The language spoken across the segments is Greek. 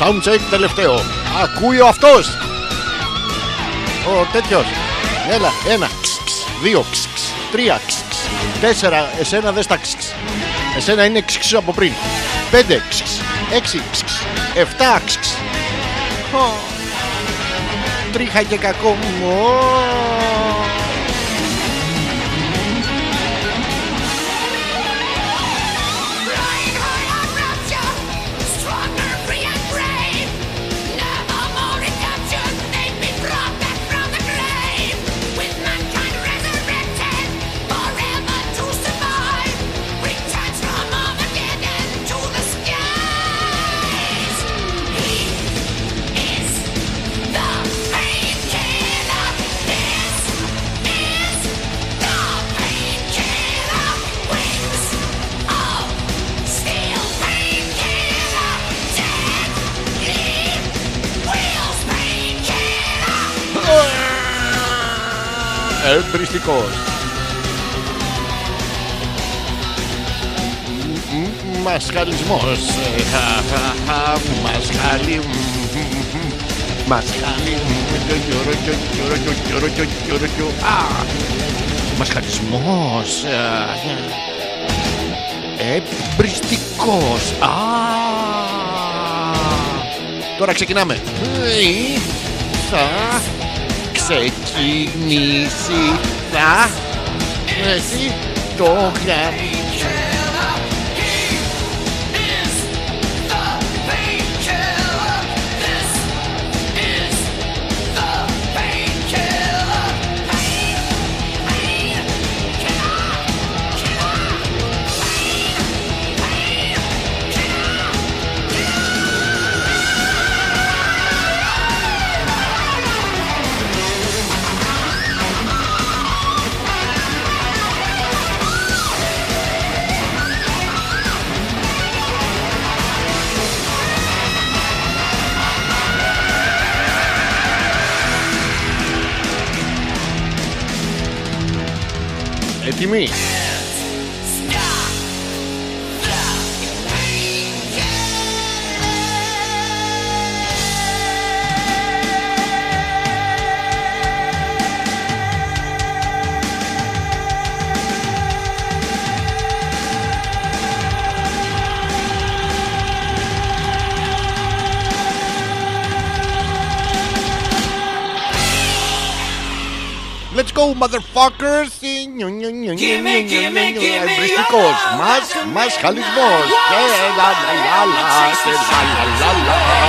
Soundcheck τελευταίο. Ακούει ο αυτός. Ο τέτοιος. Έλα, ένα. Ξ, ξ, δύο. Ξ, ξ, τρία. Ξ, ξ, τέσσερα. Εσένα δεν στα ξ, ξ. Εσένα είναι ξ, ξ από πριν. Πέντε. Ξ, ξ, έξι. Ξ, ξ, εφτά. Ξ, ξ. Ω. Τρίχα και κακό μου. εμπριστικός. Μασχαλισμός. Μασχαλι. Μασχαλι. Μασχαλισμός. Εμπριστικός. Τώρα ξεκινάμε. Seki, Nisi, don't get. Kimi. motherfuckers. me, más, más Jalismos. La, la, la, la, la, la, la, la.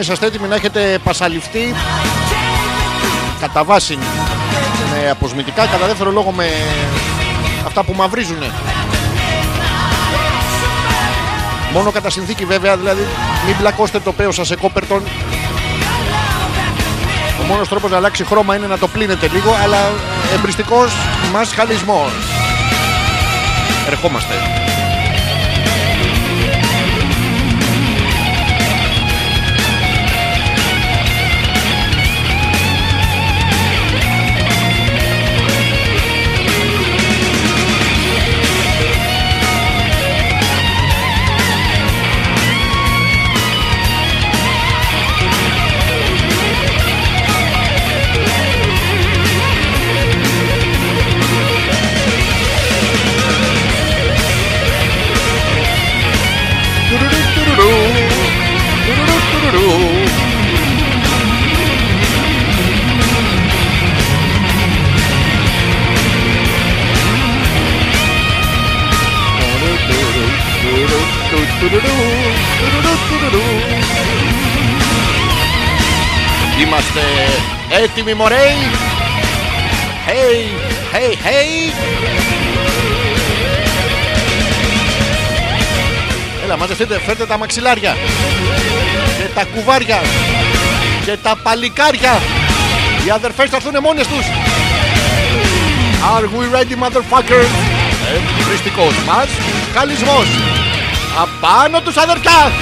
Είσαστε έτοιμοι να έχετε πασαλιφθεί κατά βάση με αποσμητικά, κατά δεύτερο λόγο με αυτά που μαυρίζουνε. Μόνο κατά συνθήκη βέβαια, δηλαδή μην μπλακώσετε το πέος σας σε κόπερτον. Ο μόνος τρόπος να αλλάξει χρώμα είναι να το πλύνετε λίγο, αλλά εμπριστικός μας χαλισμός. Ερχόμαστε. Έτοιμοι μωρέι Hey, hey, hey. Έλα μαζευτείτε, φέρτε τα μαξιλάρια. Και τα κουβάρια. Και τα παλικάρια. Οι αδερφές θα έρθουν μόνες τους. Are we ready motherfuckers Εμπριστικός μας Καλισμός. Απάνω τους αδερφιά.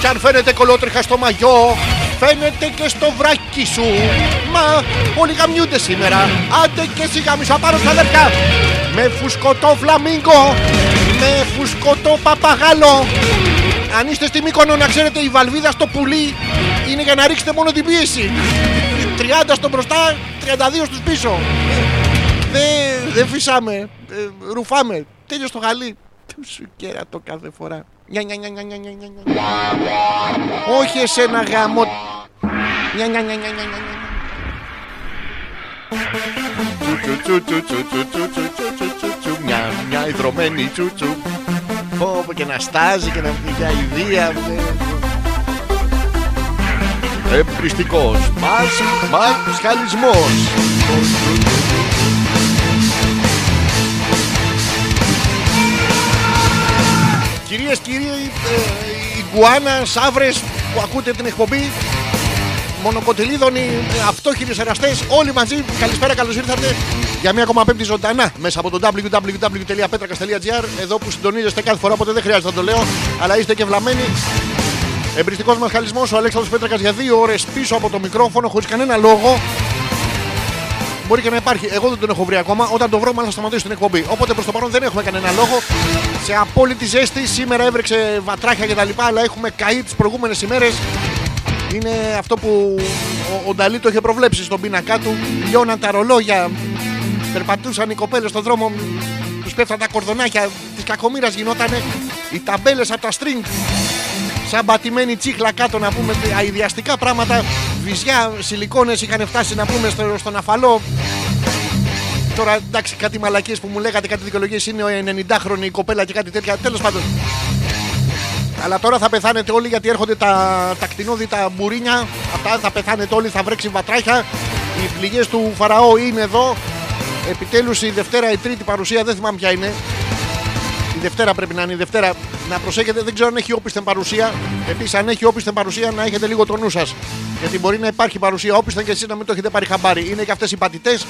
Κι αν φαίνεται κολότριχα στο μαγιό Φαίνεται και στο βράκι σου Μα όλοι γαμιούνται σήμερα. Άντε και εσύ γαμίσου απάνω τους αδερφιά Με φουσκωτό φλαμίγκο Με φουσκωτό παπαγάλο. Αν είστε στη Μύκονο να ξέρετε η βαλβίδα στο πουλί είναι για να ρίξετε μόνο την πίεση. 30 στο μπροστά, 32 στους πίσω. Δεν δε φυσάμε, ε, ρουφάμε. Τέλειος στο γαλί. Σου κέρατο κάθε φορά. Νια, νια, νια, νια, νια, νια, νια, νια. Όχι εσένα γάμο. Νια, νια, νια, νια, νια, νια, Μια, μια ιδρωμένη τσουτσου Πω και να στάζει και να βγει για ιδέα Εμπριστικός Μας, μας χαλισμός Κυρίες, κύριοι, ε, οι γκουάνα, σαύρες που ακούτε την εκπομπή Μονοκοτελίδωνοι, ε, αυτόχειροι εραστές, όλοι μαζί. Καλησπέρα, καλώς ήρθατε για μια ακόμα πέμπτη ζωντανά μέσα από το www.petrakas.gr. Εδώ που συντονίζεστε κάθε φορά, οπότε δεν χρειάζεται να το λέω, αλλά είστε και βλαμμένοι. Εμπριστικός μα χαλισμό ο Αλέξανδρος Πέτρακας για δύο ώρες πίσω από το μικρόφωνο, χωρίς κανένα λόγο. Μπορεί και να υπάρχει. Εγώ δεν τον έχω βρει ακόμα. Όταν το βρω, μάλλον θα σταματήσω την εκπομπή. Οπότε προς το παρόν δεν έχουμε κανένα λόγο. Σε απόλυτη ζέστη. Σήμερα έβρεξε βατράχια κτλ. Αλλά έχουμε καεί τις προηγούμενες ημέρες. Είναι αυτό που ο, ο Νταλή το είχε προβλέψει στον πίνακά του. Λιώναν τα ρολόγια. Περπατούσαν οι κοπέλες στον δρόμο. Τους πέφταν τα κορδονάκια της κακομήρα γινότανε. Οι ταμπέλες από τα string. Σαν πατημένη τσίχλα κάτω να πούμε αειδιαστικά πράγματα. Βυζιά, σιλικόνες είχαν φτάσει να πούμε στο, στον αφαλό. Τώρα εντάξει, κάτι μαλακίες που μου λέγατε, κάτι δικαιολογίες είναι ο 90χρονη η κοπέλα και κάτι τέτοια. Τέλος πάντων. Αλλά τώρα θα πεθάνετε όλοι γιατί έρχονται τα, τα κτηνόδητα μπουρίνια. Αυτά θα πεθάνετε όλοι, θα βρέξει βατράχια. Οι πληγές του Φαραώ είναι εδώ. Επιτέλους η Δευτέρα, η τρίτη παρουσία, δεν θυμάμαι ποια είναι. Η Δευτέρα πρέπει να είναι η Δευτέρα. Να προσέχετε, δεν ξέρω αν έχει όπισθεν παρουσία. Επίσης, αν έχει όπισθεν παρουσία, να έχετε λίγο το νου σας. Γιατί μπορεί να υπάρχει παρουσία όπισθεν και εσείς να μην το έχετε πάρει χαμπάρι. Είναι και αυτές οι πατητές.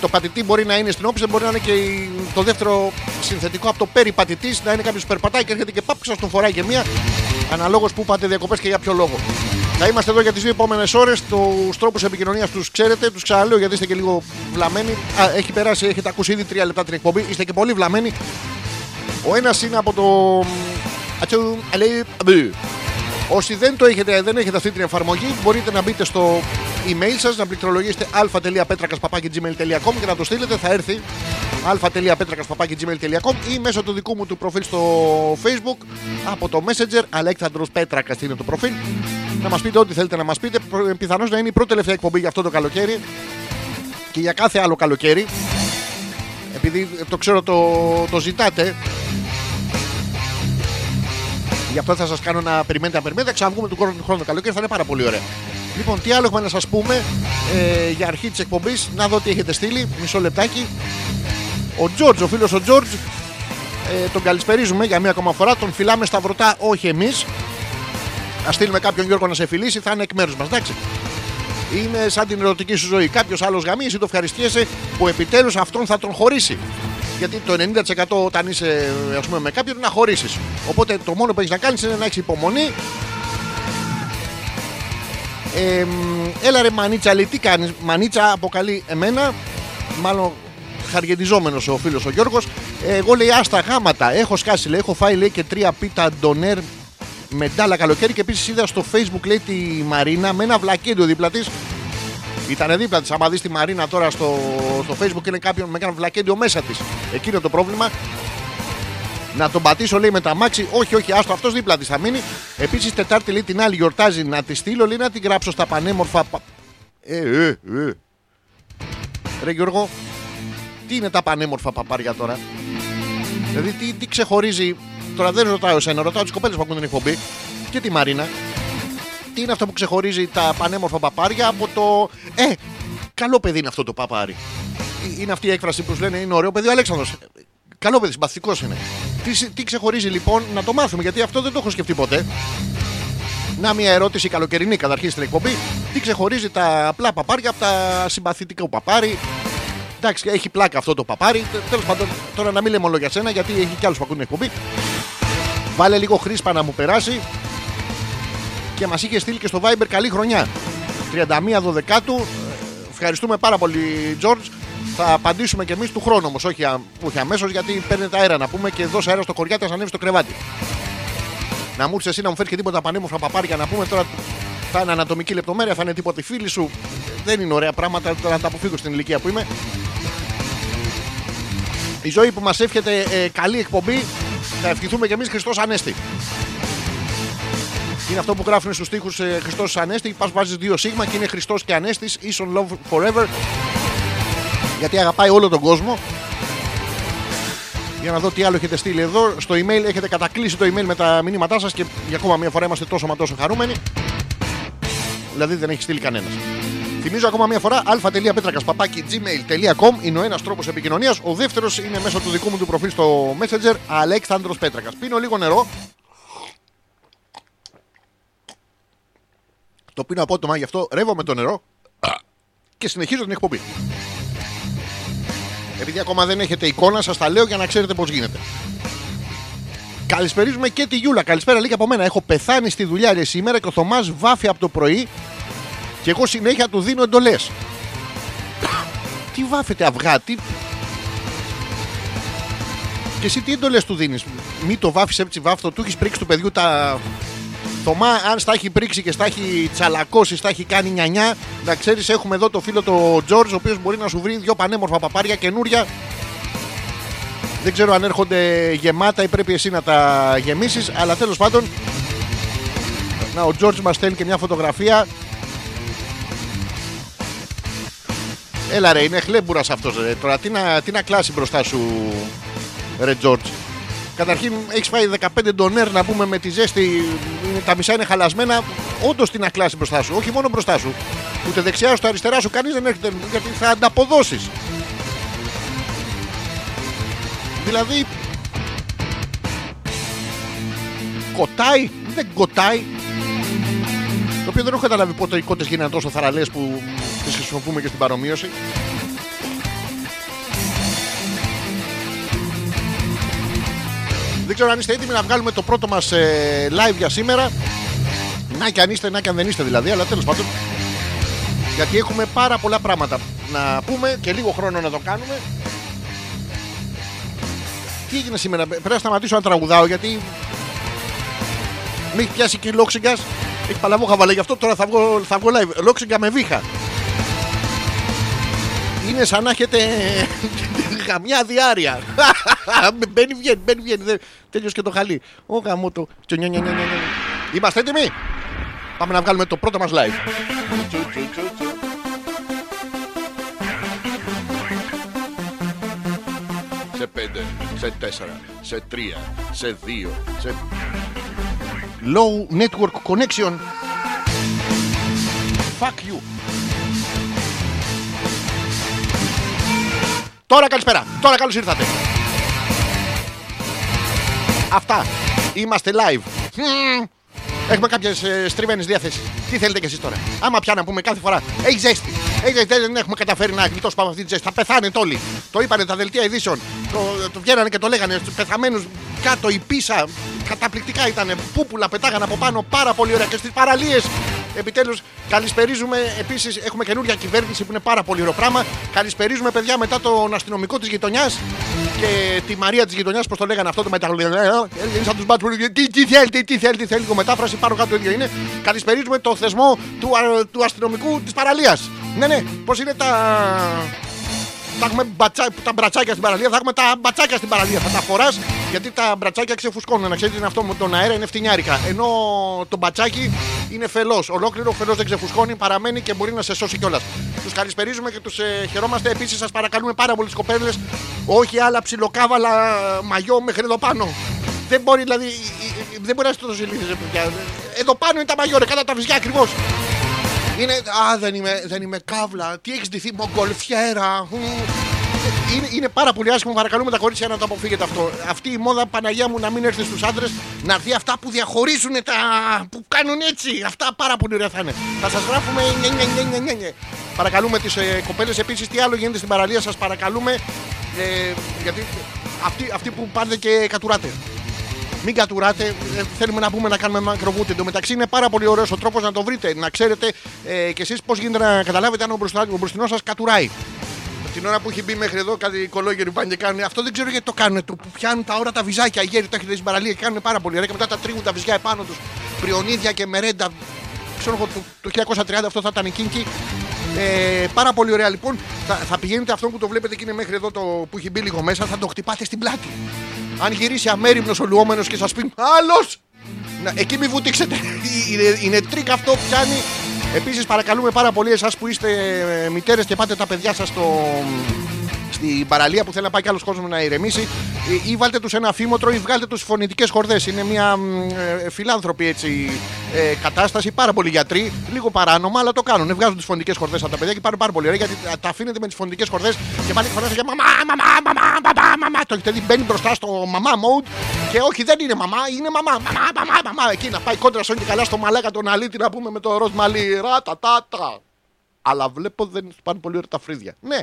Το πατητή μπορεί να είναι στην όπισθεν, μπορεί να είναι και η- το δεύτερο συνθετικό από το περιπατητή. Να είναι κάποιος που περπατάει και έρχεται και πάπ, σας τον φοράει και μία. Αναλόγως που πάτε διακοπές και για ποιο λόγο. Θα είμαστε εδώ για τις δύο επόμενες ώρες. Τους τρόπους επικοινωνίας τους ξέρετε. Τους ξαναλέω γιατί είστε και λίγο βλαμμένοι. Α, έχει περάσει, έχετε ακούσει ήδη τρία λεπτά την εκπομπή. Είστε και πολύ βλαμμένοι. Ο ένας είναι από το. Ατσου, αλέ, αμπου. Όσοι δεν το έχετε, δεν έχετε αυτή την εφαρμογή, μπορείτε να μπείτε στο email σας, να πληκτρολογήσετε α.πέτρακας.gmail.com και να το στείλετε, θα έρθει α.πέτρακας.gmail.com ή μέσω του δικού μου του προφίλ στο facebook από το messenger Αλέξανδρος Πέτρακας είναι το προφίλ. Να μας πείτε ό,τι θέλετε να μας πείτε. Προ- πιθανώς να είναι η πρώτη τελευταία εκπομπή για αυτό το καλοκαίρι και για κάθε άλλο καλοκαίρι. Επειδή το ξέρω το, το ζητάτε. Γι' αυτό θα σας κάνω να περιμένετε, να περιμένετε. Θα ξαναβγούμε του χρόνου, του χρόνου το καλοκαίρι, θα είναι πάρα πολύ ωραία. Λοιπόν, τι άλλο έχουμε να σας πούμε ε, για αρχή της εκπομπής. Να δω τι έχετε στείλει. Μισό λεπτάκι. Ο Τζόρτζ, ο φίλος ο Τζόρτζ, ε, τον καλησπερίζουμε για μία ακόμα φορά. Τον φυλάμε στα βρωτά, όχι εμείς. Α στείλουμε κάποιον Γιώργο να σε φιλήσει, θα είναι εκ μέρους μας, εντάξει. Είναι σαν την ερωτική σου ζωή. Κάποιος άλλος γαμί, εσύ το ευχαριστιέσαι που επιτέλους αυτόν θα τον χωρίσει. Γιατί το 90% όταν είσαι ας πούμε, με κάποιον είναι να χωρίσεις. Οπότε το μόνο που έχεις να κάνεις είναι να έχεις υπομονή. Ε, μ, έλα ρε Μανίτσα, λέει τι κάνεις; Μανίτσα αποκαλεί εμένα, μάλλον χαργεντιζόμενος ο φίλος ο Γιώργος. Εγώ λέει άστα γάματα. Έχω σκάσει, λέει, έχω φάει λέει, και τρία πίτα ντονέρ με ντάλα καλοκαίρι και επίσης είδα στο facebook λέει τη Μαρίνα με ένα βλακέντο δίπλα της. Ήταν δίπλα της. Άμα δεις τη Μαρίνα τώρα στο, στο facebook είναι κάποιον με ένα βλακέντιο μέσα της. Εκείνο το πρόβλημα. Να τον πατήσω λέει με τα μάξι. Όχι, όχι, άστο αυτός δίπλα της θα μείνει. Επίσης Τετάρτη λέει την άλλη γιορτάζει να τη στείλω λέει να την γράψω στα πανέμορφα. πα- Ε, ε, ε. Ρε Γιώργο, τι είναι τα πανέμορφα παπάρια τώρα; Δηλαδή τι, τι ξεχωρίζει; Τώρα δεν ρωτάω εσένα, ρωτάω τις κοπέλες που ακούν την εκπομπή και τη Μαρίνα. Τι είναι αυτό που ξεχωρίζει τα πανέμορφα παπάρια από το. Ε, καλό παιδί είναι αυτό το παπάρι. Ε, Είναι αυτή η έκφραση που σου λένε είναι ωραίο παιδί ο Αλέξανδρος. Ε, Καλό παιδί, συμπαθητικός είναι. Τι, συ- τι ξεχωρίζει λοιπόν να το μάθουμε, γιατί αυτό δεν το έχω σκεφτεί ποτέ. Να μια ερώτηση καλοκαιρινή καταρχήν στην εκπομπή. Τι ξεχωρίζει τα απλά παπάρια από τα συμπαθητικά παπάρι. Εντάξει, έχει πλάκα αυτό το παπάρι. Τέλος πάντων, τώρα να μην λέμε όλο για σένα, γιατί έχει κι άλλους που ακούν την εκπομπή. Βάλε λίγο χρήσπα να μου περάσει. Και μας είχε στείλει και στο Viber καλή χρονιά. 31 Δωδεκάτου. Ε, Ευχαριστούμε πάρα πολύ, George. Θα απαντήσουμε κι εμείς του χρόνου όμως, όχι, α- όχι αμέσως, γιατί παίρνετε αέρα να πούμε και δώσε αέρα στο κοριάτι, να ανέβει στο κρεβάτι. Να μου έρθεις εσύ να μου φέρεις και τίποτα πανέμορφα παπάρια να πούμε τώρα. Θα είναι ανατομική λεπτομέρεια, θα είναι τίποτα η φίλη σου. Δεν είναι ωραία πράγματα, τώρα να τα αποφύγω στην ηλικία που είμαι. Η ζωή που μας εύχεται ε, καλή εκπομπή. Θα ευχηθούμε κι εμείς Χριστός Ανέστη. Είναι αυτό που γράφουν στους τοίχου ε, Χριστός Ανέστη. Πας βάζεις δύο σίγμα και είναι Χριστός και Ανέστης. Ίσον love forever. Γιατί αγαπάει όλο τον κόσμο. Για να δω τι άλλο έχετε στείλει εδώ. Στο email έχετε κατακλείσει το email με τα μηνύματά σας και για ακόμα μια φορά είμαστε τόσο μα τόσο χαρούμενοι. Δηλαδή δεν έχει στείλει κανένας. Θυμίζω ακόμα μια φορά αλφα.πέτρακα.gmail.com είναι ο ένας τρόπος επικοινωνίας. Ο δεύτερος είναι μέσω του δικού μου του προφίλ στο Messenger Αλέξανδρος Πέτρακας. Πίνω λίγο νερό. Το πίνω απότομα γι' αυτό ρεύω με το νερό και συνεχίζω την εκπομπή. Επειδή ακόμα δεν έχετε εικόνα, σας τα λέω για να ξέρετε πώς γίνεται. Καλησπερίζουμε και τη Γιούλα. Καλησπέρα λίγα από μένα. Έχω πεθάνει στη δουλειά ρε, σήμερα και ο Θωμάς βάφει από το πρωί και εγώ συνέχεια του δίνω εντολές. τι βάφεται αυγά, τι. Και εσύ τι εντολές του δίνεις; Μη το βάφεις έτσι βάφτο, του έχεις πρίξει του παιδιού τα. Θωμά, αν στα έχει πρίξει και στα έχει τσαλακώσει, στα έχει κάνει νιανιά, να ξέρεις, έχουμε εδώ το φίλο το Τζόρτζ, ο οποίος μπορεί να σου βρει δύο πανέμορφα παπάρια καινούρια. Δεν ξέρω αν έρχονται γεμάτα ή πρέπει εσύ να τα γεμίσεις, αλλά τέλος πάντων. Να, ο Τζόρτζ μας στέλνει και μια φωτογραφία Έλα ρε, είναι χλέμπουρας αυτός ρε. Τώρα τι να, τι να κλάσει μπροστά σου, ρε Τζόρτζ. Καταρχήν έχεις φάει 15 ντονέρ να πούμε με τη ζέστη, είναι- τα μισά είναι χαλασμένα. Όντως τι να κλάσει μπροστά σου, όχι μόνο μπροστά σου. Ούτε δεξιά σου, αριστερά σου, κανείς δεν έρχεται γιατί θα ανταποδώσεις. Δηλαδή. Κοτάει, δεν κοτάει. Το οποίο δεν έχω καταλάβει πότε οι κότες γίνανε τόσο θαραλές που τις χρησιμοποιούμε και στην παρομοίωση. Δεν ξέρω αν είστε έτοιμοι να βγάλουμε το πρώτο μας ε, live για σήμερα. Να και αν είστε, να και αν δεν είστε δηλαδή, αλλά τέλος πάντων. Γιατί έχουμε πάρα πολλά πράγματα να πούμε και λίγο χρόνο να το κάνουμε. Τι έγινε σήμερα, πρέπει να σταματήσω να τραγουδάω γιατί με έχει πιάσει και η Λόξιγκας. Έχει παλαβό χαβαλέ, γι' αυτό τώρα θα βγω, θα βγω live. Λόξιγκα με βήχα. Είναι σαν να έχετε γαμιά διάρκεια. μπαίνει, βγαίνει, μπαίνει, βγαίνει. Δεν- Τέλειωσε και το χαλί. Ω γαμό το. Τσο, νια, νια, νια, νια, νια. Είμαστε έτοιμοι; Πάμε να βγάλουμε το πρώτο μας live. Τσου, τσου, τσου, τσου. Σε πέντε, σε τέσσερα, σε τρία, σε δύο, σε... low network connection. Fuck you. Τώρα καλησπέρα. Τώρα καλώς ήρθατε. Αυτά. Είμαστε live. Μμμ. Έχουμε κάποιες ε, στριμμένες διάθεσει. Τι θέλετε κι εσείς τώρα; Άμα πια να πούμε κάθε φορά. Έχει ζέστη. Έχει ζέστη. Δεν έχουμε καταφέρει να γλιτώσουμε από αυτή τη ζέστη. Θα πεθάνετε όλοι. Το είπανε τα δελτία ειδήσεων. Το, το βγαίνανε και το λέγανε στους πεθαμένους κάτω. Η πίσα. Καταπληκτικά ήταν. Πούπουλα πετάγανε από πάνω. Πάρα πολύ ωραία. Και στις παραλίες. Επιτέλους, καλησπερίζουμε. Επίσης, έχουμε καινούργια κυβέρνηση που είναι πάρα πολύ ωραίο πράγμα. Καλησπερίζουμε, παιδιά, μετά τον αστυνομικό της γειτονιάς και τη Μαρία της γειτονιάς, πώς το λέγανε αυτό το μεταγλωτικό. Είναι σαν τους μπάτσου που λένε, τι, τι θέλετε, τι θέλετε, θέλει λίγο μετάφραση, πάνω κάτω το ίδιο είναι. Καλησπερίζουμε το θεσμό του, α, του αστυνομικού της παραλίας. Ναι, ναι, πώς είναι τα. Θα έχουμε μπατσα... τα μπρατσάκια στην παραλία, θα έχουμε τα μπατσάκια στην παραλία. Θα τα φοράς γιατί τα μπρατσάκια ξεφουσκώνουν. Να ξέρετε είναι αυτό με τον αέρα είναι φτηνιάρικα. Ενώ το μπατσάκι είναι φελός. Ολόκληρο φελός δεν ξεφουσκώνει, παραμένει και μπορεί να σε σώσει κιόλας. Τους καλησπερίζουμε και τους ε, χαιρόμαστε. Επίσης σας παρακαλούμε πάρα πολύ τις κοπέλες. Όχι άλλα ψιλοκάβαλα μαγιό μέχρι εδώ πάνω. Δεν μπορεί δηλαδή. ε, ε, Δεν μπορεί να είστε τόσο ηλίθιε, παιδιά. Εδώ πάνω είναι τα μαγιό, ρε, κατά τα βυζιά ακριβώς. Είναι. Α, δεν είμαι, δεν είμαι καύλα. Τι έχεις ντυθεί, Μογκολφιέρα. Μμ. Είναι, είναι πάρα πολύ άσχημο. Παρακαλούμε τα κορίτσια να το αποφύγετε αυτό. Αυτή η μόδα, Παναγία μου, να μην έρθει στους άντρες, να έρθει αυτά που διαχωρίζουν τα. που κάνουν έτσι. Αυτά πάρα πολύ ωραία θα είναι. Θα σας γράφουμε. νιε, νιε, νιε, νιε, νιε, νιε. Παρακαλούμε τις ε, κοπέλες επίσης. Τι άλλο γίνεται στην παραλία, σας παρακαλούμε. Ε, γιατί αυτοί, αυτοί που πάνε και κατουράτε. Μην κατουράτε, ε, θέλουμε να πούμε να κάνουμε μακροβούτι. Εν τω μεταξύ είναι πάρα πολύ ωραίος ο τρόπος να το βρείτε. Να ξέρετε ε, κι εσείς πώς γίνεται να καταλάβετε αν ο, μπροστά, ο μπροστινός σας κατουράει. Την ώρα που έχει μπει μέχρι εδώ, κάτι κολόγεροι πάνε και κάνουν. Αυτό δεν ξέρω γιατί το κάνουν. Το που πιάνουν τα ώρα τα βυζάκια. Οι γέροι το έχετε στην παραλία και κάνουν πάρα πολύ ωραία. Και μετά τα τρίβουν τα βυζιά επάνω τους. Πριονίδια και μερέντα. Ξέρω εγώ το, το 1930 αυτό θα ήταν η κίνκι. Ε, πάρα πολύ ωραία λοιπόν. Θα, θα πηγαίνετε αυτό που το βλέπετε και είναι μέχρι εδώ το, που έχει μπει λίγο μέσα, θα το χτυπάτε στην πλάτη. Αν γυρίσει αμέριμνος ο λουόμενος και σας πει Άλλος! Εκεί μην βουτήξετε. είναι, είναι τρίκ αυτό, πιάνει. Επίσης, παρακαλούμε πάρα πολύ εσάς που είστε μητέρες και πάτε τα παιδιά σας στο, στην παραλία που θέλει να πάει κι άλλος κόσμος να ηρεμήσει, ή, ή βάλτε τους ένα φίμωτρο ή βγάλτε τους φωνητικές χορδές. Είναι μια μ, ε, φιλάνθρωπη έτσι, ε, κατάσταση. Πάρα πολλοί γιατροί, λίγο παράνομα, αλλά το κάνουν. Βγάζουν τις φωνητικές χορδές από τα παιδιά και πάρουν πάρα πολύ ωραία γιατί τα- τα αφήνετε με τις φωνητικές χορδές και πάλι χορδές για μαμά, μαμά, μαμά, μαμά, μαμά. Το έχετε δει, μπαίνει μπροστά στο μαμά mode και όχι, δεν είναι μαμά, είναι μαμά, μαμά, μαμά, μαμά. Εκεί να πάει κόντρα στον και καλά στο μαλάκα τον αλήτη να πούμε με το ροζ μαλλί. Ρατατάτα. Αλλά βλέπω δεν του πάνε πολύ ωραία τα φρύδια. Ναι.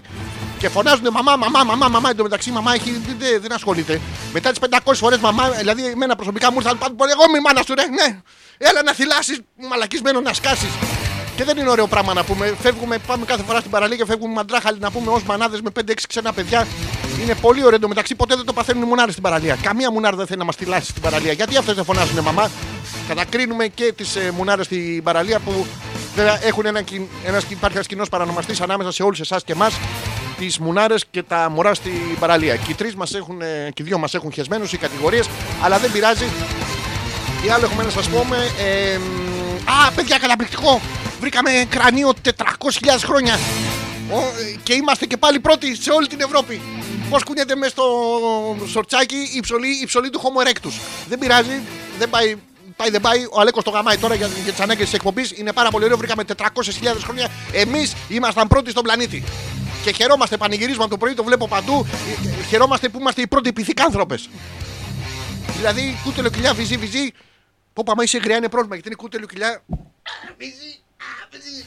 Και φωνάζουν μαμά, μαμά, μαμά, μαμά. Εν τω μεταξύ η μαμά έχει, δεν, δεν, δεν ασχολείται. Μετά τις 500 φορές μαμά, δηλαδή εμένα προσωπικά μου ήρθαν πάντα πολύ. Εγώ μη μάνα σου, ρε, ναι. Έλα να θυλάσεις, μαλακισμένο να σκάσεις. Και δεν είναι ωραίο πράγμα να πούμε. Φεύγουμε, πάμε κάθε φορά στην παραλία και φεύγουμε μαντράχαλοι να πούμε ως μανάδες με 5-6 ξένα παιδιά. Είναι πολύ ωραίο εντωμεταξύ. Ποτέ δεν το παθαίνουν οι μουνάρες στην παραλία. Καμία μουνάρα δεν θέλει να μας θυλάσει στην παραλία. Γιατί αυτές δεν φωνάζουν μαμά. Κατακρίνουμε και τις ε, μουνάρες στην παραλία που βέβαια έχουν ένα, κοι- ένας, υπάρχει ένας κοινός παρανομαστής ανάμεσα σε όλους εσάς και εμάς. Τις μουνάρες και τα μωρά στην παραλία. Και οι τρεις μας έχουν, ε, και οι δύο μας έχουν χεσμένους οι κατηγορίες, αλλά δεν πειράζει. Τι άλλο έχουμε να σας πούμε. Ε, μ, α, παιδιά, καταπληκτικό! Βρήκαμε κρανίο 400.000 χρόνια. Ο, ε, και είμαστε και πάλι πρώτοι σε όλη την Ευρώπη. Πώς κουνιέται μέσα στο σορτσάκι η ψωλή, η ψωλή του Homo erectus. Δεν πειράζει, δεν πάει, πάει δεν πάει. Ο Αλέκος το γαμάει τώρα για, για τις ανάγκες της εκπομπής. Είναι πάρα πολύ ωραίο. Βρήκαμε 400.000 χρόνια. Εμείς ήμασταν πρώτοι στον πλανήτη. Και χαιρόμαστε, πανηγυρίζουμε από το πρωί, το βλέπω παντού. Ε, ε, Χαιρόμαστε που είμαστε οι πρώτοι πυθικάνθρωπε. Δηλαδή, κούτελο κοιλιά, βυζί, βυζί. Πω πάμε, είσαι γριά, είναι πρόβλημα γιατί είναι κούτελο κοιλιά. Α, Βυζί, α, βυζί.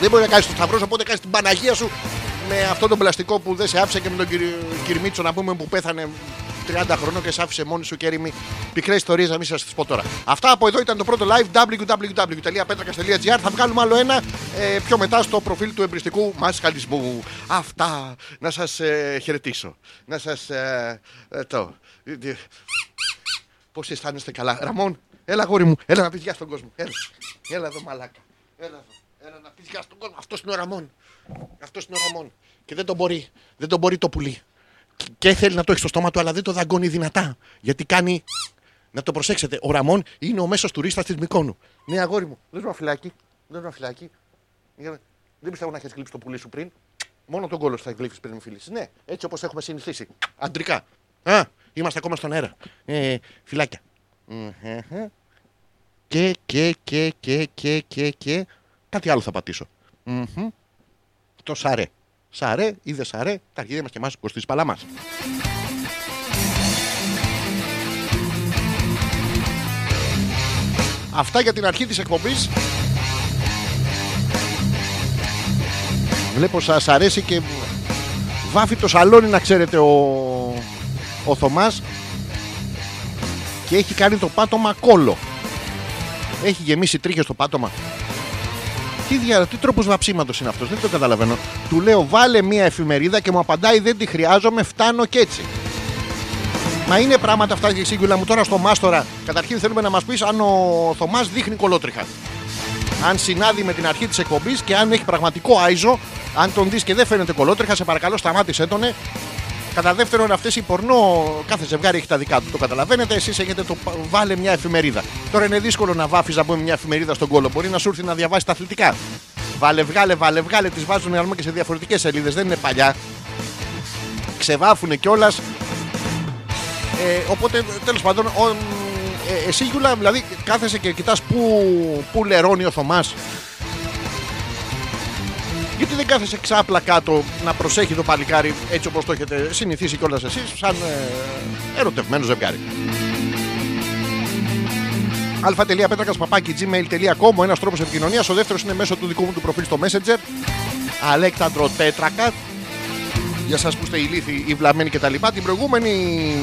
Δεν μπορεί να κάνεις το σταυρός, οπότε κάνεις την Παναγία σου με αυτό το πλαστικό που δεν σε άφησε και με τον κυρ, Κυρμίτσο να πούμε που πέθανε 30 χρονών και σε άφησε μόνη σου και έρημη. Πικρές ιστορίες να μην σας τις πω τώρα. Αυτά από εδώ ήταν το πρώτο live www.petrakas.gr. Θα βγάλουμε άλλο ένα ε, πιο μετά στο προφίλ του εμπριστικού μασχαλισμού. Αυτά. Να σας ε, χαιρετήσω. Να σας. Ε, ε, το. Πώς αισθάνεστε καλά. Ραμόν, έλα γόρι μου, έλα να πεις γεια στον κόσμο. Έλα, έλα εδώ μαλάκα. Έλα εδώ. Έλα να πεις γεια στον κόσμο. Αυτός είναι ο Ραμόν. Αυτός είναι ο Ραμόν. Και δεν τον μπορεί. Δεν τον μπορεί το πουλί. Και- Και θέλει να το έχει στο στόμα του, αλλά δεν το δαγκώνει δυνατά. Γιατί κάνει. Να το προσέξετε. Ο Ραμόν είναι ο μέσος τουρίστας της Μικόνου. Ναι, αγόρι μου. Δεν ένα φυλάκι. Δεν ένα φυλάκι. Για να- Δεν πιστεύω να έχεις γλύψει το πουλί σου πριν. Μόνο τον κόλος θα γλύψεις πριν με φιλήσει. Ναι, έτσι όπως έχουμε συνηθίσει. Αντρικά. Α, είμαστε ακόμα στον αέρα. Ε, φυλάκια. Μμμ, και, και, και, και, και, και, και. Κάτι άλλο θα πατήσω. Μμμ. Το σαρέ. Σαρέ ή δεν σαρέ, τα αρχίδια μας και εμάς Κωστής Παλαμάς. Αυτά για την αρχή της εκπομπής. Βλέπω σας αρέσει και βάφει το σαλόνι να ξέρετε ο, ο Θωμάς και έχει κάνει το πάτωμα κόλλο. Έχει γεμίσει τρίχες το πάτωμα. Τι, δια, τι τρόπος βαψίματος είναι αυτός, δεν το καταλαβαίνω. Του λέω βάλε μια εφημερίδα και μου απαντάει δεν τη χρειάζομαι, φτάνω και έτσι. Μα είναι πράγματα αυτά και σύγκουλα μου τώρα στο Μάστορα. Καταρχήν θέλουμε να μας πεις αν ο Θωμάς δείχνει κολότριχα. Αν συνάδει με την αρχή της εκπομπής και αν έχει πραγματικό άιζο, αν τον δεις και δεν φαίνεται κολότριχα, σε παρακαλώ σταμάτησέ τον. Κατά δεύτερον, αυτές οι πορνό, κάθε ζευγάρι έχει τα δικά του. Το καταλαβαίνετε, εσείς έχετε το πα- βάλε μια εφημερίδα. Τώρα είναι δύσκολο να βάφεις να πούμε μια εφημερίδα στον κόλο. Μπορεί να σου έρθει να διαβάσει τα αθλητικά. Βάλε, βγάλε, βάλε, βγάλε. Τις βάζουν να και σε διαφορετικές σελίδες. Δεν είναι παλιά. Ξεβάφουνε κιόλας. Ε, οπότε τέλος πάντων, ο, ε, εσύ Γιούλα, δηλαδή κάθεσαι και κοιτάς πού, πού λερώνει ο Θωμάς. Γιατί δεν κάθεσαι ξάπλα κάτω να προσέχει το παλικάρι έτσι όπως το έχετε συνηθίσει κιόλας εσείς σαν ε, ερωτευμένο ζευγάρι. αλφα.πέτρακα.gmail.com Ο ένας τρόπος επικοινωνίας, ο δεύτερος είναι μέσω του δικού μου του προφίλ στο Messenger. Αλέξανδρο Τέτρακα. Για σας που είστε ηλίθιοι, οι βλαμμένοι κτλ. Την προηγούμενη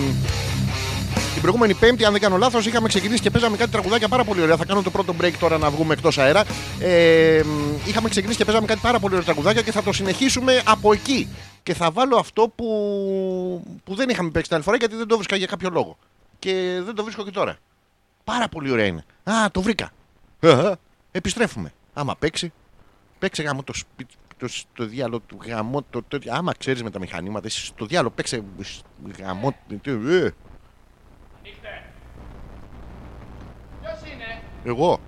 την προηγούμενη Πέμπτη, αν δεν κάνω λάθος, είχαμε ξεκινήσει και παίζαμε κάτι τραγουδάκια πάρα πολύ ωραία. Θα κάνω το πρώτο break τώρα να βγούμε εκτός αέρα. Ε, μ, είχαμε ξεκινήσει και παίζαμε κάτι πάρα πολύ ωραία τραγουδάκια και θα το συνεχίσουμε από εκεί. Και θα βάλω αυτό που, που δεν είχαμε παίξει την άλλη φορά γιατί δεν το βρίσκα για κάποιο λόγο. Και δεν το βρίσκω και τώρα. Πάρα πολύ ωραία είναι. Α, το βρήκα. Α, Επιστρέφουμε. Άμα παίξει, παίξε γάμο το σπίτι. Το, το διάλογο του γαμό, το, το, άμα ξέρεις με τα μηχανήματα, εσύ στο διάλογο παίξε γαμό. τι, ε. Εγώ.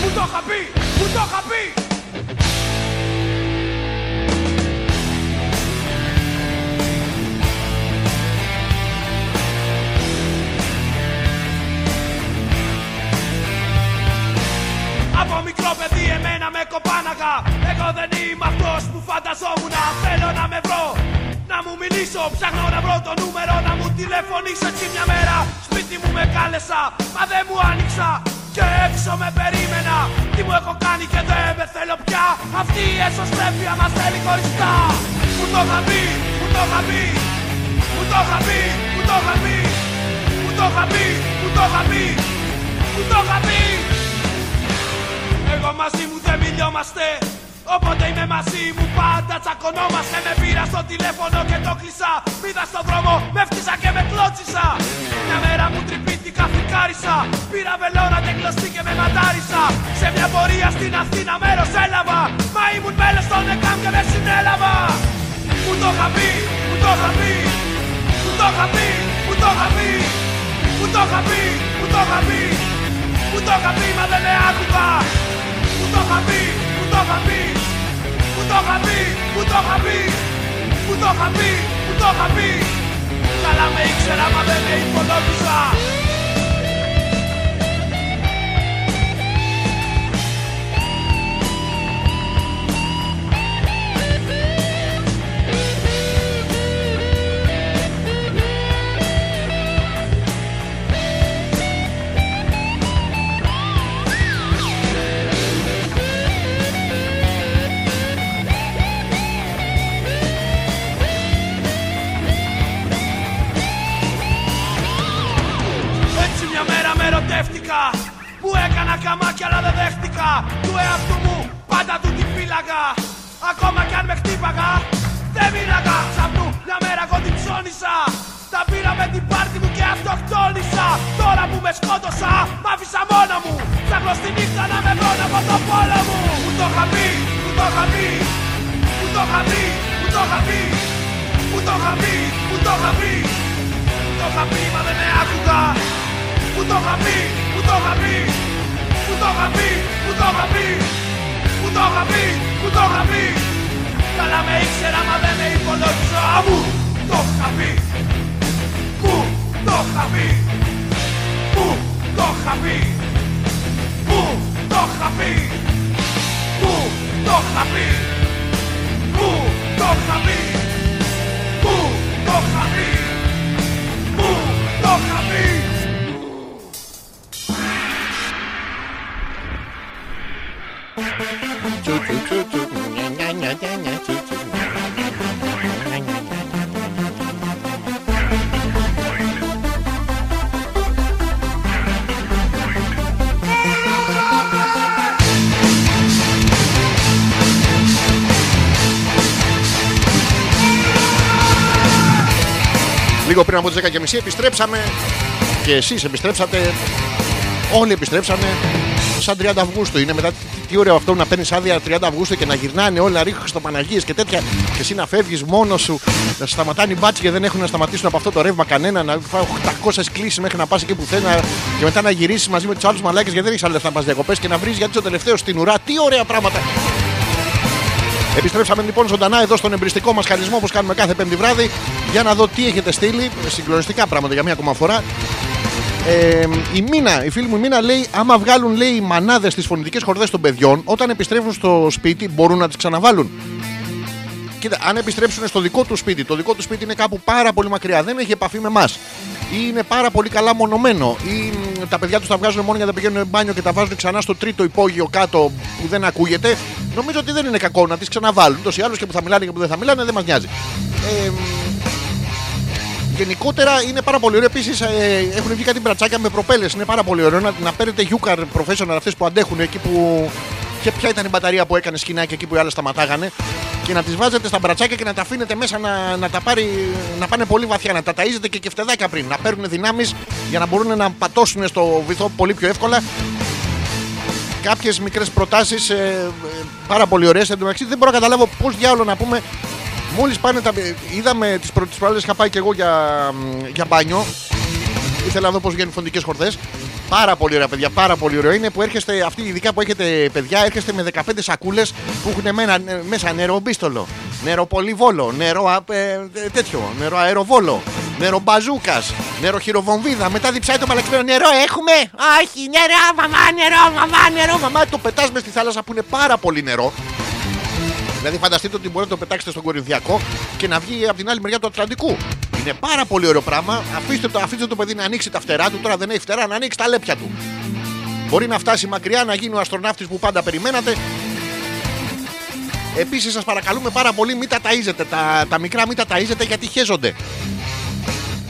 Μου το είχα πει, μου το είχα πει Από μικρό παιδί εμένα με κοπάναγα. Εγώ δεν είμαι αυτός που φανταζόμουν. Θέλω να με βρω να μου μιλήσω, ψάχνω να βρω το νούμερο να μου τηλεφωνήσω έτσι μια μέρα. Σπίτι μου με κάλεσα, μα δεν μου άνοιξα. Και έξω με περίμενα, τι μου έχω κάνει και δεν με θέλω πια. Αυτή η εσωστρέφεια μας θέλει χωριστά. Μου το είχα πει, μου το είχα πει. Μου το είχα πει, μου το είχα πει. Μου το είχα πει, μου το είχα πει. Μου το είχα πει εγώ μαζί μου δεν μιλιόμαστε. Όποτε είμαι μαζί μου πάντα τσακωνόμαστε. Με πήρα στο τηλέφωνο και το κλείσα. Πήδα στον δρόμο, με φτύσα και με κλώτσισα. Μια μέρα μου τρυπήθηκα, φρικάρισα Πήρα βελόνα και κλωστή και με ματάρισα. Σε μια πορεία στην Αθήνα μέρος έλαβα. Μα ήμουν μέλος των ΕΚΑΜ και με συνέλαβα. Μου το είχα πει, μου το είχα πει. Μου το είχα πει, μου το είχα πει. Μου το είχα πει, μου το είχα πει. Μου το είχα πει μα δεν με άκουγα. Μου το είχα πει, μου το είχα πει Μου το είχα πει, μου το είχα πει Μου το είχα πει, μου το είχα πει. Καλά με ήξερα μα δεν με υπολόγιζα ερωτεύτηκα Που έκανα καμάκια αλλά δεν δέχτηκα. Του εαυτού μου πάντα του την φύλαγα Ακόμα κι αν με χτύπαγα Δεν μίλαγα Ξαπνού μια μέρα εγώ την ψώνισα. Τα πήρα με την πάρτη μου και αυτοκτόνησα. Τώρα που με σκότωσα μ' άφησα μόνο μου. Ψάχνω στη νύχτα να με βρω από το πόλο μου. Μου το είχα πει, μου το είχα πει. Μου το είχα πει, μου το είχα πει. Μου το είχα πει, μου το είχα πει. Μου το είχα πει μα δεν με άκουγα. Μου το είχα πει, μου το είχα πει, που το είχα πει, που το είχα πει, που το είχα πει, που το είχα πει. Καλά με ήξερα μα δεν με υπολόγιζα, μου το είχα πει, που το είχα πει, που το είχα πει, που το είχα πει, που το είχα πει, που το είχα πει, που το είχα πει, που το είχα πει. Λίγο πριν από τις 10.30 επιστρέψαμε και εσείς επιστρέψατε. Όλοι επιστρέψανε σαν 30 Αυγούστου. Είναι μετά τι, τι ωραίο αυτό να παίρνεις άδεια 30 Αυγούστου και να γυρνάνε όλα ρίχνουν στο Παναγίες και τέτοια. Και εσύ να φεύγεις μόνος σου, να σε σταματάνε οι μπάτσοι και δεν έχουν να σταματήσουν από αυτό το ρεύμα κανένα. Να φάω 800 κλήσει μέχρι να πας εκεί που θέλει και μετά να γυρίσεις μαζί με τους άλλους μαλάκες γιατί δεν έχεις άλλα λεφτά να πας διακοπές και να βρεις γιατί είσαι ο τελευταίο στην ουρά. Τι ωραία πράγματα. Επιστρέψαμε λοιπόν ζωντανά εδώ στον εμπριστικό μας χαρισμό όπως κάνουμε κάθε πέμπτη βράδυ για να δω τι έχετε στείλει. Συγκλονιστικά πράγματα για μία ακόμα φορά. Ε, η Μίνα, η φίλη μου η Μίνα λέει: Άμα βγάλουν λέει, οι μανάδες τις φωνητικές χορδές των παιδιών, όταν επιστρέφουν στο σπίτι μπορούν να τις ξαναβάλουν. Κοίτα, αν επιστρέψουν στο δικό του σπίτι, το δικό του σπίτι είναι κάπου πάρα πολύ μακριά, δεν έχει επαφή με εμάς. Ή είναι πάρα πολύ καλά μονομένο. Ή μ, τα παιδιά τους τα βγάζουν μόνο για να πηγαίνουν μπάνιο και τα βάζουν ξανά στο τρίτο υπόγειο κάτω που δεν ακούγεται. Νομίζω ότι δεν είναι κακό να τις ξαναβάλουν. Τόσο ή άλλω και που θα μιλάνε και που δεν θα μιλάνε δεν μας νοιάζει. Ε, μ, γενικότερα είναι πάρα πολύ ωραίο. Επίσης ε, έχουν βγει κάτι μπρατσάκια με προπέλες. Είναι πάρα πολύ ωραίο να, να παίρνετε Yukar professional αυτές που αντέχουν εκεί που. Και ποια ήταν η μπαταρία που έκανε σκηνάκι εκεί που οι άλλες σταματάγανε. Και να τις βάζετε στα μπρατσάκια και να τα αφήνετε μέσα να, να τα πάρει, να πάνε πολύ βαθιά. Να τα ταΐζετε και κεφτεδάκια πριν. Να παίρνουν δυνάμεις για να μπορούν να πατώσουν στο βυθό πολύ πιο εύκολα. Κάποιες μικρές προτάσεις πάρα πολύ ωραίες. Εν τω μεταξύ δεν μπορώ να καταλάβω πώς διάολο να πούμε Μόλις πάνε τα. Είδαμε τις πρώτε προάλλες είχα πάει και εγώ για, για μπάνιο. Ήθελα να δω πώς βγαίνουν φωνητικέ χορδές. Πάρα πολύ ωραία, παιδιά. Πάρα πολύ ωραίο είναι που έρχεστε, αυτοί ειδικά που έχετε παιδιά, έρχεστε με 15 σακούλες που έχουν μένα- μέσα νερό μπίστολο, νερό πολυβόλο, νερό α, ε, τέτοιο, νερό αεροβόλο, νερό μπαζούκας, νερό χειροβομβίδα. Μετά διψάει το μαλακισμένο νερό. Έχουμε! Όχι, νερό, μαμά, νερό, μαμά, νερό, μαμά. Το πετάς μες στη θάλασσα που είναι πάρα πολύ νερό. Δηλαδή, φανταστείτε ότι μπορείτε να το πετάξετε στον Κορινθιακό και να βγει από την άλλη μεριά του Ατλαντικού. Είναι πάρα πολύ ωραίο πράγμα. Αφήστε το, αφήστε το παιδί να ανοίξει τα φτερά του. Τώρα δεν έχει φτερά, να ανοίξει τα λέπια του. Μπορεί να φτάσει μακριά, να γίνει ο αστροναύτης που πάντα περιμένατε. Επίσης σας παρακαλούμε πάρα πολύ μην τα ταΐζετε. Τα, τα μικρά μην τα ταΐζετε γιατί χέζονται.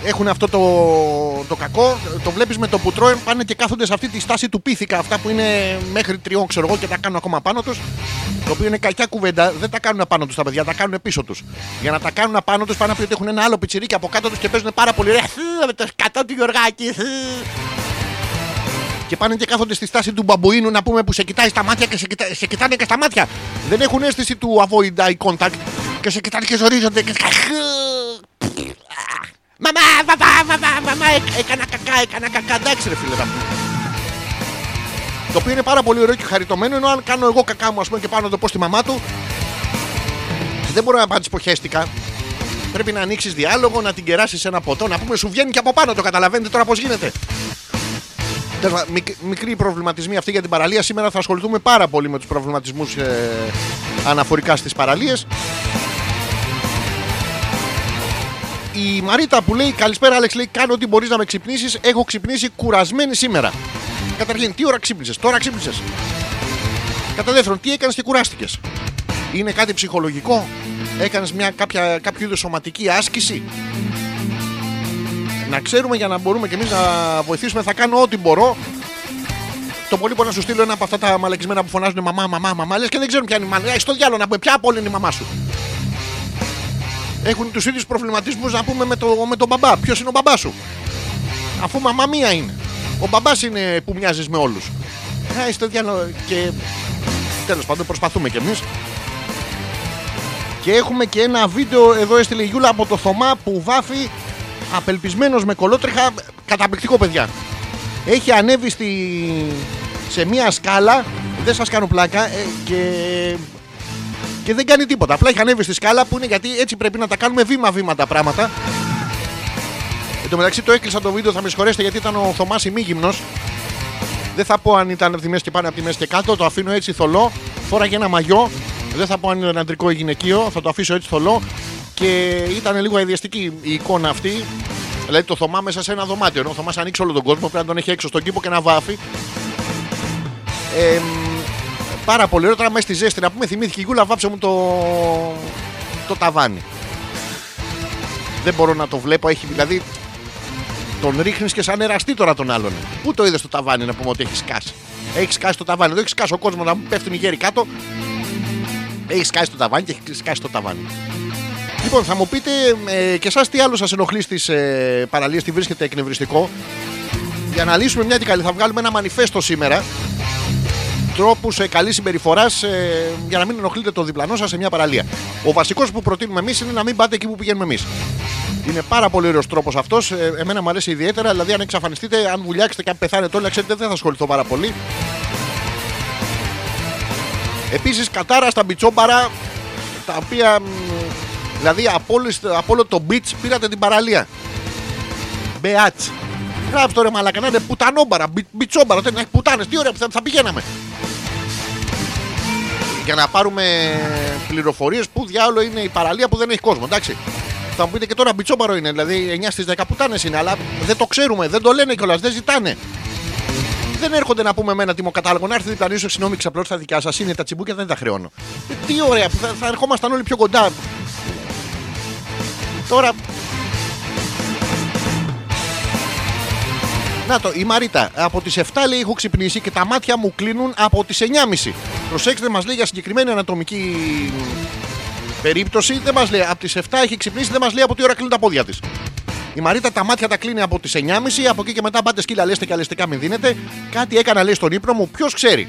Έχουν αυτό το, το κακό. Το βλέπεις με το που τρώει, πάνε και κάθονται σε αυτή τη στάση του πίθηκα. Αυτά που είναι μέχρι τριών, ξέρω εγώ, και τα κάνουν ακόμα πάνω τους. Το οποίο είναι κακιά κουβέντα. Δεν τα κάνουν απάνω τους τα παιδιά, τα κάνουν πίσω τους. Για να τα κάνουν απάνω τους πάνε να πει ότι έχουν ένα άλλο πιτσιρίκι από κάτω τους και παίζουν πάρα πολύ ωραία. Με το σκατό του Γιωργάκη. Και πάνε και κάθονται στη στάση του μπαμπουίνου να πούμε που σε κοιτάει στα μάτια και σε, κοιτά, σε κοιτάνε και στα μάτια. Δεν έχουν αίσθηση του avoid eye contact και σε κοιτάνε και ζορίζονται. Και... Μαμά, μαμά, μαμά, μαμά, έ- έκανα κακά, έκανα κακά. Εντάξει, ρε φίλε, να πούμε. Το οποίο είναι πάρα πολύ ωραίο και χαριτωμένο. Ενώ αν κάνω εγώ κακά μου, ας πούμε, και πάω να το πω στη μαμά του, δεν μπορώ να πάω ποχέστηκα. Πρέπει να ανοίξεις διάλογο, να την κεράσεις ένα ποτό, να πούμε σου βγαίνει και από πάνω. Το καταλαβαίνετε τώρα πώς γίνεται. Τέλος πάντων, μικ- μικροί προβληματισμοί αυτοί για την παραλία. Σήμερα θα ασχοληθούμε πάρα πολύ με τους προβληματισμούς ε, αναφορικά στις παραλίες. Η Μαρίτα που λέει Καλησπέρα, Άλεξ, λέει: Κάνω ό,τι μπορείς να με ξυπνήσεις. Έχω ξυπνήσει κουρασμένη σήμερα. Καταρχήν, τι ώρα ξύπνησες, τώρα ξύπνησες. Κατά δεύτερον, τι έκανες και κουράστηκες; Είναι κάτι ψυχολογικό; Έκανες μια κάποια, κάποιο είδους σωματική άσκηση; Να ξέρουμε για να μπορούμε και εμείς να βοηθήσουμε. Θα κάνω ό,τι μπορώ. Το πολύ μπορεί να σου στείλω ένα από αυτά τα μαλακισμένα που φωνάζουν μαμά, μαμά, μαμά. Λες και δεν ξέρουν ποια είναι η μαμά. Ε, στο διάλογο να πούμε, ποια από όλα είναι η μαμά σου. Έχουν τους ίδιους προβληματισμούς να πούμε με, το, με τον μπαμπά. Ποιος είναι ο μπαμπάς σου; Αφού μαμά μία είναι. Ο μπαμπάς είναι που μοιάζεις με όλους. Ε, στο διάλογο. Και τέλος πάντων προσπαθούμε κι εμείς. Και έχουμε και ένα βίντεο εδώ έστειλε η Γιούλα από το Θωμά που βάφει απελπισμένος με κολότριχα. Καταπληκτικό παιδιά. Έχει ανέβει στη... σε μία σκάλα. Δεν σας κάνω πλάκα. ε, και... Και δεν κάνει τίποτα. Απλά έχει ανέβει στη σκάλα που είναι γιατί έτσι πρέπει να τα κάνουμε βήμα-βήμα τα πράγματα. Εν τω μεταξύ το έκλεισα το βίντεο, θα με συγχωρέσετε γιατί ήταν ο Θωμάς ημίγυμνος. Δεν θα πω αν ήταν από τη μέση και πάνω από τη μέση και κάτω. Το αφήνω έτσι θολό. Φόραγε ένα μαγιό. Δεν θα πω αν είναι αντρικό ή γυναικείο. Θα το αφήσω έτσι θολό. Και ήταν λίγο αειδιαστική η εικόνα αυτή. Δηλαδή το Θωμά μέσα σε ένα δωμάτιο. Ενώ ο Θωμάς ανοίξει όλο τον κόσμο. Πρέπει να τον έχει έξω στον κήπο και να βάφει. Ε, πάρα πολύ ωραίο. Τώρα μέσα στη ζέστη να πούμε θυμήθηκε η Γούλα βάψε μου το, το ταβάνι. Δεν μπορώ να το βλέπω. Έχει δηλαδή τον ρίχνεις και σαν εραστή τώρα τον άλλον. Πού το είδες το ταβάνι να πούμε ότι έχεις σκάσει. Έχεις σκάσει το ταβάνι. Εδώ έχει σκάσει ο κόσμος να μου πέφτουν οι γέροι κάτω. Έχεις σκάσει το ταβάνι και έχεις σκάσει το ταβάνι. Λοιπόν, θα μου πείτε ε, και εσάς τι άλλο σας ενοχλεί στις ε, παραλίες, τι βρίσκεται εκνευριστικό. Για να λύσουμε μια και καλή, θα βγάλουμε ένα μανιφέστο σήμερα. Τρόπου ε, καλή συμπεριφορά ε, για να μην ενοχλείτε το διπλανό σας σε μια παραλία. Ο βασικός που προτείνουμε εμείς είναι να μην πάτε εκεί που πηγαίνουμε εμείς. Είναι πάρα πολύ ωραίος τρόπος αυτός. Ε, εμένα μου αρέσει ιδιαίτερα. Δηλαδή, αν εξαφανιστείτε, αν βουλιάξετε και αν πεθάνετε όλοι, να ξέρετε δεν θα ασχοληθώ πάρα πολύ. Επίσης, κατάρα στα μπιτσόμπαρα τα οποία. μ, Δηλαδή, από, όλες- από όλο το beach πήρατε την παραλία. Beat. Γράψτε το ρε μαλακα, να είναι πουτανόμπαρα, μπι, μπιτσόμπαρα, δεν έχει πουτάνες. Τι ωραία που θα, θα πηγαίναμε. Για να πάρουμε πληροφορίες που διάολο είναι η παραλία που δεν έχει κόσμο, εντάξει. Θα μου πείτε και τώρα μπιτσόμπαρο είναι, δηλαδή 9 στις 10 πουτάνες είναι, αλλά δεν το ξέρουμε, δεν το λένε κιόλας, δεν ζητάνε. Δεν έρχονται να πούμε με ένα τιμοκατάλογο. Να έρθει διπλανή σου, συγγνώμη, ξαπλώ στα δικιά σας. Είναι τα τσιμπούκια, δεν τα χρεώνω. Ε, τι ωραία, που θα, θα ερχόμασταν όλοι πιο κοντά. Τώρα. Να το, η Μαρίτα. Από τις 7 λέει έχω ξυπνήσει και τα μάτια μου κλείνουν από τις 9.30. Προσέξτε, μας λέει για συγκεκριμένη ανατομική περίπτωση. Δεν μας λέει από τις 7 έχει ξυπνήσει, δεν μας λέει από τι ώρα κλείνουν τα πόδια της. Η Μαρίτα τα μάτια τα κλείνει από τις 9.30, από εκεί και μετά πάτε σκύλα, λέστε και αλεστικά μην δίνετε. Κάτι έκανα λέει στον ύπνο μου, ποιος ξέρει.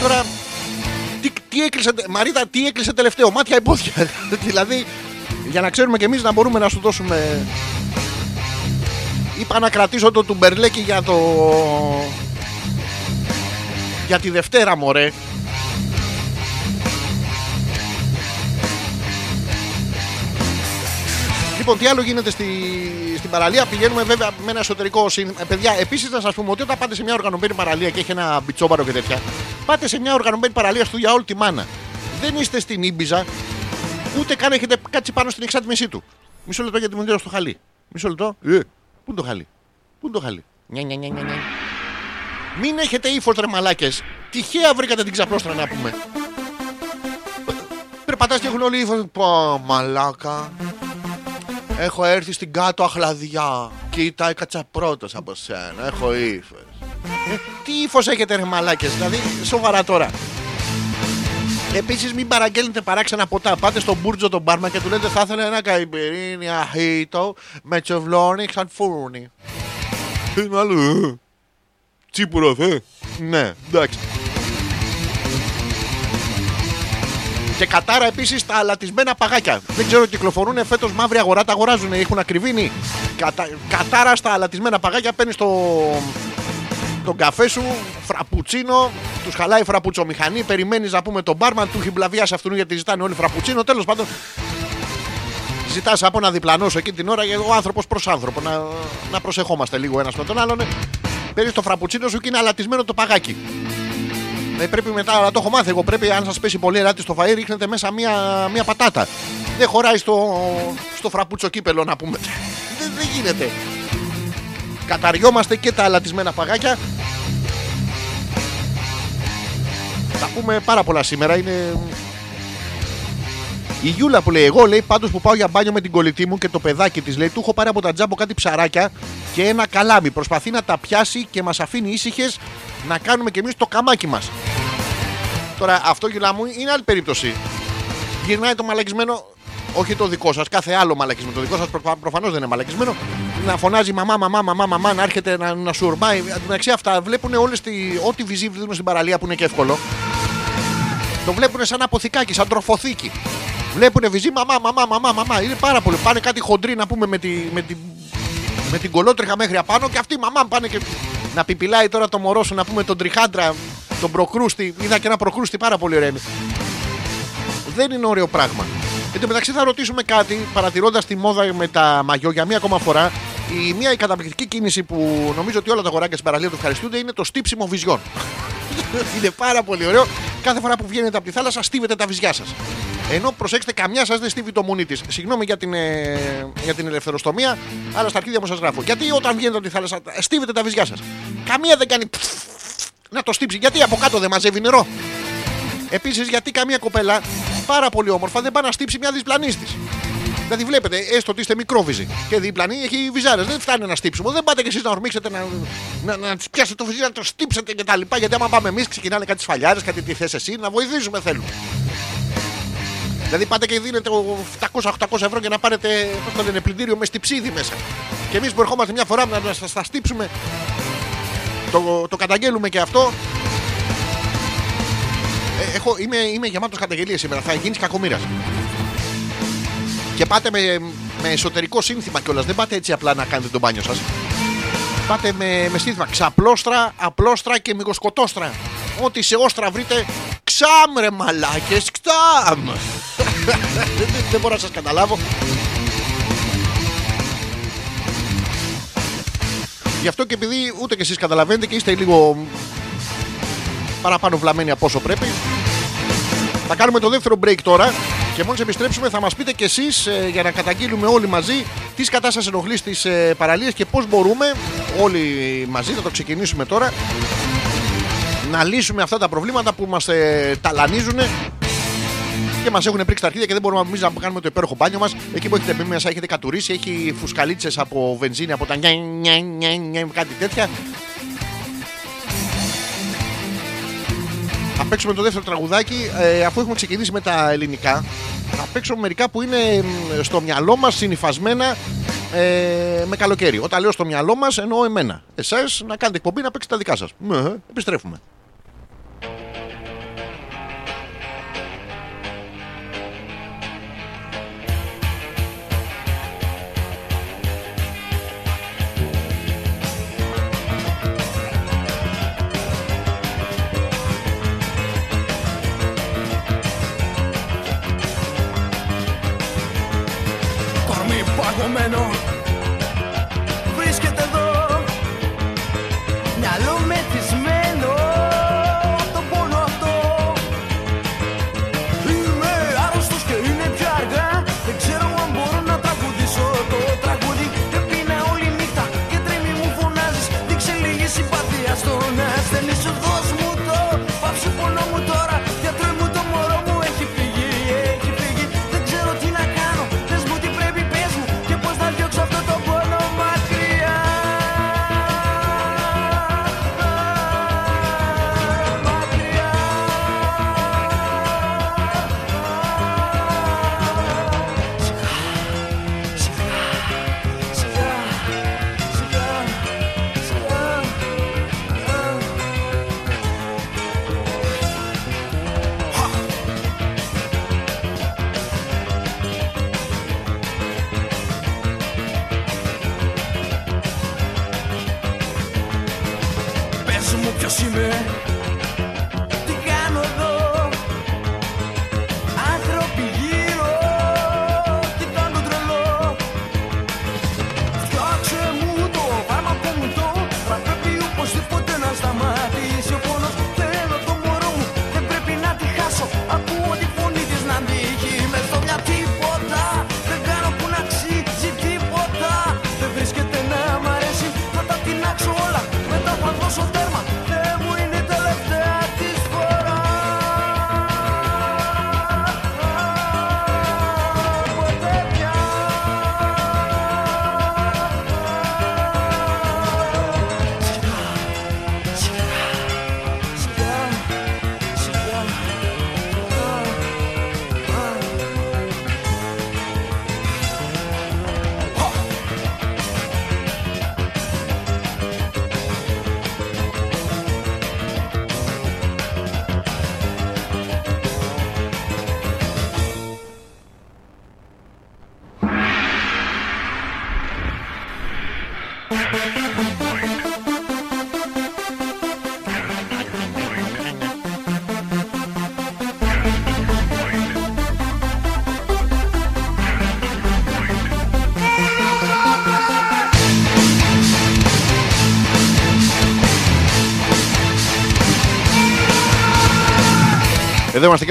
Τώρα, τι, τι έκλεισε, Μαρίτα, τι έκλεισε τελευταίο, μάτια ή πόδια. δηλαδή, για να ξέρουμε και εμείς να μπορούμε να σου δώσουμε. Είπα να κρατήσω το τουμπερλέκι για το. Για τη Δευτέρα, μωρέ. Λοιπόν, τι άλλο γίνεται στη, στην παραλία. Πηγαίνουμε βέβαια με ένα εσωτερικό συν. Ε, παιδιά, επίσης να σας πούμε ότι όταν πάτε σε μια οργανωμένη παραλία και έχει ένα μπιτσόμπαρο και τέτοια, πάτε σε μια οργανωμένη παραλία στο για όλη τη μάνα. Δεν είστε στην Ήμπιζα, ούτε καν έχετε κάτσει πάνω στην εξάτμισή του. Μισό λεπτό γιατί μου δίνω στο χαλί. Μισό λεπτό. Ε, πού είναι το χαλί; Πού είναι το χαλί; Νια, νια, νια, νια, νια. Μην έχετε ύφος ρε μαλάκες. Τυχαία βρήκατε την ξαπλώστρα να πούμε. Περπατάς και έχουν όλοι ύφος. Πω, μαλάκα. Έχω έρθει στην κάτω αχλαδιά. Κοίτα, έκατσα πρώτος από σένα. Έχω ύφος. Ε, τι ύφος έχετε, ρε μαλάκες, δηλαδή σοβαρά τώρα. Επίσης, μην παραγγέλνετε παράξενα ποτά. Πάτε στον Μπούρτζο τον μπάρμα και του λέτε θα ήθελα ένα καϊπυρίνι αχίτο με τσευλόνι σαν φούρνι. Τι μάλλον. ε, Τσίπουρος, θε. Ναι, εντάξει. Και κατάρα επίσης τα αλατισμένα παγάκια. Δεν ξέρω, κυκλοφορούν φέτος μαύρη αγορά, τα αγοράζουν, έχουν ακριβήνει. Κατα... Κατάρα στα αλατισμένα παγάκια παίρνεις το... τον καφέ σου, φραπουτσίνο, τους χαλάει φραπουτσομηχανή, περιμένεις να πούμε τον μπάρμαν, του έχει μπλαβιάσει αυτού γιατί ζητάνε όλοι φραπουτσίνο. Τέλος πάντων, ζητάς από ένα διπλανό σου εκεί την ώρα για ο άνθρωπος προς άνθρωπο. Να, να προσεχόμαστε λίγο ένας με τον άλλον. Παίρνεις το φραπουτσίνο σου και είναι αλατισμένο το παγάκι. Ε, πρέπει μετά, αλλά το έχω μάθει εγώ. Πρέπει, αν σας πέσει πολύ ελάτι στο φαΐ, ρίχνετε μέσα μία, μία πατάτα. Δεν χωράει στο, στο φραπούτσο κύπελο να πούμε. δεν, δεν γίνεται. Καταριόμαστε και τα αλατισμένα παγάκια. Θα πούμε πάρα πολλά σήμερα. Είναι. Η Γιούλα που λέει: Εγώ λέει πάντως που πάω για μπάνιο με την κολλητή μου και το παιδάκι της λέει: Του έχω πάρει από τα τζάμπο κάτι ψαράκια και ένα καλάμι. Προσπαθεί να τα πιάσει και μας αφήνει ήσυχες να κάνουμε κι εμείς το καμάκι μας. Τώρα αυτό Γιούλα μου είναι άλλη περίπτωση. Γυρνάει το μαλακισμένο, όχι το δικό σας, κάθε άλλο μαλακισμένο. Το δικό σας προ, προφανώς δεν είναι μαλακισμένο. Να φωνάζει μαμά, μαμά, μαμά, μαμά, να έρχεται να, να σου ορμάει. Εν τω μεταξύ αυτά βλέπουν όλες τη, ό,τι βυζί δίνουν στην παραλία που είναι και εύκολο. Το βλέπουν σαν αποθηκάκι, σαν τροφοθήκη. Βλέπουν βυζί, μαμά, μαμά, μαμά, μαμά. Είναι πάρα πολύ. Πάνε κάτι χοντρή να πούμε με, τη, με, τη, με την κολότριχα μέχρι απάνω και αυτή μαμά πάνε και να πιπιλάει τώρα το μωρό σου να πούμε τον τριχάντρα, τον προκρούστη. Είδα και ένα προκρούστη πάρα πολύ ωραίο. είναι. Δεν είναι ωραίο πράγμα. Εν τω μεταξύ θα ρωτήσουμε κάτι παρατηρώντας τη μόδα με τα μαγιό για μία ακόμα φορά. Η μία η καταπληκτική κίνηση που νομίζω ότι όλα τα αγοράκια στην παραλία του ευχαριστούνται είναι το στύψιμο βυζιών. είναι πάρα πολύ ωραίο. Κάθε φορά που βγαίνετε από τη θάλασσα, στίβετε τα βυζιά σας. Ενώ προσέξτε, καμιά σας δεν στίβει το μουνί της. Συγγνώμη για την, ε, για την ελευθεροστομία, αλλά στα αρχίδια μου σας γράφω. Γιατί όταν βγαίνετε από τη θάλασσα, στίβετε τα βυζιά σας. Καμία δεν κάνει να το στύψει. Γιατί από κάτω δεν μαζεύει νερό. Επίσης, γιατί καμία κοπέλα πάρα πολύ όμορφα δεν πάει να στύψει μια διπλανή της. Δηλαδή, βλέπετε, έστω ότι είστε μικρόβιζοι και διπλανή έχει βυζάρες. Δεν φτάνει να στύψουμε. Δεν πάτε κι εσείς να ορμήξετε να, να, να τις πιάσετε το βυζί, να το στύψετε κτλ. Γιατί άμα πάμε εμείς, ξεκινάνε κάτι σφαλιάρες, κάτι τι θες εσύ, να βοηθήσουμε θέλουμε. Δηλαδή πάτε και δίνετε 700-800 ευρώ για να πάρετε πώς το λένε, πλυντήριο μες στυψίδι μέσα. Και εμείς που ερχόμαστε μια φορά να σας τα στύψουμε, το, το καταγγέλουμε και αυτό. Ε, έχω, είμαι, είμαι γεμάτος καταγγελίες σήμερα. Θα γίνεις κακομοίρας. Και πάτε με, με εσωτερικό σύνθημα κιόλας. Δεν πάτε έτσι απλά να κάνετε τον μπάνιο σας. Πάτε με, με σύνθημα ξαπλώστρα, απλώστρα και μικοσκοτόστρα. Ό,τι σε όστρα βρείτε, ξάμ ρε μαλάκες, ξάμ. δεν, δεν μπορώ να σας καταλάβω. Γι' αυτό και επειδή ούτε και εσείς καταλαβαίνετε και είστε λίγο παραπάνω βλαμμένοι από όσο πρέπει. Θα κάνουμε το δεύτερο break τώρα και μόλις επιστρέψουμε θα μας πείτε και εσείς ε, για να καταγγείλουμε όλοι μαζί τις κατάσταση ενοχλεί στις ε, παραλίες και πώς μπορούμε όλοι μαζί, θα το ξεκινήσουμε τώρα, να λύσουμε αυτά τα προβλήματα που μας ε, ταλανίζουν και μας έχουν πρίξει τα αρχίδια και δεν μπορούμε εμείς να κάνουμε το υπέροχο μπάνιο μας. Εκεί που έχετε μπει μέσα, έχετε κατουρίσει, έχει φουσκαλίτσες από βενζίνη, από τα νιά, νιά, νιά, νιά, κάτι τέτοια. Θα παίξουμε το δεύτερο τραγουδάκι ε, αφού έχουμε ξεκινήσει με τα ελληνικά. Θα παίξουμε μερικά που είναι μ, στο μυαλό μας συνυφασμένα ε, με καλοκαίρι. Όταν λέω στο μυαλό μας εννοώ εμένα. Εσάς να κάνετε εκπομπή να παίξετε τα δικά σας. επιστρέφουμε.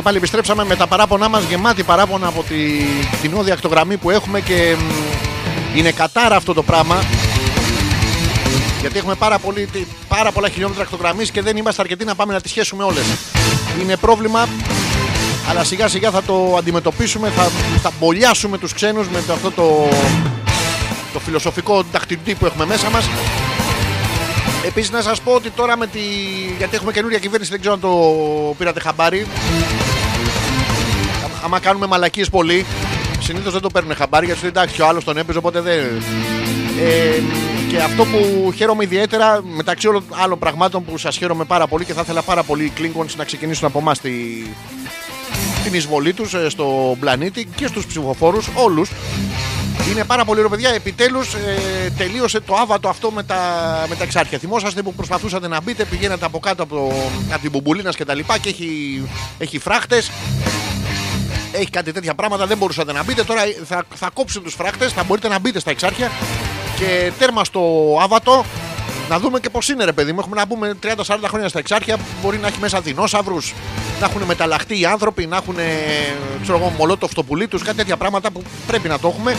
Και πάλι επιστρέψαμε με τα παράπονά μας γεμάτη παράπονα από τη κτηνόδια ακτογραμμή που έχουμε και μ, είναι κατάρα αυτό το πράγμα γιατί έχουμε πάρα, πολύ, πάρα πολλά χιλιόμετρα ακτογραμμής και δεν είμαστε αρκετοί να πάμε να τις σχέσουμε όλες. Είναι πρόβλημα αλλά σιγά σιγά θα το αντιμετωπίσουμε, θα, θα μπολιάσουμε τους ξένους με το, αυτό το, το φιλοσοφικό δαχτυλιτή που έχουμε μέσα μας. Επίσης να σας πω ότι τώρα με τη... γιατί έχουμε καινούρια κυβέρνηση, δεν ξέρω αν το πήρατε χαμπάρι. Άμα- Άμα κάνουμε μαλακίες πολύ, συνήθως δεν το παίρνουν χαμπάρι γιατί σου λέει, εντάξει ο άλλος τον έπαιζε οπότε δεν... Ε, και αυτό που χαίρομαι ιδιαίτερα μεταξύ όλων άλλων πραγμάτων που σας χαίρομαι πάρα πολύ και θα ήθελα πάρα πολύ οι Klingons να ξεκινήσουν από εμάς τη, την εισβολή τους ε, στο πλανήτη και στους ψηφοφόρους όλους είναι πάρα πολύ ωραία, παιδιά. Επιτέλους ε, τελείωσε το άβατο αυτό με τα, με τα εξάρχεια. Θυμόσαστε που προσπαθούσατε να μπείτε, πηγαίνατε από κάτω από, το, από την Μπουμπουλίνας και τα λοιπά και έχει, έχει φράχτες. Έχει κάτι τέτοια πράγματα, δεν μπορούσατε να μπείτε. Τώρα θα, θα κόψουν τους φράχτε, θα μπορείτε να μπείτε στα εξάρχεια και τέρμα στο άβατο. Να δούμε και πώς είναι, ρε παιδί μου. Έχουμε να πούμε 30-40 χρόνια στα εξάρχεια. Μπορεί να έχει μέσα δεινόσαυρους, να έχουν μεταλλαχτεί οι άνθρωποι, να έχουν ξέρω εγώ, μολότοφ στο πουλί τους, κάτι τέτοια πράγματα που πρέπει να το έχουμε.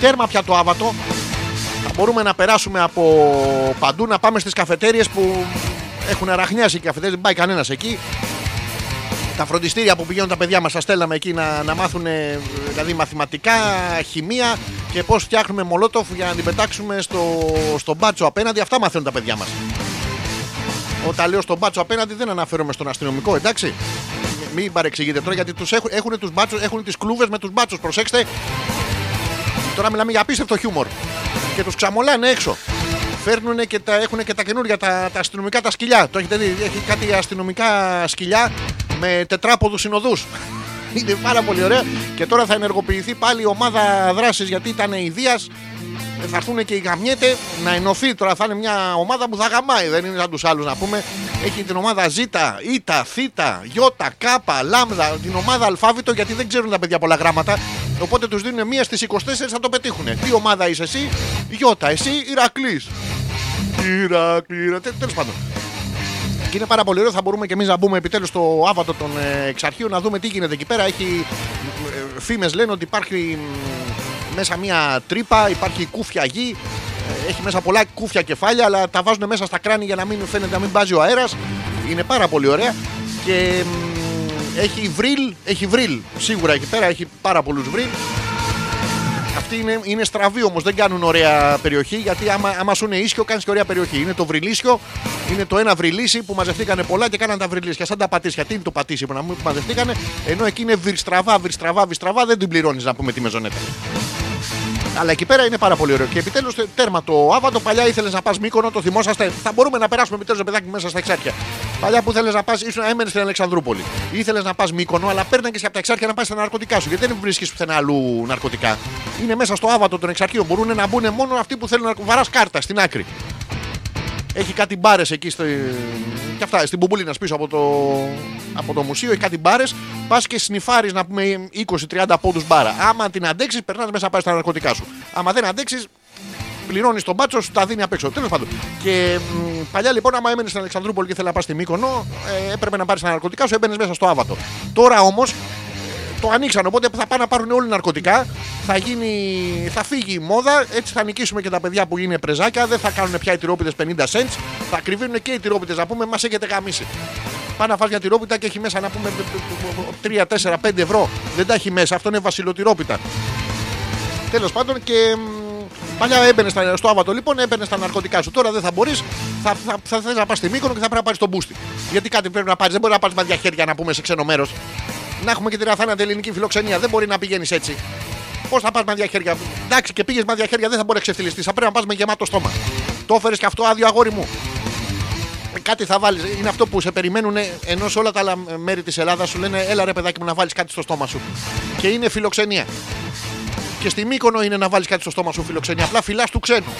Τέρμα πια το άβατο. Θα μπορούμε να περάσουμε από παντού, να πάμε στις καφετέρειε που έχουν αραχνιάσει οι καφετέρειε, δεν πάει κανένας εκεί. Τα φροντιστήρια που πηγαίνουν τα παιδιά μας, τα στέλναμε εκεί να, να μάθουν ε, δηλαδή μαθηματικά, χημεία και πώς φτιάχνουμε μολότοφ για να την πετάξουμε στο, στο μπάτσο απέναντι. Αυτά μαθαίνουν τα παιδιά μας. Όταν λέω στον μπάτσο απέναντι δεν αναφέρομαι στον αστυνομικό, εντάξει. Μην παρεξηγείτε τώρα γιατί τους έχουν, έχουν, τους μπάτσους, έχουν τις κλούβες με τους μπάτσους. Προσέξτε. Τώρα μιλάμε για απίστευτο χιούμορ. Και τους ξαμολάνε έξω. Φέρνουν και τα, έχουν και τα καινούργια, τα, τα αστυνομικά τα σκυλιά. Το έχετε δει, έχει κάτι αστυνομικά σκυλιά με τετράποδους συνοδούς. Είναι πάρα πολύ ωραία. Και τώρα θα ενεργοποιηθεί πάλι η ομάδα δράσης γιατί ήταν η Δίας ε, θα έρθουν και οι γαμιέτε να ενωθεί. Τώρα θα είναι μια ομάδα που θα γαμάει. Δεν είναι σαν τους άλλους να πούμε. Έχει την ομάδα Ζ, Ήτα, Θ, Ι, Κ, Λάμδα, την ομάδα Αλφάβητο γιατί δεν ξέρουν τα παιδιά πολλά γράμματα. Οπότε τους δίνουν μία στις 24 θα το πετύχουν. Τι ομάδα είσαι εσύ, Ι, εσύ Ηρακλής. Ηρακλή, τέλος πάντων. Και είναι πάρα πολύ ωραίο. Θα μπορούμε και εμείς να μπούμε επιτέλους στο άβατο των ε, εξαρχείων να δούμε τι γίνεται εκεί πέρα. Έχει φήμες λένε ότι υπάρχει μ, μέσα μια τρύπα, υπάρχει κούφια γη. ε, Έχει μέσα πολλά κούφια κεφάλια, αλλά τα βάζουν μέσα στα κράνη για να μην φαίνεται να μην μπάζει ο αέρας. Είναι πάρα πολύ ωραία. Και μ, έχει βρύλ, έχει βρύλ. Σίγουρα εκεί πέρα έχει πάρα πολλούς βρύλ. Αυτοί είναι, είναι στραβοί όμως, δεν κάνουν ωραία περιοχή. Γιατί άμα, άμα σου είναι ίσιο, κάνεις και ωραία περιοχή. Είναι το βρυλίσιο, είναι το ένα βρυλίσι που μαζευτήκανε πολλά και κάναν τα βρυλίσια. Σαν τα πατήσια. Τι είναι το πατήσι που να μην μαζευτήκανε. Ενώ εκεί είναι βυρστραβά, βυρστραβά, βυρστραβά, δεν την πληρώνεις να πούμε τη μεζονέτα. Αλλά εκεί πέρα είναι πάρα πολύ ωραίο. Και επιτέλους τέρμα το Άβατο. Παλιά ήθελες να πας μήκονο, το θυμόσαστε. Θα μπορούμε να περάσουμε επιτέλους παιδάκι μέσα στα εξάρχεια. Παλιά που ήθελε να πας, ήσουν έμενες στην Αλεξανδρούπολη. Ήθελες να πας μήκονο, αλλά παίρνανε και από τα εξάρχεια να πας στα ναρκωτικά σου. Γιατί δεν βρίσκεις πουθενά αλλού ναρκωτικά; Είναι μέσα στο Άβατο των εξαρχείων. Μπορούν να μπουν μόνο αυτοί που θέλουν να βαράς κάρτα στην άκρη. Έχει κάτι μπάρες εκεί στο... και αυτά, στην Μπουμπουλίνα πίσω από το, από το μουσείο. Έχει κάτι μπάρες. Πας και σνιφάρεις να πούμε 20-30 πόντους μπάρα. Άμα την αντέξεις, περνάς μέσα πάει στα ναρκωτικά σου. Άμα δεν αντέξεις, πληρώνεις τον μπάτσο, σου τα δίνει απ' έξω. Τέλος πάντων. Και μ, παλιά λοιπόν, άμα έμενες στην Αλεξανδρούπολη και ήθελε να πας στη Μύκονο, ε, έπρεπε να πάρεις τα ναρκωτικά σου, έμπαινες μέσα στο άβατο. Τώρα όμως το ανοίξαν. Οπότε θα πάνε να πάρουν όλοι ναρκωτικά. Θα, γίνει, θα φύγει η μόδα. Έτσι θα νικήσουμε και τα παιδιά που είναι πρεζάκια. Δεν θα κάνουν πια οι τυρόπιτες 50 cents. Θα κρυβίνουν και οι τυρόπιτες να πούμε, μας έχετε γαμίσει. Πάνε να φας μια τυρόπιτα και έχει μέσα να πούμε 3, 4, 5 ευρώ. Δεν τα έχει μέσα. Αυτό είναι βασιλοτυρόπιτα. Τέλος πάντων και μ, παλιά έμπαινες στα- στο άβατο λοιπόν, έμπαινες στα ναρκωτικά σου. Τώρα δεν θα μπορείς, θα, θα, θα θες να πας στη Μύκονο και θα πρέπει να πάρεις τον μπούστι. Γιατί κάτι πρέπει να πάρεις. Δεν μπορεί να πάρεις μαδιά χέρια να πούμε σε ξένο μέρος. Να έχουμε και την αθάνατη ελληνική φιλοξενία. Δεν μπορεί να πηγαίνεις έτσι. Πώς θα πας μαδιά χέρια; Εντάξει και πήγες μαδιά χέρια δεν θα μπορεί να ξεφτυλιστείς. Θα πρέπει να πας με γεμάτο στόμα. Το έφερες και αυτό άδειο αγόρι μου. Ε, Κάτι θα βάλεις. Είναι αυτό που σε περιμένουν ενώ σε όλα τα άλλα μέρη της Ελλάδας σου λένε Έλα ρε παιδάκι μου να βάλεις κάτι στο στόμα σου. Και είναι φιλοξενία. Και στη Μύκονο είναι να βάλεις κάτι στο στόμα σου φιλοξενία. Απλά φυλάς του ξένου.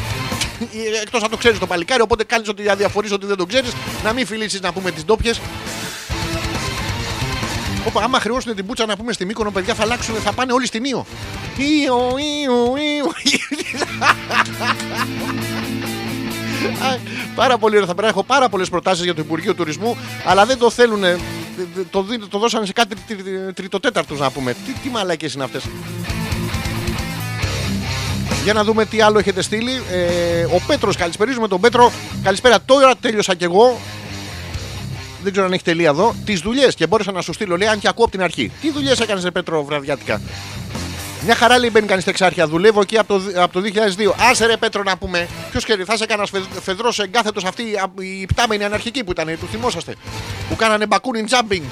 Εκτός αν το ξέρεις το παλικάρι, οπότε κάνεις ότι αδιαφορείς ότι δεν το ξέρεις, να μην φιλήσεις να πούμε τις ντόπιες. Όπα, άμα χρεώσουν την πούτσα να πούμε στη Μύκονο, παιδιά θα αλλάξουν, θα πάνε όλοι στην Ήο. Ήο, Ήο, Ήο. Α, πάρα πολύ ωραία. Θα πρέπει να έχω πάρα πολλές προτάσεις για το Υπουργείο Τουρισμού, αλλά δεν το θέλουν. το, δι- το δώσανε σε κάτι τρι- τρι- τριτοτέταρτους να πούμε. Τι, τι μαλακές είναι αυτές. Για να δούμε τι άλλο έχετε στείλει. Ε, ο Πέτρος, καλησπερίζουμε τον Πέτρο. Καλησπέρα, τώρα τέλειωσα κι εγώ. Δεν ξέρω αν έχει τελεία εδώ. Τις δουλειές και μπόρεσα να σου στείλω, λέει, αν και ακούω από την αρχή. Τι δουλειές έκανες, Ρε Πέτρο, βραδιάτικα; Μια χαρά λέει μπαίνει κανείς στα εξάρχεια. Δουλεύω εκεί από το, από το 2002. Άσε ρε Πέτρο να πούμε. Ποιος ξέρει, θα σε έκανα φεδρός εγκάθετος αυτή η πτάμενη αναρχική που ήταν, του θυμόσαστε. Που κάνανε μπακούνιν jumping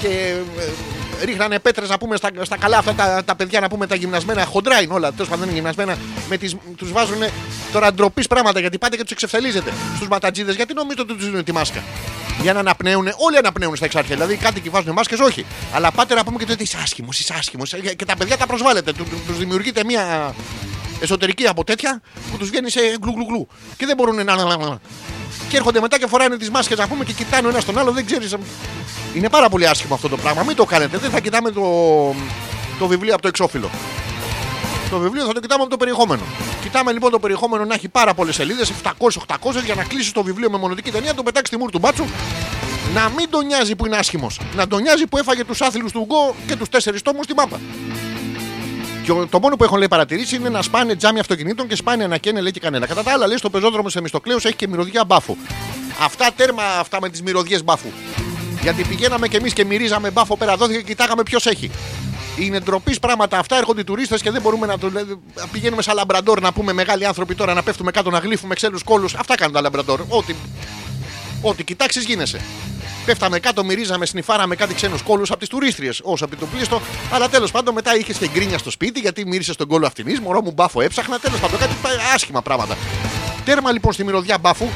και ε, ρίχνανε πέτρες να πούμε στα, στα καλά αυτά τα, τα παιδιά να πούμε τα γυμνασμένα. Χοντρά είναι όλα. Τέλος πάντων είναι γυμνασμένα. Τους βάζουν τώρα ντροπής πράγματα γιατί πάτε και τους εξευθελίζετε στους ματατζίδες. Γιατί νομίζετε ότι τους δίνουν τη μάσκα; Για να αναπνέουν, όλοι αναπνέουν στα εξάρχεια. Δηλαδή κάτι και βάζουν μάσκες, όχι. Αλλά πάτε να πούμε και τότε είσαι άσχημος, είσαι άσχημος. Και τα παιδιά τα προσβάλλετε. Του δημιουργείτε μια εσωτερική από τέτοια που τους βγαίνει σε γλου γλου γλου. Και δεν μπορούν να. Να- να- Και έρχονται μετά και φοράνε τις μάσκες να πούμε και κοιτάνε ο ένας τον άλλο. Δεν ξέρεις. Είναι πάρα πολύ άσχημο αυτό το πράγμα. Μην το κάνετε. Δεν θα κοιτάμε το, το βιβλίο από το εξώφυλλο. Το βιβλίο θα το κοιτάμε από το περιεχόμενο. Κοιτάμε λοιπόν το περιεχόμενο να έχει πάρα πολλές σελίδες, 700-800 για να κλείσει το βιβλίο με μονοτική ταινία, να το πετάξει στη μούρ του μπάτσου. Να μην τον νοιάζει που είναι άσχημος. Να τον νοιάζει που έφαγε τους άθλου του Γκο και τους τέσσερις τόμους στη μάπα. Και ο- το μόνο που έχω λέει παρατηρήσει είναι να σπάνε τζάμι αυτοκινήτων και σπάνε ένα καίνε λέει και κανένα. Κατά τα άλλα, λέει στο πεζόδρομο σε Μιστοκλέου έχει και μυρωδιά μπάφου. Αυτά τέρμα αυτά με τις μυρωδιές μπάφου. Γιατί πηγαίναμε κι εμείς και μυρίζαμε μπάφο πέρα εδώ και κοιτάγαμε ποιος έχει. Είναι ντροπής πράγματα αυτά. Έρχονται οι τουρίστες και δεν μπορούμε να το λέμε. Πηγαίνουμε σαν λαμπραντόρ να πούμε μεγάλοι άνθρωποι τώρα να πέφτουμε κάτω να γλύφουμε ξένους κόλους. Αυτά κάνουν τα λαμπραντόρ. Ό,τι, ό,τι κοιτάξεις γίνεσαι. Πέφταμε κάτω, μυρίζαμε, σνιφάραμε κάτι ξένους κόλους από τις τουρίστριες όσο από το πλήστο. Αλλά τέλος πάντων μετά είχε και γκρίνια στο σπίτι γιατί μύρισε τον κόλο αυτινή. Μωρό μου μπάφο έψαχνα. Τέλος πάντων κάτι πα- άσχημα πράγματα. Τέρμα λοιπόν στη μυρωδιά μπάφου.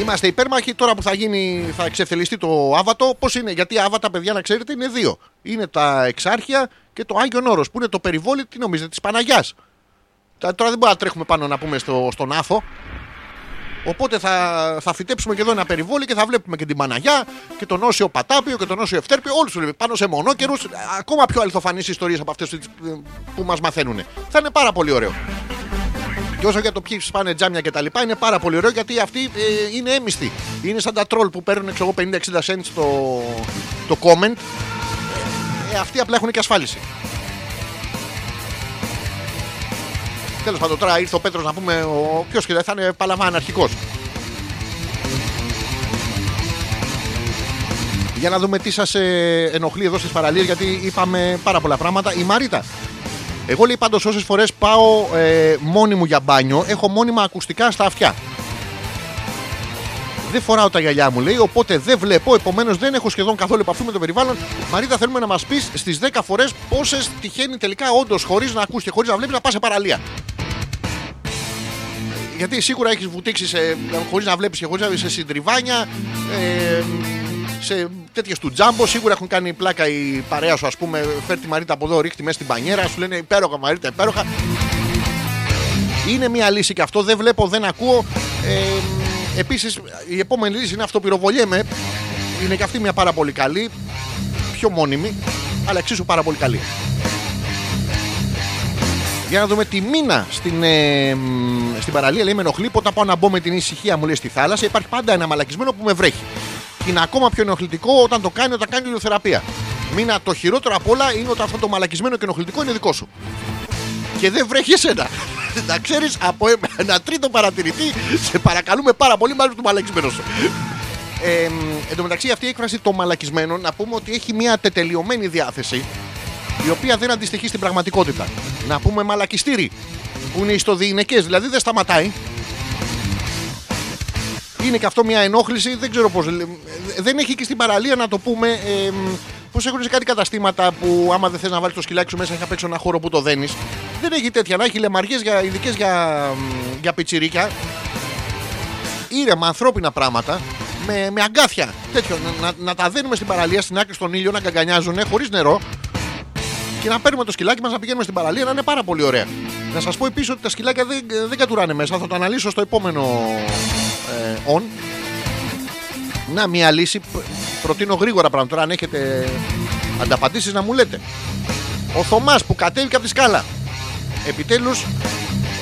Είμαστε υπέρμαχοι τώρα που θα γίνει, θα εξευθελιστεί το Άβατο. Πώς είναι, γιατί Άβατα, παιδιά, να ξέρετε, είναι δύο. Είναι τα Εξάρχεια και το Άγιον Όρος που είναι το περιβόλι, τι νομίζετε, της Παναγιάς. Τώρα δεν μπορούμε να τρέχουμε πάνω να πούμε στο, στον Άφο. Οπότε θα, θα φυτέψουμε και εδώ ένα περιβόλι και θα βλέπουμε και την Παναγιά και τον Όσιο Πατάπιο και τον Όσιο Ευτέρπιο. Όλους τους πάνω σε μονόκερου. Ακόμα πιο αληθοφανείς ιστορίες από αυτές που μας μαθαίνουν. Θα είναι πάρα πολύ ωραίο. Και όσο για το ποιοι σπάνε τζάμια και τα λοιπά, είναι πάρα πολύ ωραίο γιατί αυτοί ε, είναι έμιστοι. Είναι σαν τα τρόλ που παίρνουν ξέρω εγώ, 50-60 cents το, το comment. Ε, αυτοί απλά έχουν και ασφάλιση. Τέλος πάντων, τώρα ήρθε ο Πέτρος να πούμε, ο ποιος και δεν θα είναι παλαβά αναρχικό. Για να δούμε τι σας ενοχλεί εδώ στις παραλίες, γιατί είπαμε πάρα πολλά πράγματα. Η Μαρίτα. Εγώ λέει πάντως όσες φορές πάω ε, μόνη μου για μπάνιο, έχω μόνιμα ακουστικά στα αυτιά. Δεν φοράω τα γυαλιά μου, λέει, οπότε δεν βλέπω, επομένως δεν έχω σχεδόν καθόλου επαφή με το περιβάλλον. Μαρίτα, θέλουμε να μας πεις στις 10 φορές πόσες τυχαίνει τελικά όντως χωρίς να ακούς και χωρίς να βλέπεις να πας σε παραλία. Γιατί σίγουρα έχεις βουτήξει χωρίς να βλέπεις και χωρίς να βλέπει σε συντριβάνια, ε, σε τέτοιες του τζάμπο. Σίγουρα έχουν κάνει πλάκα η παρέα σου, ας πούμε. Φέρει τη Μαρίτα από εδώ, ρίχτη μέσα στην πανιέρα, σου λένε υπέροχα Μαρίτα, υπέροχα. Είναι μια λύση και αυτό. Δεν βλέπω, δεν ακούω. Ε, Επίσης, η επόμενη λύση είναι αυτοπυροβολιέμαι. Είναι και αυτή μια πάρα πολύ καλή. Πιο μόνιμη, αλλά εξίσου πάρα πολύ καλή. Για να δούμε τη μήνα στην, ε, μ, στην παραλία. Λέει με ενοχλεί. Πότε πάω να μπω με την ησυχία μου λέει στη θάλασσα. Υπάρχει πάντα ένα μαλακισμένο που με βρέχει. Και είναι ακόμα πιο ενοχλητικό όταν το κάνει όταν κάνει ηλιοθεραπεία. Μήνα το χειρότερο απ' όλα είναι όταν αυτό το μαλακισμένο και ενοχλητικό είναι δικό σου. Και δεν βρέχει εσένα. Να ξέρεις από ένα τρίτο παρατηρητή, σε παρακαλούμε πάρα πολύ, μάλλον του μαλακισμένος σου. Ε, εν τω μεταξύ, αυτή η έκφραση το μαλακισμένο να πούμε ότι έχει μια τετελειωμένη διάθεση η οποία δεν αντιστοιχεί στην πραγματικότητα. Να πούμε μαλακιστήρι που είναι ιστοδιειναικέ, δηλαδή δεν σταματάει. Είναι και αυτό μια ενόχληση, δεν ξέρω πώς. Δεν έχει και στην παραλία να το πούμε. Ε, Πώ έχουν σε κάτι καταστήματα που άμα δεν θες να βάλεις το σκυλάκι σου μέσα, έχει απ' έξω ένα χώρο που το δένεις. Δεν έχει τέτοια. Να έχει λεμαριές για, ειδικές για, για πιτσιρίκια. Ήρεμα, ανθρώπινα πράγματα. Με, με αγκάθια. Τέτοιο. Να, να, να τα δένουμε στην παραλία, στην άκρη στον ήλιο, να γκαγκανιάζουν χωρίς νερό. Και να παίρνουμε το σκυλάκι μας να πηγαίνουμε στην παραλία να είναι πάρα πολύ ωραία. Να σας πω επίσης ότι τα σκυλάκια δεν, δεν κατουράνε μέσα. Θα το αναλύσω στο επόμενο ε, on. Να, μια λύση. π- Προτείνω γρήγορα πράγματα. Τώρα, αν έχετε ανταπαντήσεις, να μου λέτε. Ο Θωμάς που κατέβηκε από τη σκάλα. Επιτέλους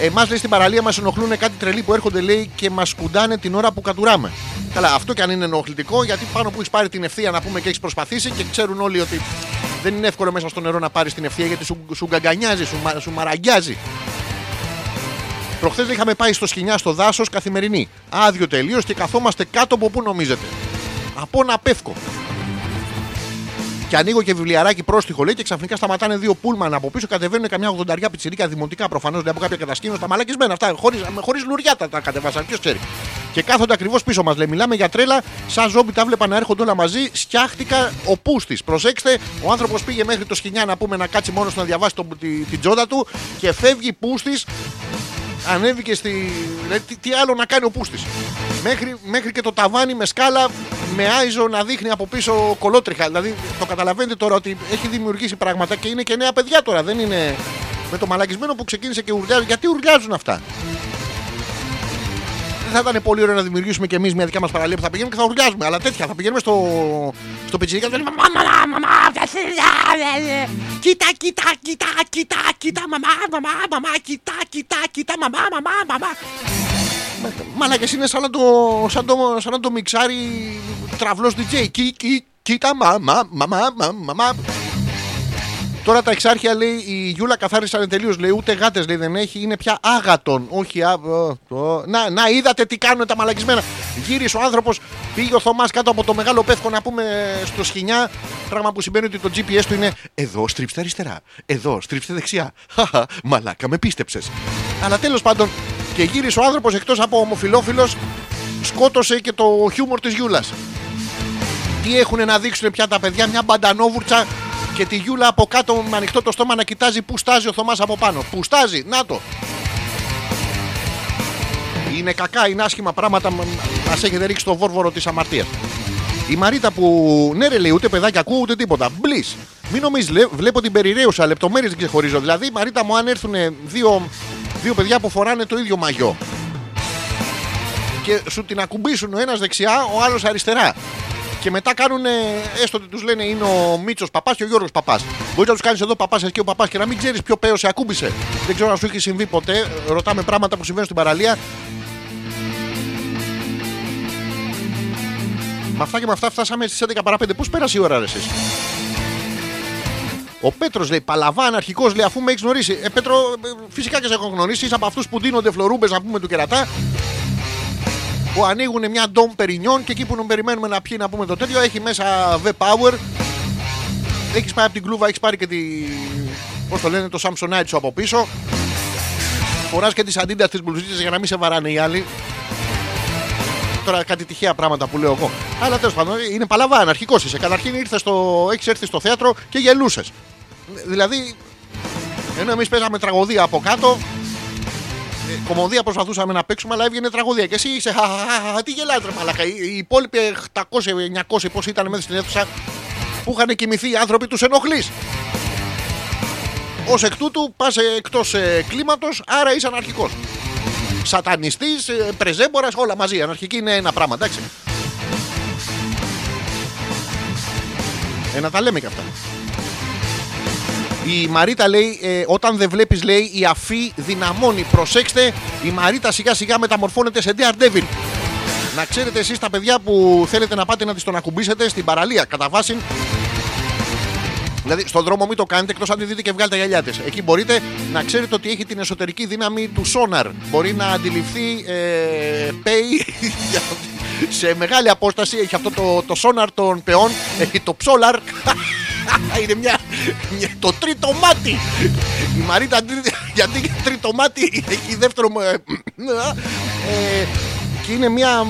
Εμάς λέει στην παραλία μας ενοχλούν κάτι τρελοί που έρχονται λέει και μας κουντάνε την ώρα που κατουράμε. Καλά, αυτό και αν είναι ενοχλητικό, γιατί πάνω που έχεις πάρει την ευθεία να πούμε και έχεις προσπαθήσει και ξέρουν όλοι ότι δεν είναι εύκολο μέσα στο νερό να πάρεις την ευθεία γιατί σου, σου γκαγκανιάζει, σου, μα- σου μαραγκιάζει. Προχθές είχαμε πάει στο σκηνιά στο δάσος καθημερινή. Άδειο τελείως και καθόμαστε κάτω από πού νομίζετε. Από ένα πεύκο. Και ανοίγω και βιβλιαράκι πρόστιχο λέει και ξαφνικά σταματάνε δύο πούλμαν από πίσω. Κατεβαίνουν καμιά ογδονταριά πιτσιρίκα δημοτικά προφανώς λέει από κάποια κατασκήνωση. Τα μαλακισμένα αυτά. Χωρίς χωρίς λουριά τα, τα κατεβάσαν. Ποιος ξέρει. Και κάθονται ακριβώς πίσω μας. Λέει μιλάμε για τρέλα. Σαν ζόμπι τα βλέπα να έρχονται όλα μαζί. Σκιάχτηκα ο πούστης. Προσέξτε, ο άνθρωπος πήγε μέχρι το σκηνιά να πούμε να κάτσει μόνος να διαβάσει το, τη, την τζόντα του και φεύγει πούστης ανέβηκε στη. Δηλαδή, τι, τι άλλο να κάνει ο Πούστης. Μέχρι, μέχρι και το ταβάνι με σκάλα με άιζο να δείχνει από πίσω κολότριχα. Δηλαδή το καταλαβαίνετε τώρα ότι έχει δημιουργήσει πράγματα και είναι και νέα παιδιά τώρα. Δεν είναι με το μαλακισμένο που ξεκίνησε και ουρλιάζει. Γιατί ουρλιάζουν αυτά; Δεν θα ήταν πολύ ωραίο να δημιουργήσουμε και εμεί μια δικιά μα παραλία που θα πηγαίνουμε και θα ουρλιάζουμε. Αλλά τέτοια θα πηγαίνουμε στο, στο πιτσιρίκα και θα λέμε Μαμά, μαμά, μαμά, κοίτα, κοίτα, κοίτα, κοίτα, κοίτα, μαμά, μαμά, μαμά, κοίτα, κοίτα, κοίτα, μαμά, μαμά, μαμά. Μαλάκες είναι σαν να το, σαν το, σαν να το μιξάρει τραυλός DJ. Κι, κι, κοίτα, μαμά, μαμά, μαμά, μαμά. Τώρα τα εξάρχεια λέει η Γιούλα καθάρισαν τελείως. Λέει ούτε γάτες λέει δεν έχει, είναι πια άγατον. Όχι, α, ο, το- να, να είδατε τι κάνουν τα μαλακισμένα. Γύρισε ο άνθρωπος, πήγε ο Θωμάς κάτω από το μεγάλο πεύκο να πούμε στο σκηνιά. Πράγμα που σημαίνει ότι το GPS του είναι εδώ στρίψτε αριστερά, εδώ στρίψτε δεξιά. Χαχα, μαλάκα, με πίστεψες. Αλλά τέλος πάντων και γύρισε ο άνθρωπος εκτός από ομοφιλόφιλος, σκότωσε και το χιούμορ της Γιούλας. Τι έχουν να δείξουν πια τα παιδιά, μια μπαντανόβουρτσα και τη Γιούλα από κάτω με ανοιχτό το στόμα να κοιτάζει που στάζει ο Θωμάς από πάνω. Που στάζει, να το. Είναι κακά, είναι άσχημα πράγματα. Μα έχετε ρίξει το βόρβορο της αμαρτίας. Η Μαρίτα που ναι, ρε λέει, ούτε παιδάκια ακούω ούτε τίποτα. Μπλή. Μην νομίζεις, λέ- βλέπω την περιραίουσα, λεπτομέρειες δεν ξεχωρίζω. Δηλαδή, Μαρίτα μου, αν έρθουν δύο, δύο παιδιά που φοράνε το ίδιο μαγιό και σου την ακουμπήσουν ο ένας δεξιά, ο άλλος αριστερά. Και μετά κάνουν, έστω ότι τους λένε είναι ο Μίτσος Παπάς και ο Γιώργος Παπάς. Μπορεί να τους κάνεις εδώ παπάς και ο παπάς και να μην ξέρεις ποιο παίο σε ακούμπησε. Δεν ξέρω αν σου έχει συμβεί ποτέ. Ρωτάμε πράγματα που συμβαίνουν στην παραλία. Με αυτά και με αυτά φτάσαμε στις 11 παρά 5. Πώς πέρασε η ώρα, ρε, εσείς; Ο Πέτρος λέει: Παλαβάν, αρχικό λέει, αφού με έχεις γνωρίσει. Ε, Πέτρο, ε, φυσικά και σε έχω γνωρίσει. Είσαι από αυτούς που δίνονται φλωρούμπες να πούμε του κερατά. Που ανοίγουν μια ντόμ περινιόν και εκεί που περιμένουμε να πιει να πούμε το τέτοιο έχει μέσα V-Power. Έχεις πάει από την κλούβα, έχεις πάρει και τη. Πώς το λένε, το Samsonite σου από πίσω. Φοράς και τις αντίντα τη μπλουζίτσε για να μην σε βαράνε οι άλλοι. Τώρα κάτι τυχαία πράγματα που λέω εγώ. Αλλά τέλος πάντων είναι παλαβά, αρχικός είσαι. Καταρχήν ήρθες στο... έχεις έρθει στο θέατρο και γελούσες. Δηλαδή, ενώ εμείς παίζαμε τραγωδία από κάτω, ε, κομμωδία προσπαθούσαμε να παίξουμε, αλλά έβγαινε τραγωδία. Και εσύ είσαι, «Χαχαχαχα, τι γελάς ρε μαλακα. Οι, οι υπόλοιποι 800-900 πώς ήταν μέσα στην αίθουσα που είχαν κοιμηθεί οι άνθρωποι, τους ενοχλείς. Ω εκ τούτου πας εκτός κλίματος, άρα είσαι αναρχικός. Σατανιστής, πρεζέμπορα, όλα μαζί. Αναρχική είναι ένα πράγμα, εντάξει. Ε, να τα λέμε και αυτά. Η Μαρίτα λέει, ε, όταν δεν βλέπεις, λέει, η αφή δυναμώνει. Προσέξτε, η Μαρίτα σιγά σιγά μεταμορφώνεται σε Daredevil. Να ξέρετε εσείς τα παιδιά που θέλετε να πάτε να τη τον ακουμπήσετε στην παραλία, κατά βάση. Δηλαδή, στον δρόμο μην το κάνετε εκτός αν τη δείτε και βγάλετε τα γυαλιά της. Εκεί μπορείτε να ξέρετε ότι έχει την εσωτερική δύναμη του σόναρ. Μπορεί να αντιληφθεί ε, pay σε μεγάλη απόσταση. Έχει αυτό το, το σόναρ των πεών. Έχει το ψόλαρ. Είναι μια, μια- το τρίτο μάτι. Η Μαρίτα τρί- γιατί τρίτο μάτι έχει δεύτερο. ε, ε, και είναι μια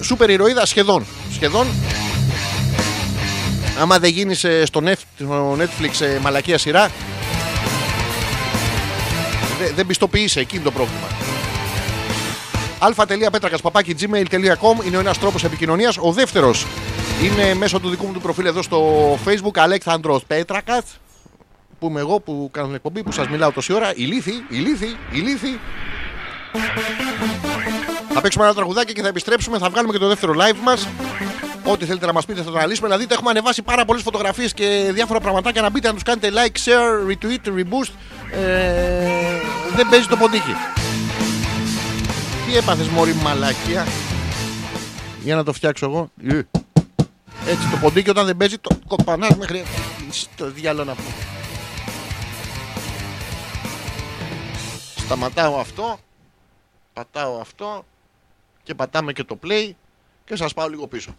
σούπερ ηρωίδα σχεδόν. Σχεδόν άμα δεν γίνει στο, Nef- στο Netflix ε, μαλακία σειρά, δε- δεν πιστοποιείσαι, εκεί είναι το πρόβλημα. αλφα.πέτρακα παπάκι gmail.com είναι ο ένας τρόπος επικοινωνίας. Ο δεύτερος είναι μέσω του δικού μου του προφίλ εδώ στο facebook Αλέξανδρος Πέτρακας. Που είμαι εγώ που κάνω την εκπομπή, που σας μιλάω τόση ώρα. Ηλίθι, ηλίθι, ηλίθι. Θα παίξουμε ένα τραγουδάκι και θα επιστρέψουμε. Θα βγάλουμε και το δεύτερο live μας. Ό,τι θέλετε να μας πείτε θα το αναλύσουμε. Να δείτε, έχουμε ανεβάσει πάρα πολλές φωτογραφίες και διάφορα πραγματάκια να μπείτε να τους κάνετε like, share, retweet, reboost. Ε, δεν παίζει το ποντίκι τι έπαθες μωρή μαλακία Για να το φτιάξω εγώ. Ε. Έτσι το ποντίκι όταν δεν παίζει το κοπανάς μέχρι το διάλο να πω Σταματάω αυτό Πατάω αυτό Και πατάμε και το play Και σας πάω λίγο πίσω.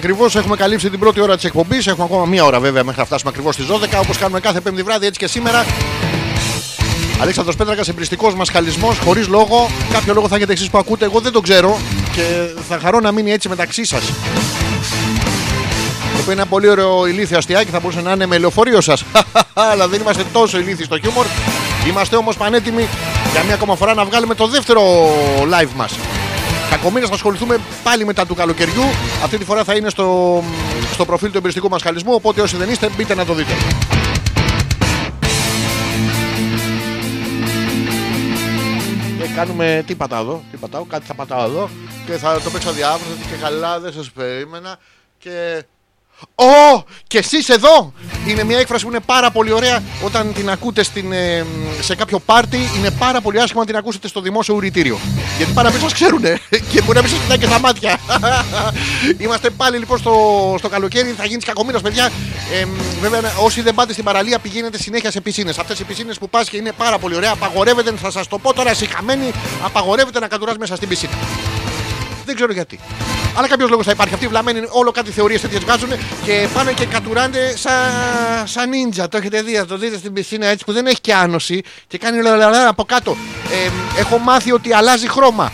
Ακριβώς έχουμε καλύψει την πρώτη ώρα της εκπομπής. Έχουμε ακόμα μία ώρα βέβαια μέχρι να φτάσουμε ακριβώς στις 12. Όπως κάνουμε κάθε Πέμπτη βράδυ, έτσι και σήμερα. Αλέξανδρος Πέτρακας, εμπριστικός μας χαλισμός, χωρίς λόγο. Κάποιο λόγο θα έχετε εσείς που ακούτε, εγώ δεν το ξέρω και θα χαρώ να μείνει έτσι μεταξύ σας. Το οποίο είναι ένα πολύ ωραίο ηλίθιο αστιάκι, θα μπορούσε να είναι με λεωφορείο σας. Αλλά δεν είμαστε τόσο ηλίθιοι στο χιούμορ. Είμαστε όμως πανέτοιμοι για μία ακόμα φορά να βγάλουμε το δεύτερο live μας. Κακομοίρα θα ασχοληθούμε πάλι μετά του καλοκαιριού. Αυτή τη φορά θα είναι στο, στο προφίλ του εμπειριστικού μας χαλισμού. Οπότε όσοι δεν είστε, μπείτε να το δείτε. Και κάνουμε τι πατάω εδώ, τι πατάω, κάτι θα πατάω εδώ και θα το παίξω διάφορα και καλά δεν σας περίμενα και... Ω! Και εσείς εδώ! Είναι μια έκφραση που είναι πάρα πολύ ωραία όταν την ακούτε στην, ε, σε κάποιο πάρτι. Είναι πάρα πολύ άσχημα να την ακούσετε στο δημόσιο ουρητήριο. Γιατί πάρα μην σας ξέρουν και μπορεί να μην σας κοιτάει και στα μάτια. Είμαστε πάλι λοιπόν στο, στο καλοκαίρι. Θα γίνεις κακομοίρας, παιδιά. Ε, βέβαια, όσοι δεν πάτε στην παραλία, πηγαίνετε συνέχεια σε πισίνες. Αυτές οι πισίνες που πας και είναι πάρα πολύ ωραία. Απαγορεύεται, θα σας το πω τώρα, συχαμένοι, απαγορεύεται να κατουρά μέσα στην πισίνα. Δεν ξέρω γιατί. Αλλά κάποιος λόγος θα υπάρχει. Αυτοί οι βλαμμένοι όλο κάτι θεωρίες τέτοιες βγάζουν και πάνε και κατουράνε σαν, σαν νίντζα. Το έχετε δει, θα το δείτε στην πισίνα έτσι που δεν έχει και άνοση και κάνει λαλαλα από κάτω. Ε, έχω μάθει ότι αλλάζει χρώμα.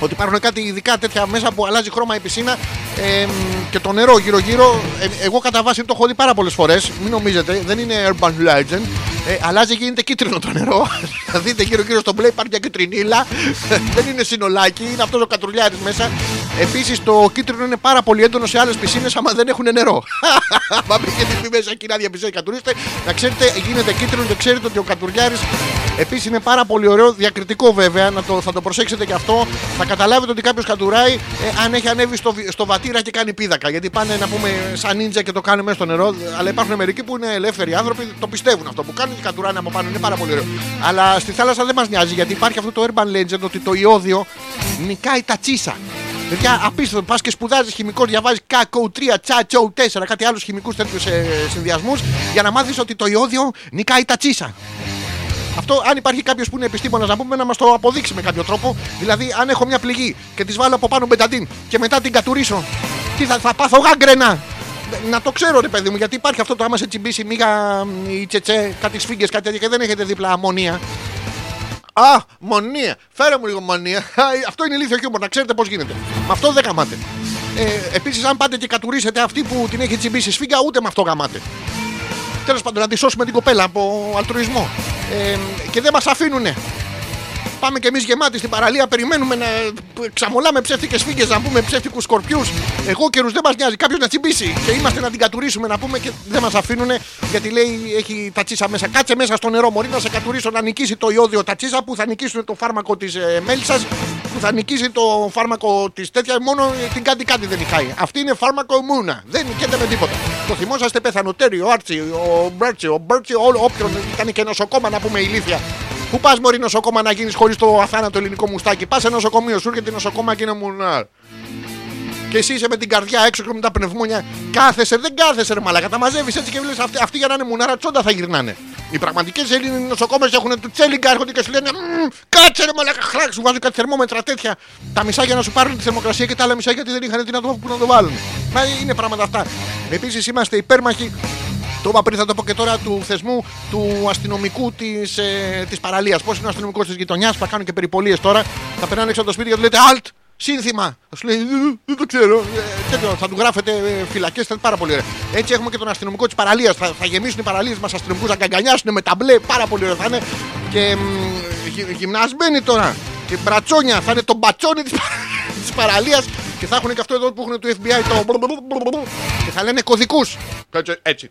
Ότι υπάρχουν κάτι ειδικά τέτοια μέσα που αλλάζει χρώμα η πισίνα ε, και το νερό γύρω-γύρω. Ε, εγώ κατά βάση το έχω δει πάρα πολλές φορές. Μην νομίζετε, δεν είναι urban legend. Ε, αλλάζει και γίνεται κίτρινο το νερό. Θα δείτε γύρω-γύρω στο μπλε υπάρχει μια κυτρινίλα. δεν είναι συνολάκι, είναι αυτός ο κατρουλιάρης μέσα. Επίσης το κίτρινο είναι πάρα πολύ έντονο σε άλλες πισίνες άμα δεν έχουν νερό. Μα μπήκετε πει μέσα εκεί να διαπιστώσετε κατουρίστε. Να ξέρετε, γίνεται κίτρινο και ξέρετε ότι ο κατουρλιάρη επίσης είναι πάρα πολύ ωραίο. Διακριτικό βέβαια, να το, θα το προσέξετε και αυτό. Θα καταλάβετε ότι κάποιος κατουράει ε, αν έχει ανέβει στο, βι- στο βατήρα και κάνει πίδακα. Γιατί πάνε να πούμε σαν νίντζα και το κάνουν μέσα στο νερό. Αλλά υπάρχουν μερικοί που είναι ελεύθεροι άνθρωποι, το πιστεύουν αυτό που κάνουν και κατουράνε από πάνω. Είναι πάρα πολύ ωραίο. Αλλά στη θάλασσα δεν μας νοιάζει γιατί υπάρχει αυτό το urban legend ότι το ιόδιο νικάει τα τσίσα. Παιδιά, απίστευτο. Πας και σπουδάζεις χημικό, διαβάζεις ΚΑΚΟ 3, ΤΣΑΤΣΟ 4, κάτι άλλους χημικούς τέτοιους συνδυασμούς για να μάθεις ότι το ιόδιο νικάει τα τσίσα. Αυτό, αν υπάρχει κάποιος που είναι επιστήμονας να πούμε, να μας το αποδείξει με κάποιο τρόπο. Δηλαδή, αν έχω μια πληγή και της βάλω από πάνω μπεταντίν και μετά την κατουρίσω, τι θα, θα πάθω γάγκρενα; Να το ξέρω, ρε παιδί μου, γιατί υπάρχει αυτό το άμα σε τσιμπήσει μίγα μ, ή τσετσέ, κάτι σφίγγες, κάτι τέτοια και δεν έχετε δίπλα αμμονία. Α, μονία. Φέρε μου λίγο μονία. Α, Αυτό είναι ηλίθιο χιούμορ, να ξέρετε πώς γίνεται. Με αυτό δεν γαμάτε. Ε, Επίσης, αν πάτε και κατουρίσετε αυτή που την έχει τσιμπήσει σφίγγα, ούτε με αυτό γαμάτε. Τέλος πάντων, να τη σώσουμε την κοπέλα από αλτρουισμό. Ε, και δεν μας αφήνουνε. Πάμε κι εμείς γεμάτοι στην παραλία, περιμένουμε να ξαμολάμε ψεύτικες φίγγε, να πούμε ψεύτικους σκορπιούς. Εγώ καιρούς δεν μας νοιάζει, κάποιος να τσιμπήσει. Και είμαστε να την κατουρίσουμε να πούμε και δεν μας αφήνουν γιατί λέει έχει τα τσίσα μέσα. Κάτσε μέσα στο νερό, Μωρή να σε κατουρίσω να νικήσει το ιόδιο τα τσίσα που θα νικήσουν το φάρμακο της ε, μέλισσας, που θα νικήσει το φάρμακο της τέτοια. Μόνο την κάτι κάτι δεν νικάει. Αυτή είναι φάρμακο ημούνα. Δεν νικέται με τίποτα. Το θυμόσαστε πεθανοτέρι, ο Άρτσι, ο Μπέρτσι, ο Μπέρτσι, όλο- όποιον ήταν και νοσοκόμα να πούμε ηλίθεια. Πού πας Μωρή νοσοκόμα να γίνεις χωρίς το αθάνατο ελληνικό μουστάκι; Πας σε νοσοκομείο, σου έρχεται νοσοκόμα και είναι μουνάρ. Και εσύ είσαι με την καρδιά έξω και με τα πνευμόνια. Κάθεσαι, δεν κάθεσαι, ρε μαλάκα. Τα μαζεύεις έτσι και βλέπει αυτοί, αυτοί για να είναι μουνάρα τσόντα θα γυρνάνε. Οι πραγματικές Έλληνες νοσοκόμες έχουν του τσέλιγκα, έρχονται και σου λένε «Μμμ, Κάτσε ρε μαλάκα, χράξ, σου βάζουν κάτι θερμόμετρα τέτοια. Τα μισά για να σου πάρουν τη θερμοκρασία και τα άλλα μισά γιατί δεν είχαν τι να το, που να το βάλουν. Μα είναι πράγματα αυτά. Επίσης είμαστε υπέρμαχοι το είπα πριν, θα το πω και τώρα του θεσμού του αστυνομικού της ε, της παραλίας. Πώς είναι ο αστυνομικός της γειτονιάς που θα κάνουν και περιπολίες τώρα. Θα περνάνε έξω από το σπίτι και τους λέτε Alt! Σύνθημα! Θα σου λέει «Δεν- Δεν το ξέρω. Ε, τέτοιο, θα του γράφετε φυλακές, θα είναι πάρα πολύ ωραία. Έτσι έχουμε και τον αστυνομικό της παραλίας. Θα, θα γεμίσουν οι παραλίες μας αστυνομικούς, θα γκαγκανιάσουν με τα μπλε, πάρα πολύ ωραία θα είναι. Και μ, γυ- γυμνασμένοι τώρα. Και μπρατσόνια, θα είναι το μπατσόνι της της παραλίας και θα έχουν και αυτό εδώ που έχουν του FBI το. και θα λένε κωδικούς. Έτσι.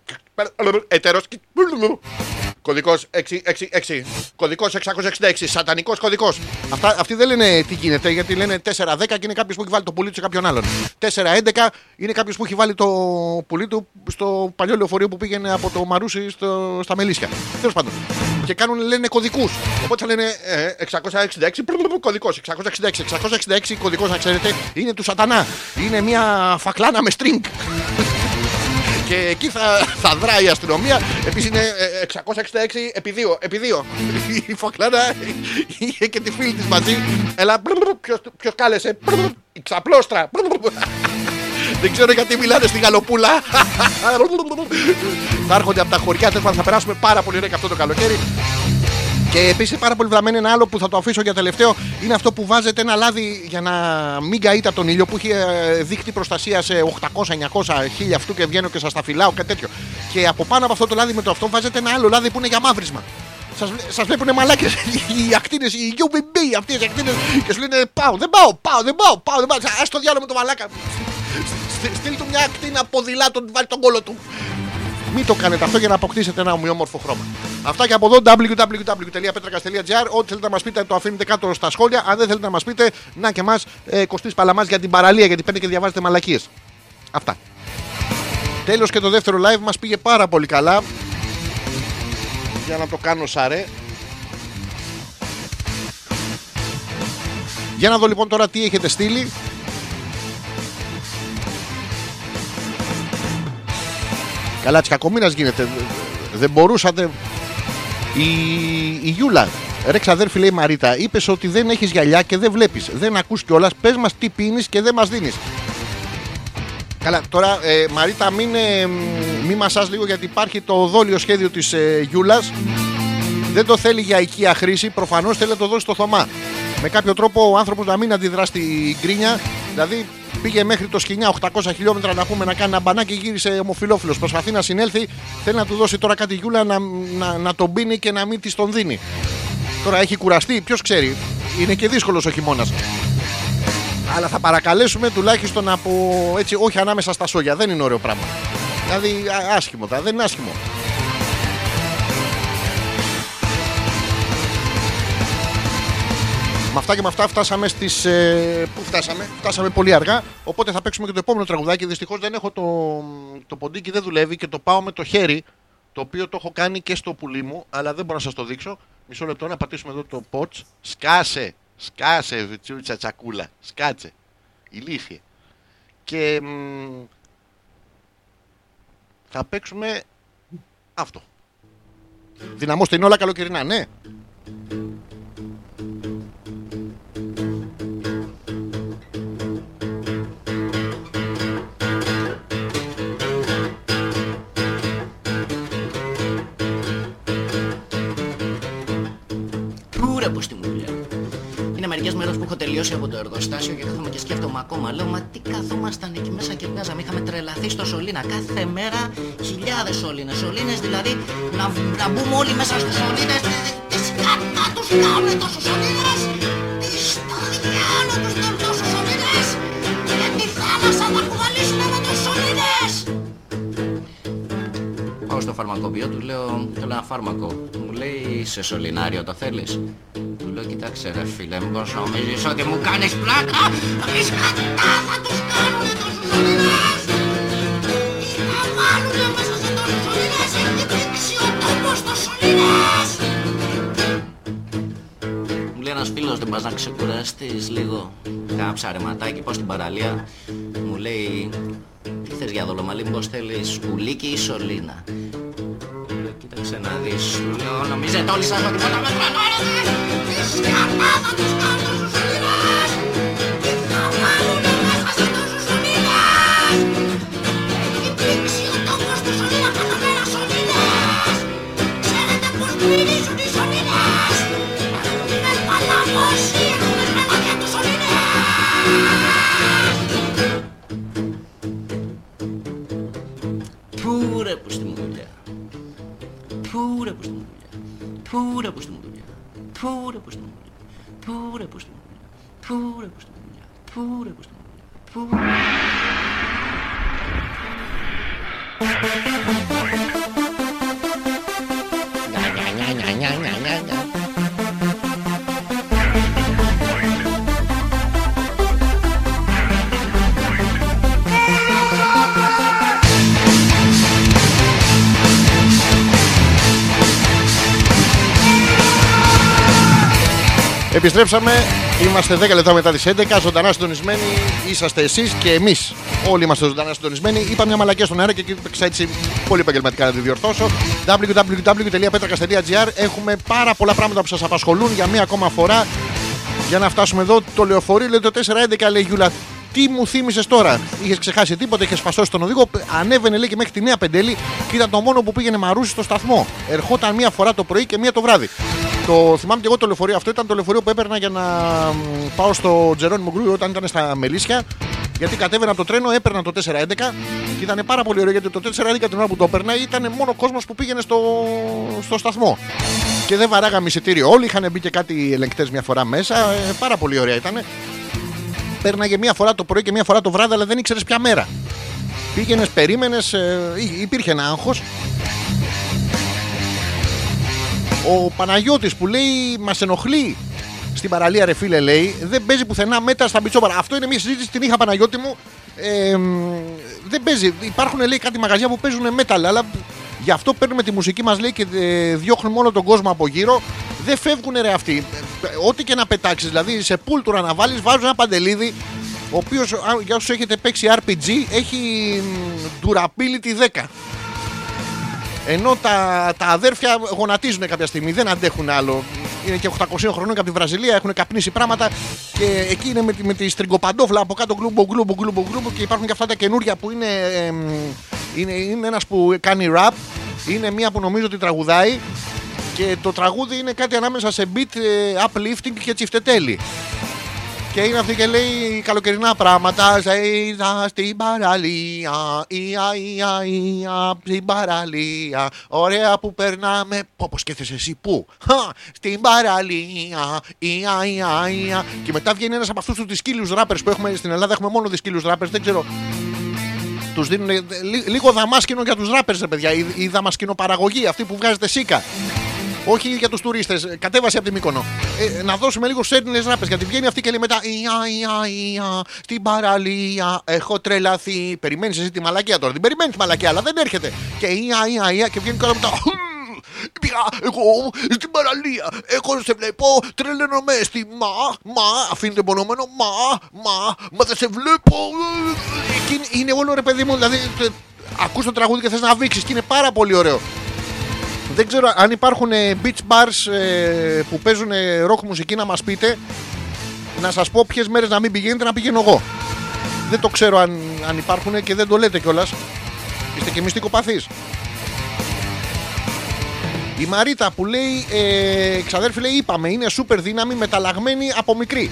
Ετερός. Κωδικός 666. Κωδικός 666. Σατανικός κωδικός. Αυτοί δεν λένε τι γίνεται γιατί λένε 410 και είναι κάποιος που έχει βάλει το πουλί του σε κάποιον άλλον. 411 είναι κάποιος που έχει βάλει το πουλί του στο παλιό λεωφορείο που πήγαινε από το Μαρούσι στο, στα Μελίσια. Τέλος πάντων. Και κάνουν, λένε κωδικούς. Οπότε θα λένε ε, 666 κωδικός. 666. 666 κωδικός, να ξέρετε, είναι του Σατανά. Είναι μια φακλάνα με string. Και εκεί θα, θα δράει η αστυνομία. Επίσης είναι ε, 666 επί 2. Επί 2. Η Φακλάνα είχε και τη φίλη της μαζί. Έλα, ποιος κάλεσε; Η ξαπλώστρα. Δεν ξέρω γιατί μιλάνε στη γαλοπούλα. θα έρχονται από τα χωριά. Τέλος πάντων θα περάσουμε πάρα πολύ ωραία και αυτό το καλοκαίρι. Και επίση πάρα πολύ βλαμμένο ένα άλλο που θα το αφήσω για τελευταίο είναι αυτό που βάζετε ένα λάδι για να μην καείτε από τον ήλιο που έχει ε, δίκτυ προστασία σε 800, 900, 1000 αυτού και βγαίνω και σα τα φυλάω κάτι τέτοιο. Και από πάνω από αυτό το λάδι με το αυτό βάζετε ένα άλλο λάδι που είναι για μαύρισμα. Σας, σας βλέπουν μαλάκε οι ακτίνε, οι UVB αυτέ οι ακτίνε και σου λένε Πάω, δεν πάω, πάω, δεν πάω, πάω, δεν πάω. Α το διάλογο με το μαλάκα. Στείλ- Στείλ του μια ακτίνα ποδηλάτων, βάλει τον κόλο του. Μην το κάνετε αυτό για να αποκτήσετε ένα ομοιόμορφο χρώμα. Αυτά και από εδώ www.petrakas.gr. Ό,τι θέλετε να μας πείτε το αφήνετε κάτω στα σχόλια. Αν δεν θέλετε να μας πείτε, να και εμάς ε, Κωστής Παλαμάς για την παραλία γιατί παίρνετε και διαβάζετε μαλακίες. Αυτά. Τέλος και το δεύτερο live μας πήγε πάρα πολύ καλά. Για να το κάνω σαρέ. Για να δω λοιπόν τώρα τι έχετε στείλει. Καλά, τη κακομοίρα γίνεται. Δεν μπορούσατε. Η, η Γιούλα, ρε ξαδέρφη, λέει η Μαρίτα, είπες ότι δεν έχεις γυαλιά και δεν βλέπεις. Δεν ακούς κιόλας. Πες μας τι πίνεις και δεν μας δίνεις. Καλά, τώρα ε, Μαρίτα, μην, ε, μην μασάς λίγο γιατί υπάρχει το δόλιο σχέδιο της ε, Γιούλας. Δεν το θέλει για οικία χρήση, προφανώς θέλει να το δώσει στο Θωμά. Με κάποιο τρόπο ο άνθρωπος να μην αντιδρά στην γκρίνια, δηλαδή πήγε μέχρι το σκηνιά 800 χιλιόμετρα να πούμε να κάνει ένα μπανάκι και γύρισε ομοφιλόφιλος. Προσπαθεί να συνέλθει, θέλει να του δώσει τώρα κάτι η Γιούλα να, να, να τον πίνει και να μην της τον δίνει. Τώρα έχει κουραστεί, ποιος ξέρει. Είναι και δύσκολος ο χειμώνας. Αλλά θα παρακαλέσουμε τουλάχιστον από έτσι, όχι ανάμεσα στα σόγια. Δεν είναι ωραίο πράγμα. Δηλαδή α- άσχημο, θα, δεν είναι άσχημο. Με αυτά και με αυτά φτάσαμε στις... Ε, πού φτάσαμε; Φτάσαμε πολύ αργά. Οπότε θα παίξουμε και το επόμενο τραγουδάκι. Δυστυχώς δεν έχω το, το ποντίκι, δεν δουλεύει και το πάω με το χέρι. Το οποίο το έχω κάνει και στο πουλί μου, αλλά δεν μπορώ να σας το δείξω. Μισό λεπτό να πατήσουμε εδώ το ποτς. Σκάσε! Σκάσε, τσούτσα τσακούλα. Σκάτσε. Ηλίθιε. Και μ, θα παίξουμε αυτό. Δυναμώστε είναι όλα καλοκαιρινά, ναι. Μερικές μέρες που έχω τελειώσει από το εργοστάσιο και κάθομαι και σκέφτομαι ακόμα. Λέω, μα τι καθόμασταν εκεί μέσα και βγάζαμε. Είχαμε τρελαθεί στο σωλήνα. Κάθε μέρα χιλιάδες σωλήνες. Σωλήνες δηλαδή να, β- να μπούμε όλοι μέσα στους σωλήνες. Τις σκατά τους κάνουν τόσους σωλήνες. Τι στο διάλο τους στο φαρμακοποιό, του λέω, θέλω ένα φάρμακο. Μου λέει, σε σωληνάριο το θέλεις. Του λέω, κοιτάξτε ρε φίλε, μήπως νομίζεις ότι μου κάνεις πλάκα. Τις κατά θα τους κάνουνε τόσους σωληνές. Τι θα βάλουνε μέσα σε τόσους σωληνές. Έχει πήξει ο τόπος των σωληνές. Μου λέει ένας φίλος, δεν πας να ξεκουραστείς λίγο. Κάνα ψαρεματάκι, πάω στην παραλία. Μου λέει, τι θες για δολομαλή, μήπως θέλεις σκουλίκι ή σωλήνα; Του λέω, Κοίταξε να δεις, του λέω, νομίζετε όλοι σας ότι θα τα μετρανώνετε. Τις σκατά θα τους κάνω στους δουλειά. Πού ρε που στη μου δουλειά. Πού ρε που στη Επιστρέψαμε. Είμαστε 10 λεπτά μετά τις 11. Ζωντανά συντονισμένοι είσαστε εσείς και εμείς. Όλοι είμαστε ζωντανά συντονισμένοι. Είπα μια μαλακία στον αέρα και εκεί έπαιξα έτσι πολύ επαγγελματικά να τη διορθώσω. www.petrakas.gr Έχουμε πάρα πολλά πράγματα που σας απασχολούν για μία ακόμα φορά. Για να φτάσουμε εδώ, το λεωφορείο λέει το 411 λέει η Γιούλα. Τι μου θύμισες τώρα, είχες ξεχάσει τίποτα, είχες φασώσει τον οδηγό. Ανέβαινε λέει και μέχρι τη Νέα Πεντέλη και ήταν το μόνο που πήγαινε μαρούσι στο σταθμό. Ερχόταν μία φορά το πρωί και μία το βράδυ. Το θυμάμαι και εγώ το λεωφορείο αυτό ήταν το λεωφορείο που έπαιρνα για να μ, πάω στο Τζερόνιμο Γκρούι όταν ήταν στα Μελίσια. Γιατί κατέβαινα από το τρένο, έπαιρνα το 411 και ήταν πάρα πολύ ωραίο γιατί το 411 την ώρα που το έπαιρνα ήταν μόνο κόσμος που πήγαινε στο, στο σταθμό. Και δεν βαράγαμε εισιτήριο όλοι. Είχαν μπει και κάτι ελεγκτές μια φορά μέσα. Ε, πάρα πολύ ωραία ήταν. Πέρναγε μία φορά το πρωί και μία φορά το βράδυ, αλλά δεν ήξερες ποια μέρα. Πήγαινες, περίμενες, υπήρχε ένα άγχος. Ο Παναγιώτης που λέει μας ενοχλεί στην παραλία, ρε φίλε, λέει, δεν παίζει πουθενά μέτρα στα μπιτσόπαρα. Αυτό είναι μια συζήτηση, την είχα Παναγιώτη μου. Ε, μ, δεν παίζει. Υπάρχουν λέει κάτι μαγαζιά που παίζουν metal, αλλά γι' αυτό παίρνουμε τη μουσική μας λέει και ε, διώχνουμε όλο τον κόσμο από γύρω. Δεν φεύγουν ρε αυτοί. Ε, Ό,τι και να πετάξεις, δηλαδή σε πούλτουρα να βάλει, βάζουν ένα παντελίδι. Ο οποίος, για όσους έχετε παίξει RPG, έχει μ, durability 10. Ενώ τα, τα αδέρφια γονατίζουν κάποια στιγμή, δεν αντέχουν άλλο. Είναι και 800 χρονών και από τη Βραζιλία, έχουν καπνίσει πράγματα και εκεί είναι με, τη- με τη στριγκοπαντόφλα από κάτω γκλούμπο γκλούμπο γκλούμπο γκλούμπο και υπάρχουν και αυτά τα καινούρια που είναι, εμ, είναι, είναι ένας που κάνει rap, είναι μία που νομίζω ότι τραγουδάει και το τραγούδι είναι κάτι ανάμεσα σε beat ε, uplifting και τσιφτετέλη. Και είναι αυτή και λέει καλοκαιρινά πράγματα. Σε είδα στην παραλία. Ια, ια, ια, στην παραλία. Ωραία που περνάμε. Πώ σκέφτεσαι εσύ, πού; Χα, στην παραλία. Ια, ια, ια. Και μετά βγαίνει ένας από αυτούς τους δυσκύλιου ράπερς που έχουμε στην Ελλάδα. Έχουμε μόνο δυσκύλιου ράπερς. Δεν ξέρω. Τους δίνουν ε, λί- λίγο δαμάσκηνο για τους ράπερς, παιδιά. Η, η δαμασκηνοπαραγωγή, αυτή που βγάζετε σίκα. Όχι για τους τουρίστες. Κατέβασε από τη Μύκονο. Ε, να δώσουμε λίγο σε Έλληνες ράπες. Γιατί βγαίνει αυτή και λέει μετά. Ια, ια, ια, στην παραλία. Έχω τρελαθεί. Περιμένεις εσύ τη μαλακία τώρα. Την περιμένει τη μαλακία, αλλά δεν έρχεται. Και ια, ια, ια. Και βγαίνει κάτω μετά. Πήγα εγώ στην παραλία. Εγώ σε βλέπω. Τρελαίνομαι στη μα, μα. Αφήνεται πονόμενο. Μα, μα. Μα δεν σε βλέπω. Εκεί είναι όλο ρε παιδί μου. Δηλαδή. ε, Ακούς το τραγούδι και θες να βήξεις και είναι πάρα πολύ ωραίο. Δεν ξέρω αν υπάρχουν ε, beach bars ε, που παίζουν ε, rock μουσική να μας πείτε να σας πω ποιες μέρες να μην πηγαίνετε να πηγαίνω εγώ. Δεν το ξέρω αν, αν υπάρχουν και δεν το λέτε κιόλας. Είστε και μυστικοπαθείς. Η Μαρίτα που λέει, ε, ξαδέρφη λέει, είπαμε, είναι σούπερ δύναμη μεταλλαγμένη από μικρή.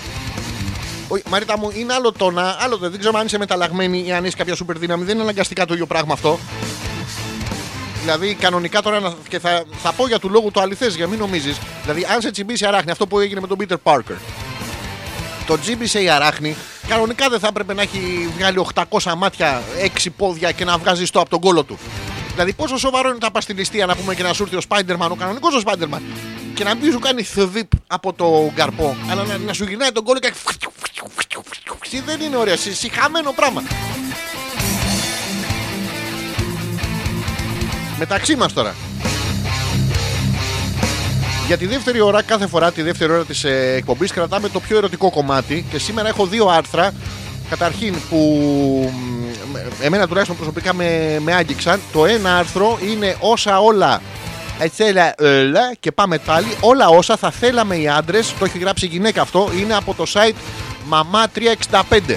Όχι, Μαρίτα μου, είναι άλλο το να, άλλο το, δεν ξέρω αν είσαι μεταλλαγμένη ή αν είσαι κάποια σούπερ δύναμη. Δεν είναι αναγκαστικά το ίδιο πράγμα αυτό. Δηλαδή, κανονικά τώρα να- και θα, θα πω για του λόγου το αληθές, για μην νομίζεις. Δηλαδή, αν σε τσιμπήσει η αράχνη, αυτό που έγινε με τον Πίτερ Πάρκερ. Το τσίμπησε η αράχνη, κανονικά δεν θα έπρεπε να έχει βγάλει 800 μάτια, 6 πόδια και να βγάζει το από τον κόλο του. Δηλαδή, πόσο σοβαρό είναι τα πα στη ληστεία να πούμε και να σου έρθει ο Spider-Man, ο κανονικός ο Spider-Man, και να μην σου κάνει θεβίπ από το καρπό, αλλά να, να σου γυρνάει τον κόλλο και. Δεν είναι ωραία, συ- συχαμένο πράγμα. Μεταξύ μας τώρα. Για τη δεύτερη ώρα, κάθε φορά τη δεύτερη ώρα της ε, εκπομπής κρατάμε το πιο ερωτικό κομμάτι και σήμερα έχω δύο άρθρα καταρχήν που μ, εμένα τουλάχιστον προσωπικά με, με άγγιξαν. Το ένα άρθρο είναι όσα όλα ετσέλα ελα και πάμε πάλι όλα όσα θα θέλαμε οι άντρες το έχει γράψει η γυναίκα αυτό είναι από το site Mama 365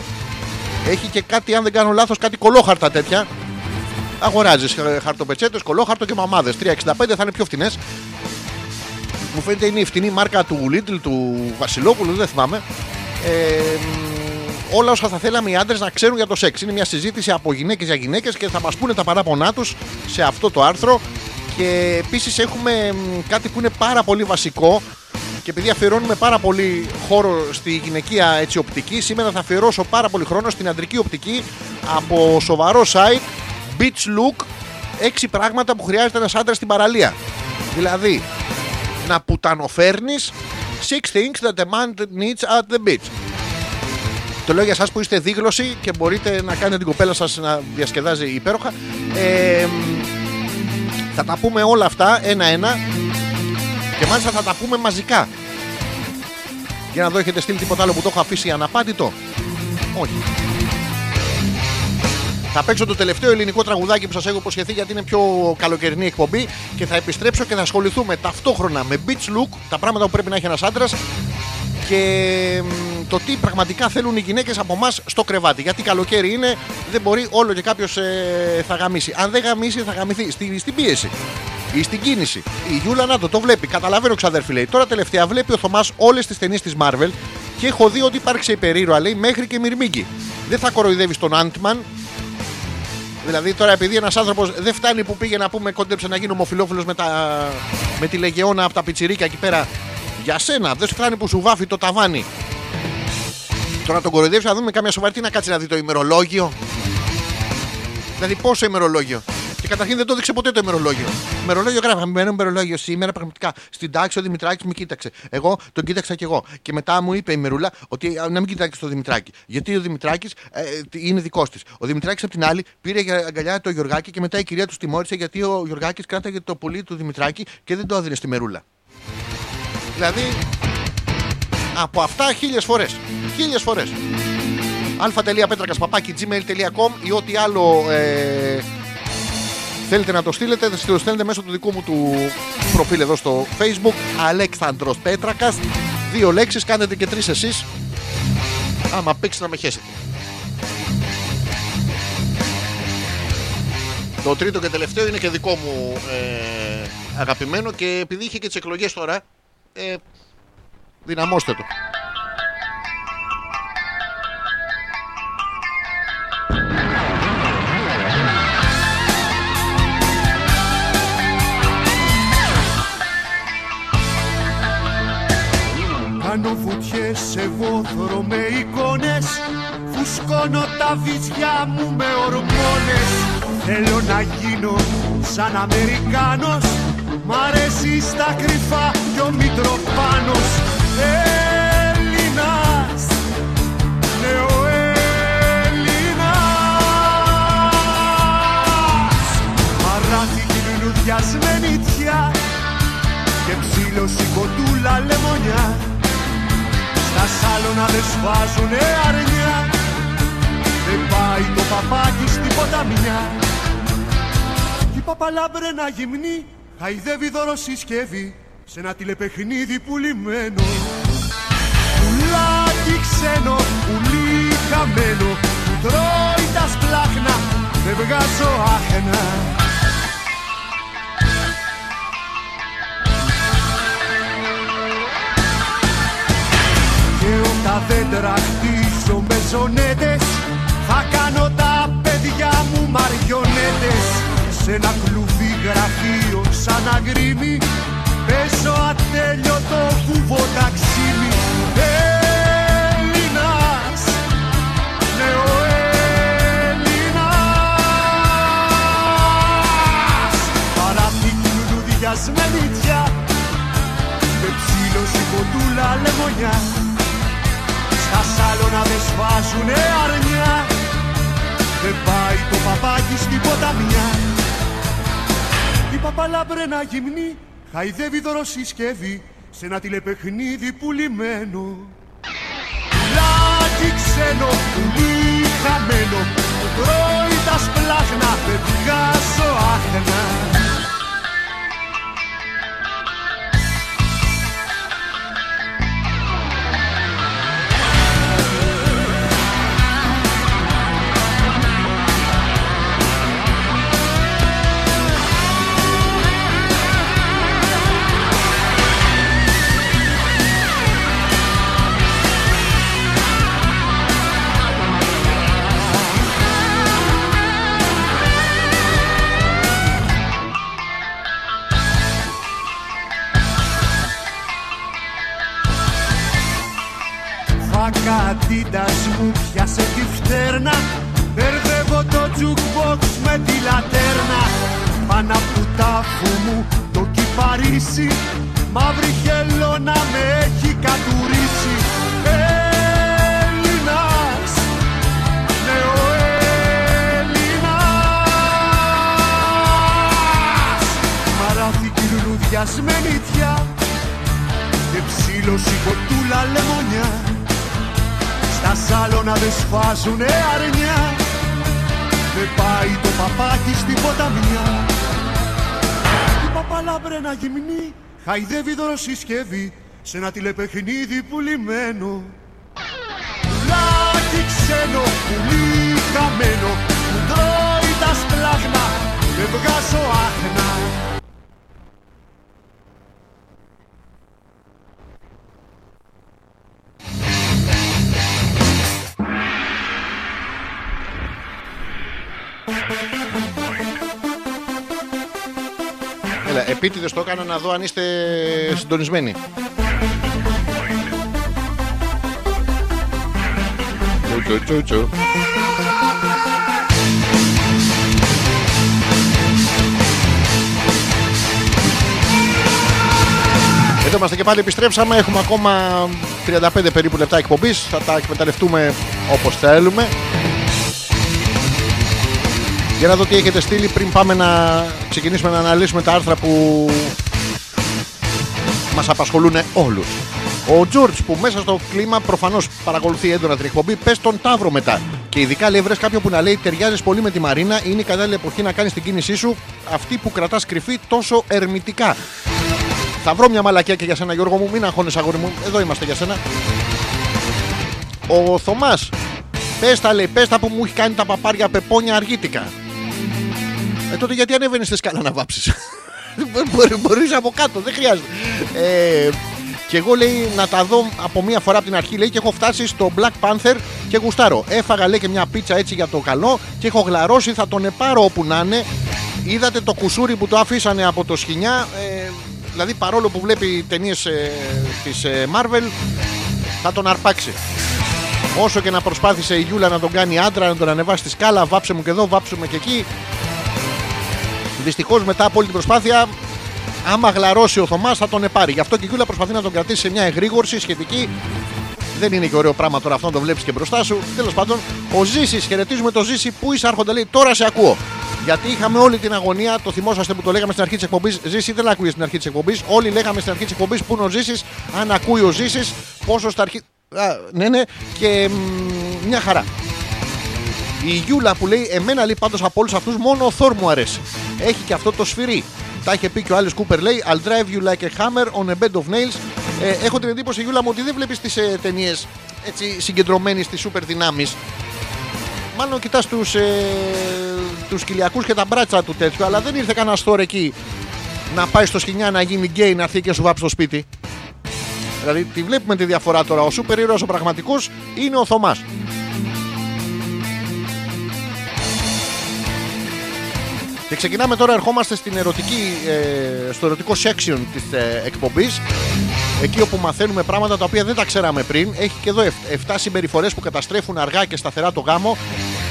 έχει και κάτι αν δεν κάνω λάθος κάτι κολόχαρτα τέτοια Αγοράζεις χαρτοπετσέτε, κολόχαρτο και μαμάδες. 3,65 θα είναι πιο φθηνέ. Μου φαίνεται είναι η φθηνή μάρκα του Lidl του Βασιλόπουλου, δεν θυμάμαι. Ε, μ, όλα όσα θα θέλαμε οι άντρες να ξέρουν για το σεξ. Είναι μια συζήτηση από γυναίκες για γυναίκες και θα μας πούνε τα παράπονά τους σε αυτό το άρθρο. Και επίσης έχουμε μ, κάτι που είναι πάρα πολύ βασικό και επειδή αφιερώνουμε πάρα πολύ χώρο στη γυναικεία έτσι, οπτική, σήμερα θα αφιερώσω πάρα πολύ χρόνο στην αντρική οπτική από σοβαρό site Beach Look. Έξι πράγματα που χρειάζεται ένας άντρας στην παραλία. Δηλαδή, να πουτανοφέρνεις Six things that a man needs at the beach. Το λέω για εσάς που είστε δίγλωσοι και μπορείτε να κάνετε την κοπέλα σας να διασκεδάζει υπέροχα. Ε, μ, θα τα πούμε όλα αυτά ένα-ένα και μάλιστα θα τα πούμε μαζικά. Για να δω έχετε στείλει τίποτα άλλο που το έχω αφήσει αναπάντητο; Όχι. Θα παίξω το τελευταίο ελληνικό τραγουδάκι που σας έχω υποσχεθεί γιατί είναι πιο καλοκαιρινή εκπομπή και θα επιστρέψω και θα ασχοληθούμε ταυτόχρονα με beach look, τα πράγματα που πρέπει να έχει ένας άντρας και μ, το τι πραγματικά θέλουν οι γυναίκες από εμάς στο κρεβάτι. Γιατί καλοκαίρι είναι, δεν μπορεί όλο και κάποιος θα γαμίσει. Αν δεν γαμίσει, θα γαμηθεί στη, στην πίεση ή στην κίνηση. Η Γιούλα να το, το βλέπει. Καταλαβαίνω ξαδέρφη λέει. Τώρα τελευταία βλέπει ο Θωμάς όλες τις ταινίες της Marvel και έχω δει ότι υπάρξει υπερήρωα λέει μέχρι και μυρμήγκη. Δεν θα κοροϊδεύεις τον Άντμαν. Δηλαδή τώρα επειδή ένας άνθρωπος δεν φτάνει που πήγε να πούμε κόντεψε να γίνει ομοφυλόφιλος με, τα... με τη λεγεώνα από τα πιτσιρίκια εκεί πέρα. Για σένα, δεν σου φτάνει που σου βάφει το ταβάνι. Τώρα τον κοροϊδεύεις να δούμε καμιά σοβαρή τι να κάτσει να δει το ημερολόγιο. Δηλαδή πόσο ημερολόγιο. Και καταρχήν δεν το έδειξε ποτέ το ημερολόγιο. Ημερολόγιο γράφει. Αγαπημένο ημερολόγιο σήμερα πραγματικά. Στην τάξη ο Δημητράκης με κοίταξε. Εγώ τον κοίταξα κι εγώ. Και μετά μου είπε η Μερούλα ότι α, να μην κοιτάξει τον Δημητράκη. Γιατί ο Δημητράκης ε, είναι δικός της. Ο Δημητράκης απ' την άλλη πήρε για αγκαλιά το Γιωργάκη και μετά η κυρία του τιμώρησε γιατί ο Γιωργάκης κράταγε το πουλί του Δημητράκη και δεν το έδινε στη Μερούλα. Δηλαδή από αυτά χίλιες φορές. Χίλιες φορές. αλφα.πέτρακα.gmail.com ή ό,τι άλλο ε, θέλετε να το στείλετε, θα το στέλνετε μέσω του δικού μου του προφίλ εδώ στο facebook Αλέξανδρος Πέτρακας. Δύο λέξεις, κάνετε και τρεις εσείς. Άμα παίξει να με χέσετε. Το τρίτο και τελευταίο είναι και δικό μου ε, αγαπημένο και επειδή είχε και τις εκλογές τώρα ε, δυναμώστε το Κάνω βουτιές σε βόθρο με εικόνες. Φουσκώνω τα βυζιά μου με ορμόνες. Θέλω να γίνω σαν Αμερικάνος. Μ' αρέσει στα κρυφά κι ο Μητροπάνος. Έλληνας Ναι ο Έλληνας. Μαράθη και λουλουδιασμένη τιά και ψήλωση κοντούλα λεμονιά στα σάλωνα δεν σφάζουνε αρνιά. Δεν πάει το παπάκι στην ποταμιά. Κι η παπαλάμπρενα γυμνή χαϊδεύει δωροσυσκεύη σε ένα τηλεπαιχνίδι πουλημένο Πουλάκι ξένο, πουλί χαμένο που τρώει τα σπλάχνα δεν βγάζω άχνα Και όταν δέντρα χτίσω με ζωνέτες. Θα κάνω τα παιδιά μου μαριονέτες. Σε ένα κλουβί γραφείο σαν αγρίμι. Παίζω ατέλειωτο κουβό ταξίμι. Έλληνας, ναι ο Έλληνας Παράθηκη λουλουδιασμένη τιά με ψήλωση κοντούλα λεμονιά Στα σάλωνα δεν σβάζουνε αρνιά. Δεν πάει το παπάκι στην ποταμιά. Η παπαλάμπρενα γυμνή χαϊδεύει δωροσυσκεύη σε ένα τηλεπαιχνίδι πουλημένο Λάκι ξένο, πουλί χαμένο που τρώει τα σπλάχνα δεν βγάζω άχνα συσκευή σε ένα τηλεπαιχνίδι πουλημένο. Πουλάκι ξένο, πουλί χαμένο, μου τρώει τα σπλάχνα, δεν βγάζω Έλα, επίτηδες το έκανα να δω αν είστε συντονισμένοι. Τσου, τσου, τσου. Εδώ είμαστε και πάλι επιστρέψαμε. Έχουμε ακόμα 35 περίπου λεπτά εκπομπής. Θα τα εκμεταλλευτούμε όπως θέλουμε. Για να δω τι έχετε στείλει πριν πάμε να ξεκινήσουμε να αναλύσουμε τα άρθρα που μας απασχολούν όλους. Ο Τζορτζ που μέσα στο κλίμα προφανώς παρακολουθεί έντονα την εκπομπή, πες τον Ταύρο μετά. Και ειδικά λέει βρες κάποιον που να λέει ταιριάζεις πολύ με τη Μαρίνα, είναι η κατάλληλη εποχή να κάνεις την κίνησή σου αυτή που κρατάς κρυφή τόσο ερμητικά. Θα βρω μια μαλακιά και για σένα Γιώργο μου, μην αγχώνεσαι αγόρι μου, εδώ είμαστε για σένα. Ο Θωμάς, πες τα λέει, πες τα που μου έχει κάνει τα παπάρια πεπόνια αργήτικα. Ε, τότε γιατί ανέβαινες στη σκάλα να βάψεις; Μπορεί μπορείς από κάτω, δεν χρειάζεται. Ε, και εγώ λέει να τα δω από μία φορά από την αρχή λέει και έχω φτάσει στο Black Panther και γουστάρω. Έφαγα λέει και μια πίτσα έτσι για το καλό και έχω γλαρώσει, θα τον επάρω όπου να είναι. Είδατε το κουσούρι που το αφήσανε από το σκηνιά. Ε, δηλαδή παρόλο που βλέπει ταινίες ε, της ε, Marvel, θα τον αρπάξει. Όσο και να προσπάθησε η Γιούλα να τον κάνει άντρα, να τον ανεβάσει στη σκάλα, βάψε μου και εδώ, βάψουμε και εκεί. Δυστυχώς μετά από όλη την προσπάθεια, άμα γλαρώσει ο Θωμάς θα τον επάρει. Γι' αυτό και η Γιούλα προσπαθεί να τον κρατήσει σε μια εγρήγορση σχετική. Δεν είναι και ωραίο πράγμα τώρα αυτό να το βλέπεις και μπροστά σου. Τέλος πάντων, ο Ζήσης, χαιρετίζουμε το Ζήση που είσαι άρχοντα λέει τώρα σε ακούω. Γιατί είχαμε όλη την αγωνία, το θυμόσαστε που το λέγαμε στην αρχή της εκπομπής. Ζήση δεν ακούγε στην αρχή της εκπομπής. Όλοι λέγαμε στην αρχή της εκπομπής που είναι ο Ζήσης, αν ακούει ο Ζήσης, πόσο στα αρχή. Α, ναι, ναι, και μ, μια χαρά. Η Γιούλα που λέει: Εμένα λέει πάντως από όλους αυτούς μόνο ο Θόρ μου αρέσει. Έχει και αυτό το σφυρί. Τα είχε πει και ο Άλλη Κούπερ λέει: I'll drive you like a hammer on a bed of nails. Ε, έχω την εντύπωση, Γιούλα μου, ότι δεν βλέπεις τις ε, ταινίες έτσι συγκεντρωμένη στις σούπερ δυνάμεις. Μάλλον κοιτάς τους ε, τους κοιλιακούς και τα μπράτσα του τέτοιου, αλλά δεν ήρθε κανένα store εκεί να πάει στο σκηνιά να γίνει γκέι να έρθει και να σου βάψει στο σπίτι. Δηλαδή τη βλέπουμε τη διαφορά τώρα. Ο σούπερ ήρωας ο πραγματικός είναι ο Θωμάς. Και ξεκινάμε τώρα, ερχόμαστε στην ερωτική, ε, στο ερωτικό section της ε, εκπομπής. Εκεί όπου μαθαίνουμε πράγματα τα οποία δεν τα ξέραμε πριν. Έχει και εδώ 7 συμπεριφορές που καταστρέφουν αργά και σταθερά το γάμο.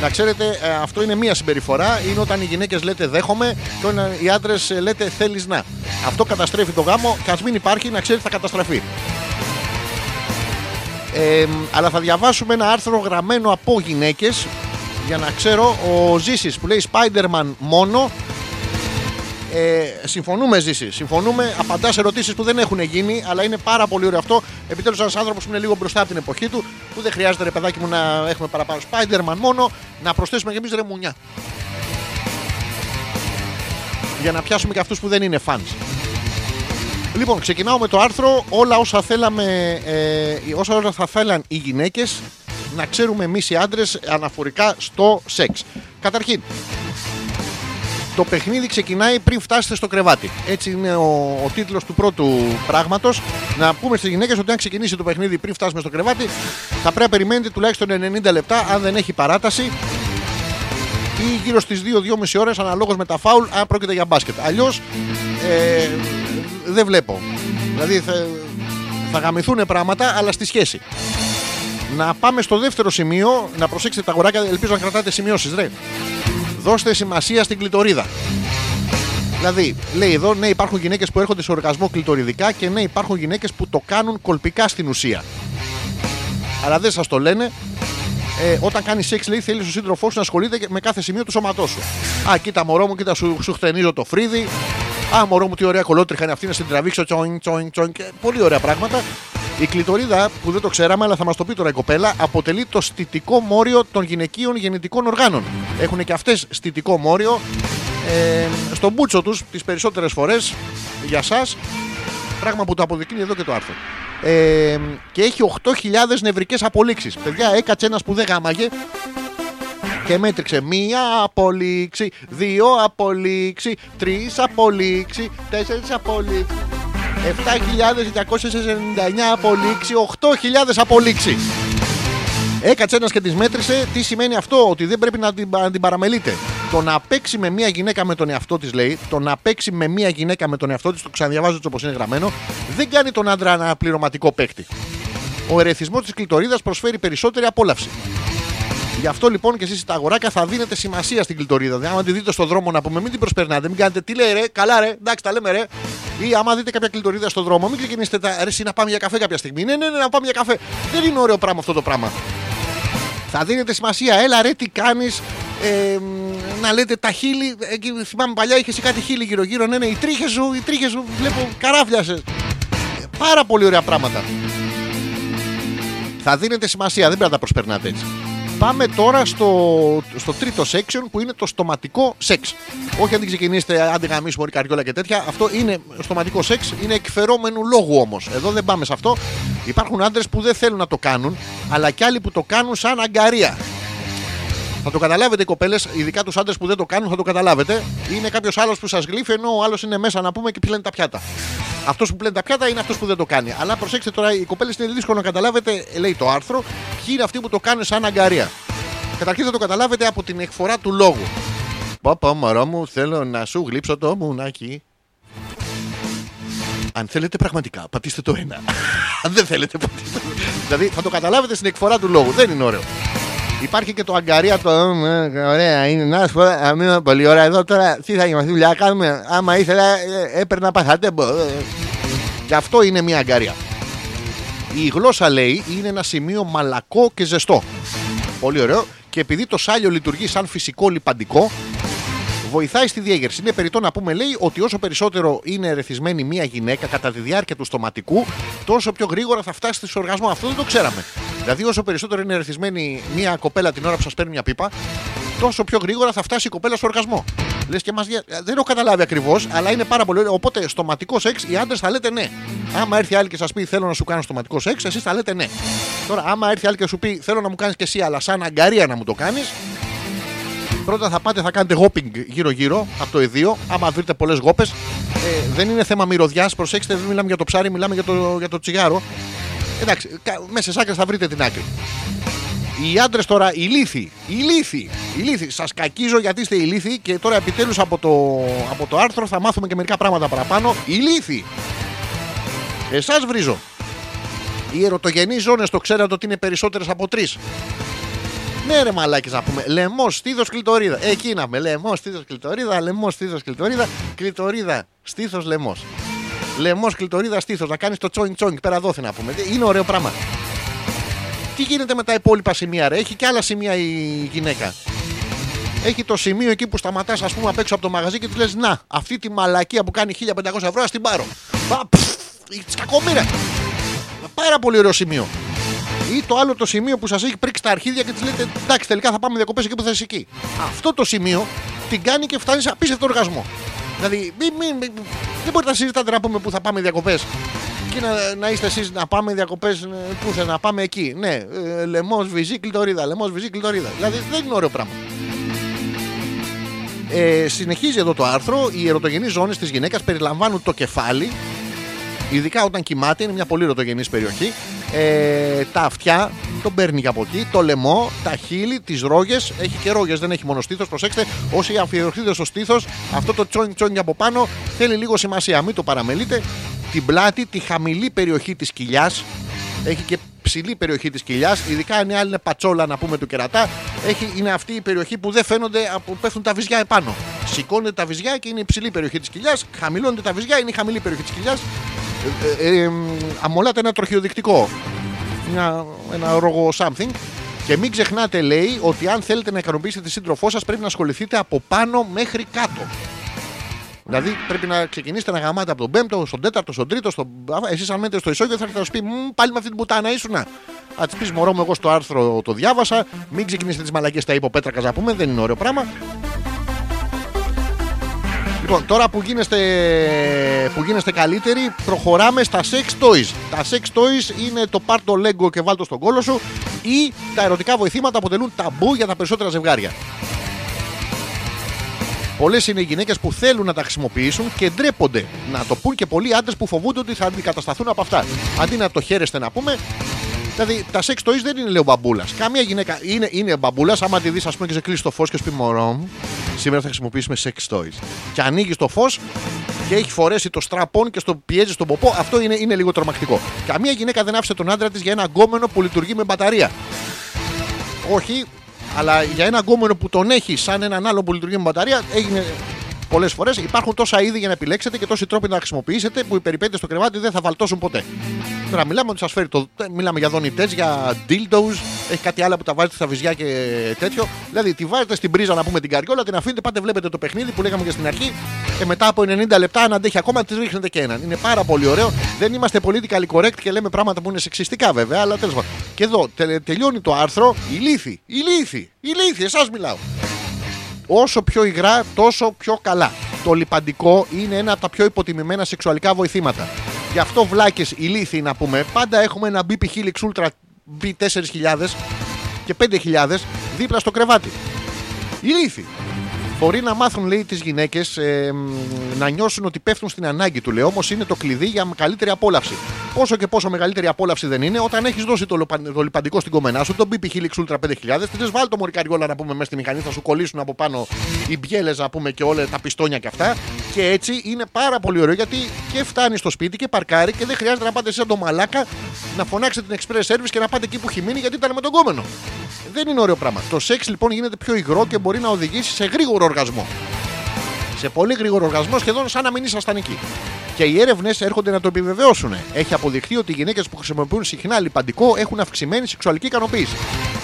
Να ξέρετε, ε, αυτό είναι μία συμπεριφορά. Είναι όταν οι γυναίκες λέτε δέχομαι Και όταν οι άντρες ε, λέτε θέλεις να Αυτό καταστρέφει το γάμο και ας μην υπάρχει να ξέρετε θα καταστραφεί. Ε, αλλά θα διαβάσουμε ένα άρθρο γραμμένο από γυναίκες για να ξέρω ο Ζήσης που λέει Spider-Man μόνο. Ε, συμφωνούμε Ζήση, συμφωνούμε. Απαντάς σε ερωτήσεις που δεν έχουν γίνει αλλά είναι πάρα πολύ ωραίο αυτό. Επιτέλους ένας άνθρωπος που είναι λίγο μπροστά από την εποχή του που δεν χρειάζεται ρε παιδάκι μου να έχουμε παραπάνω Spider-Man μόνο να προσθέσουμε και εμείς ρε μουνιά. Για να πιάσουμε και αυτούς που δεν είναι fans. Λοιπόν, ξεκινάω με το άρθρο. Όλα όσα θέλαμε, ε, όσα όλα θα θέλαν οι γυναίκες να ξέρουμε εμείς οι άντρες αναφορικά στο σεξ. Καταρχήν, το παιχνίδι ξεκινάει πριν φτάσετε στο κρεβάτι. Έτσι είναι ο, ο τίτλος του πρώτου πράγματος. Να πούμε στις γυναίκες ότι αν ξεκινήσει το παιχνίδι πριν φτάσουμε στο κρεβάτι, θα πρέπει να περιμένετε τουλάχιστον 90 λεπτά αν δεν έχει παράταση ή γύρω στις 2-2,5 ώρες αναλόγως με τα φάουλ αν πρόκειται για μπάσκετ. Αλλιώς ε, δεν βλέπω. Δηλαδή θα, θα γαμηθούν πράγματα αλλά στη σχέση. Να πάμε στο δεύτερο σημείο, να προσέξετε τα αγοράκια, ελπίζω να κρατάτε σημειώσεις, ρε. Δώστε σημασία στην κλειτορίδα. Δηλαδή, λέει εδώ, ναι, υπάρχουν γυναίκες που έρχονται σε οργασμό κλειτοριδικά και ναι, υπάρχουν γυναίκες που το κάνουν κολπικά στην ουσία. Αλλά δεν σας το λένε. Ε, όταν κάνεις σεξ, λέει, θέλεις ο σύντροφός σου να ασχολείται και με κάθε σημείο του σώματός σου. Α, κοίτα, μωρό μου, κοίτα, σου, σου χτενίζω το φρύδι. Α, μωρό μου, τι ωραία κολότριχα είναι αυτή να στην τραβήξω. Τσόιν, τσόιν, τσόιν. Και πολύ ωραία πράγματα. Η κλειτορίδα, που δεν το ξέραμε, αλλά θα μας το πει τώρα η κοπέλα, αποτελεί το στιτικό μόριο των γυναικείων γεννητικών οργάνων. Έχουν και αυτές στιτικό μόριο ε, στον μπούτσο τους τις περισσότερες φορές για εσά. Πράγμα που το αποδεικνύει εδώ και το άρθρο. Ε, και έχει 8.000 νευρικές απολύξεις. Παιδιά, έκατσε ένας που δεν γάμαγε Και μέτρηξε μία απολύξη, δύο απολύξη, τρεις απολύξη, τέσσερις απολύξη. 7.299 απολύξη, 8.000 απολύξη. Έκατσε ένας και τη μέτρησε. Τι σημαίνει αυτό, ότι δεν πρέπει να την, να την παραμελείτε. Το να παίξει με μία γυναίκα με τον εαυτό της, λέει, το να παίξει με μία γυναίκα με τον εαυτό της, το ξαναδιαβάζω έτσι όπως είναι γραμμένο, δεν κάνει τον άντρα ένα πληρωματικό παίκτη. Ο ερεθισμός της κλητορίδας προσφέρει περισσότερη απόλαυση. Γι' αυτό λοιπόν και εσείς τα αγοράκια θα δίνετε σημασία στην κλητορίδα. Δηλαδή, άμα τη δείτε στον δρόμο να πούμε, μην την προσπερνάτε, μην κάνετε τι λέει ρε, καλά ρε, εντάξει τα λέμε ρε. Ή άμα δείτε κάποια κλητορίδα στον δρόμο, μην ξεκινήσετε τα ρε, εσύ να πάμε για καφέ κάποια στιγμή. Ναι, ναι, ναι, να πάμε για καφέ. Δεν είναι ωραίο πράγμα αυτό το πράγμα. Θα δίνετε σημασία, έλα ρε, τι κάνεις. Ε, μ, να λέτε τα χείλη. Εκεί, θυμάμαι παλιά είχες εσύ κάτι χείλη γύρω-γύρω. Ναι, ναι, οι τρίχες σου, οι τρίχες σου, βλέπω καράφλιασες. Πάρα πολύ ωραία πράγματα. Θα δίνετε σημασία, δεν πρέπει να τα προσπερνάτε έτσι. Πάμε τώρα στο, στο τρίτο section που είναι το στοματικό σεξ. Όχι αν την ξεκινήσετε, αν την γαμίσουμε μωρή καριόλα και τέτοια. Αυτό είναι στοματικό σεξ, είναι εκφερόμενου λόγου όμως. Εδώ δεν πάμε σε αυτό. Υπάρχουν άντρες που δεν θέλουν να το κάνουν, αλλά και άλλοι που το κάνουν σαν αγκαρία. Θα το καταλάβετε οι κοπέλες, ειδικά τους άντρες που δεν το κάνουν, θα το καταλάβετε. Είναι κάποιος άλλος που σας γλύφει, ενώ ο άλλος είναι μέσα να πούμε και πλένει τα πιάτα. Αυτός που πλένει τα πιάτα είναι αυτός που δεν το κάνει. Αλλά προσέξτε τώρα, οι κοπέλες είναι δύσκολο να καταλάβετε, λέει το άρθρο, ποιοι είναι αυτοί που το κάνουν σαν αγκαρία. Καταρχήν θα το καταλάβετε από την εκφορά του λόγου. Πω πω μωρό μου, θέλω να σου γλύψω το μουνάκι. Αν θέλετε πραγματικά, πατήστε το ένα. Αν δεν θέλετε, πατήστε το Δηλαδή θα το καταλάβετε στην εκφορά του λόγου. Δεν είναι ωραίο. Υπάρχει και το αγκαρία το. «Μ, ε, Ωραία, είναι να σου πω. α, μην είναι πολύ ωραία εδώ τώρα. Τι θα είμαστε, δουλειά κάνουμε. Άμα ήθελα, ε, έπαιρνα παθατέμπο. Ε, ε. Και αυτό είναι μια αγκαρία. Η γλώσσα λέει είναι ένα σημείο μαλακό και ζεστό. Πολύ ωραίο. Και επειδή το σάλιο λειτουργεί σαν φυσικό λιπαντικό, βοηθάει στη διέγερση. Είναι περιττό να πούμε, λέει, ότι όσο περισσότερο είναι ερεθισμένη μία γυναίκα κατά τη διάρκεια του στοματικού, τόσο πιο γρήγορα θα φτάσει στο οργασμό. Αυτό δεν το ξέραμε. Δηλαδή, όσο περισσότερο είναι ερεθισμένη μία κοπέλα την ώρα που σας παίρνει μια πίπα, τόσο πιο γρήγορα θα φτάσει η κοπέλα στο οργασμό. Λες και μας. Δεν έχω καταλάβει ακριβώς, αλλά είναι πάρα πολύ ωραίο. Οπότε, στοματικός σεξ, οι άντρες θα λέτε ναι. Άμα έρθει άλλη και σας πει θέλω να σου κάνω στοματικό σεξ, εσείς θα λέτε ναι. Τώρα, άμα έρθει άλλη και σου πει θέλω να μου κάνεις και εσύ, αλλά σαν αγκαρία να μου το κάνεις, Πρώτα θα πάτε, θα κάνετε γόπινγκ γύρω-γύρω από το εδίο. Άμα βρείτε πολλές γόπες, ε, δεν είναι θέμα μυρωδιάς. Προσέξτε, δεν μιλάμε για το ψάρι, μιλάμε για το, για το τσιγάρο. Εντάξει, κα- μέσα στις άκρες θα βρείτε την άκρη. Οι άντρες τώρα, οι λύθοι, οι λύθοι, οι λύθοι. Σας κακίζω γιατί είστε ηλίθιοι και τώρα επιτέλους από το, από το άρθρο θα μάθουμε και μερικά πράγματα παραπάνω. Οι λύθοι. Εσάς βρίζω. Οι ερωτογενείς ζώνες το ξέρατε ότι είναι περισσότερες από τρεις. Ναι, ρε μαλάκι να πούμε. Λαιμό, στήθος, κλειτορίδα. Εκεί να με. Λαιμό, στήθος, κλειτορίδα. Λαιμό, στήθος, κλειτορίδα. Κλειτορίδα, στήθος, λαιμός. Λαιμό, κλειτορίδα, στήθος. Να κάνεις το τσόινγκ τσόινγκ πέρα δόθη να πούμε. Είναι ωραίο πράγμα. Τι γίνεται με τα υπόλοιπα σημεία, ρε; Έχει και άλλα σημεία η γυναίκα. Έχει το σημείο εκεί που σταματάς, ας πούμε, απ' έξω από το μαγαζί και του λες: Να, αυτή τη μαλακία που κάνει 1500 ευρώ, ας την πάρω. Πα, πφ, τη κακομοίρα. Πάρα πολύ ωραίο σημείο. Ή το άλλο το σημείο που σας έχει πρίξει τα αρχίδια και τη λέτε: Εντάξει, τελικά θα πάμε διακοπές εκεί που θα είσαι εκεί. Αυτό το σημείο την κάνει και φτάνεις σε απίστευτο οργασμό. Δηλαδή, μη, μη, μη- δεν μπορείτε να συζητάτε να πούμε που θα πάμε διακοπές και να, να είστε εσείς να πάμε διακοπές πού θα να πάμε εκεί. Ναι, ε, λαιμό, βυζί, κλειτορίδα. Λαιμό, βυζί, κλειτορίδα. Δηλαδή δεν είναι ωραίο πράγμα. Ε, συνεχίζει εδώ το άρθρο. Οι ερωτογενείς ζώνες της γυναίκας περιλαμβάνουν το κεφάλι, ειδικά όταν κοιμάται, είναι μια πολύ ερωτογενής περιοχή. Ε, τα αυτιά, τον παίρνει και από εκεί. Το λαιμό, τα χείλη, τις ρόγες. Έχει και ρόγες, δεν έχει μόνο στήθος. Προσέξτε, όσοι αφιερωθείτε στο στήθος, αυτό το τσόινγκ τσόινγκ από πάνω θέλει λίγο σημασία. Μην το παραμελείτε. Την πλάτη, τη χαμηλή περιοχή της κοιλιάς. Έχει και ψηλή περιοχή της κοιλιάς. Ειδικά αν η άλλη είναι πατσόλα, να πούμε του κερατά. Έχει, είναι αυτή η περιοχή που δεν φαίνονται, που πέφτουν τα βυζιά επάνω. Σηκώνεται τα βυζιά και είναι η ψηλή περιοχή της κοιλιάς. Χαμηλώνεται τα βυζιά, είναι η χαμηλή περιοχή της κοιλιάς. Ε, ε, ε, αμολάται ένα τροχιοδεικτικό. Μια, ένα ρόγο something. Και μην ξεχνάτε, λέει, ότι αν θέλετε να ικανοποιήσετε τη σύντροφό σας, πρέπει να ασχοληθείτε από πάνω μέχρι κάτω. Δηλαδή πρέπει να ξεκινήσετε να γαμάτε από τον πέμπτο, στον τέταρτο, στον τρίτο, στον. Εσείς αν μένετε στο ισόγειο θα έρθει να σου πει «Μμ, πάλι με αυτή την πουτάνα ήσουνα. Θα της πεις μωρό μου, εγώ στο άρθρο το διάβασα. Μην ξεκινήσετε τις μαλακίε στα υποπέτρακα να πούμε, δεν είναι ωραίο πράγμα. Λοιπόν, τώρα που γίνεστε, που γίνεστε καλύτεροι, προχωράμε στα sex toys. Τα sex toys είναι το πάρ το Lego και βάλ το στον κόλο σου ή τα ερωτικά βοηθήματα αποτελούν ταμπού για τα περισσότερα ζευγάρια. Πολλές είναι οι γυναίκες που θέλουν να τα χρησιμοποιήσουν και ντρέπονται να το πούν και πολλοί άντρες που φοβούνται ότι θα αντικατασταθούν από αυτά. Αντί να το χαίρεστε να πούμε, Δηλαδή τα sex toys δεν είναι λέω μπαμπούλας. Καμία γυναίκα είναι, είναι μπαμπούλας. Άμα τη δεις, ας πούμε, και σε κλείσει το φως και σου πει Μωρό μου, σήμερα θα χρησιμοποιήσουμε sex toys. Και ανοίγεις το φως και έχει φορέσει το strap-on και στο πιέζει στον ποπό. Αυτό είναι, είναι λίγο τρομακτικό. Καμία γυναίκα δεν άφησε τον άντρα της για ένα γκόμενο που λειτουργεί με μπαταρία. Όχι, αλλά για ένα γκόμενο που τον έχει σαν έναν άλλο που λειτουργεί με μπαταρία έγινε πολλές φορές. Υπάρχουν τόσα είδη για να επιλέξετε και τόσοι τρόποι να τα χρησιμοποιήσετε που οι περιπέτειες στο κρεβάτι δεν θα βαλτώσουν ποτέ. Τώρα μιλάμε ότι σας φέρει το. Μιλάμε για δονητέ, για dildos, έχει κάτι άλλο που τα βάζετε στα βυζιά και τέτοιο. Δηλαδή τη βάζετε στην πρίζα να πούμε την καριόλα, την αφήνετε, πάτε βλέπετε το παιχνίδι που λέγαμε και στην αρχή. Και μετά από 90 λεπτά, αν αντέχει ακόμα, τη ρίχνετε και έναν. Είναι πάρα πολύ ωραίο. Δεν είμαστε politically correct και λέμε πράγματα που είναι σεξιστικά βέβαια, αλλά τέλος πάντων. Και εδώ τε- τελειώνει το άρθρο. Ηλίθι, ηλίθι, ηλίθι, εσάς μιλάω. Όσο πιο υγρά, τόσο πιο καλά. Το λιπαντικό είναι ένα από τα πιο υποτιμημένα σεξουαλικά βοηθήματα. Γι' αυτό βλάκες ηλίθιοι να πούμε, πάντα έχουμε ένα BP Helix Ultra B4000 και 5000 δίπλα στο κρεβάτι. Ηλίθιοι. Μπορεί να μάθουν, λέει, τις γυναίκες να νιώσουν ότι πέφτουν στην ανάγκη του, λέει. Όμως είναι το κλειδί για καλύτερη απόλαυση. Πόσο και πόσο μεγαλύτερη απόλαυση δεν είναι, όταν έχεις δώσει το, λοπα- το λιπαντικό στην κομμενά σου, το BP Helix Ultra 5000, τη λες βάλει το μωρικαριόλα να πούμε μέσα στη μηχανή, θα σου κολλήσουν από πάνω οι μπιέλες να πούμε και όλα τα πιστόνια και αυτά. Και έτσι είναι πάρα πολύ ωραίο γιατί και φτάνει στο σπίτι και παρκάρει και δεν χρειάζεται να πάτε εσείς σαν το μαλάκα να φωνάξετε την express service και να πάτε εκεί που έχει μείνει γιατί ήταν με τον κόμενο. Δεν είναι ωραίο πράγμα. Το σεξ λοιπόν γίνεται πιο υγρό και μπορεί να οδηγήσει σε γρήγορο οργασμό. Σε πολύ γρήγορο οργασμό, σχεδόν σαν να μην ήσασταν εκεί. Και οι έρευνες έρχονται να το επιβεβαιώσουν. Έχει αποδειχθεί ότι οι γυναίκες που χρησιμοποιούν συχνά λιπαντικό έχουν αυξημένη σεξουαλική ικανοποίηση.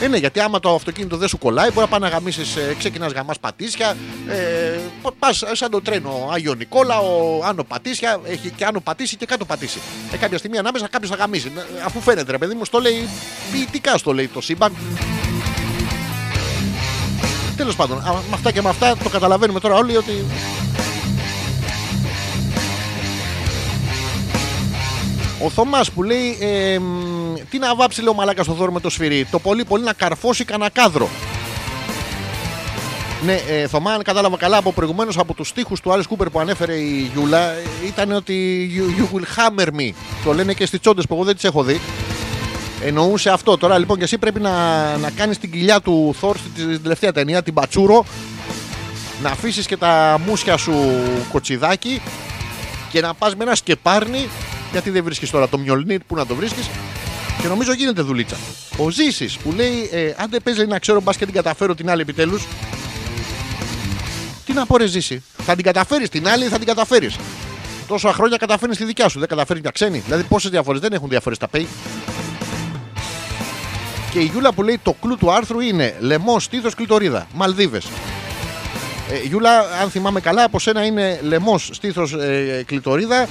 Ε, ναι, γιατί άμα το αυτοκίνητο δεν σου κολλάει, μπορεί να πάει να γαμίσεις, ε, ξεκινάς γαμάς πατήσια. Ε, Πας σαν το τρένο Άγιο Νικόλα, ο Άνω Πατήσια, έχει και Άνω Πατήσει και κάτω Πατήσει. Ε, κάποια στιγμή ανάμεσα κάποιος θα γαμίσει. Ε, Αφού φαίνεται, ρε παιδί μου, στο λέει ποιητικά στο λέει το σύμπαν. Τέλος πάντων, α, με αυτά και με αυτά το καταλαβαίνουμε τώρα όλοι ότι. Ο Θωμάς που λέει ε, μ, τι να βάψει λέει ο μαλάκας στο δώρο με το σφυρί. Το πολύ πολύ να καρφώσει κανένα κάδρο. Ναι, ε, Θωμά, αν κατάλαβα καλά από προηγουμένως από τους στίχους του Alice Cooper που ανέφερε η Γιούλα, ε, ήταν ότι you, you will hammer me. Το λένε και στις τσόντες που εγώ δεν τις έχω δει. Εννοούσε αυτό. Τώρα λοιπόν και εσύ πρέπει να, να κάνεις την κοιλιά του Θόρ στην τελευταία ταινία, την Πατσούρο. Να αφήσεις και τα μουσια σου κοτσιδάκι και να πας με ένα σκεπάρνι. Γιατί δεν βρίσκεις τώρα το Μιολνίρ που να το βρίσκεις. Και νομίζω γίνεται δουλίτσα. Ο Ζήσης που λέει: ε, Αν δεν παίζει να ξέρω, μπας και την καταφέρω την άλλη επιτέλους. Τι να πω, ρε Ζήση; Θα την καταφέρεις την άλλη, θα την καταφέρεις. Τόσα χρόνια καταφέρνεις τη δικιά σου. Δεν καταφέρεις μια ξένη. Δηλαδή, πόσες διαφορές; Δεν έχουν διαφορές τα πέι. Και η Γιούλα που λέει το κλου του άρθρου είναι λαιμό, στήθος, κλειτορίδα. Μαλδίβες. Ε, Γιούλα, αν θυμάμαι καλά, από σένα είναι λαιμός, στήθος, ε, κλειτορίδα.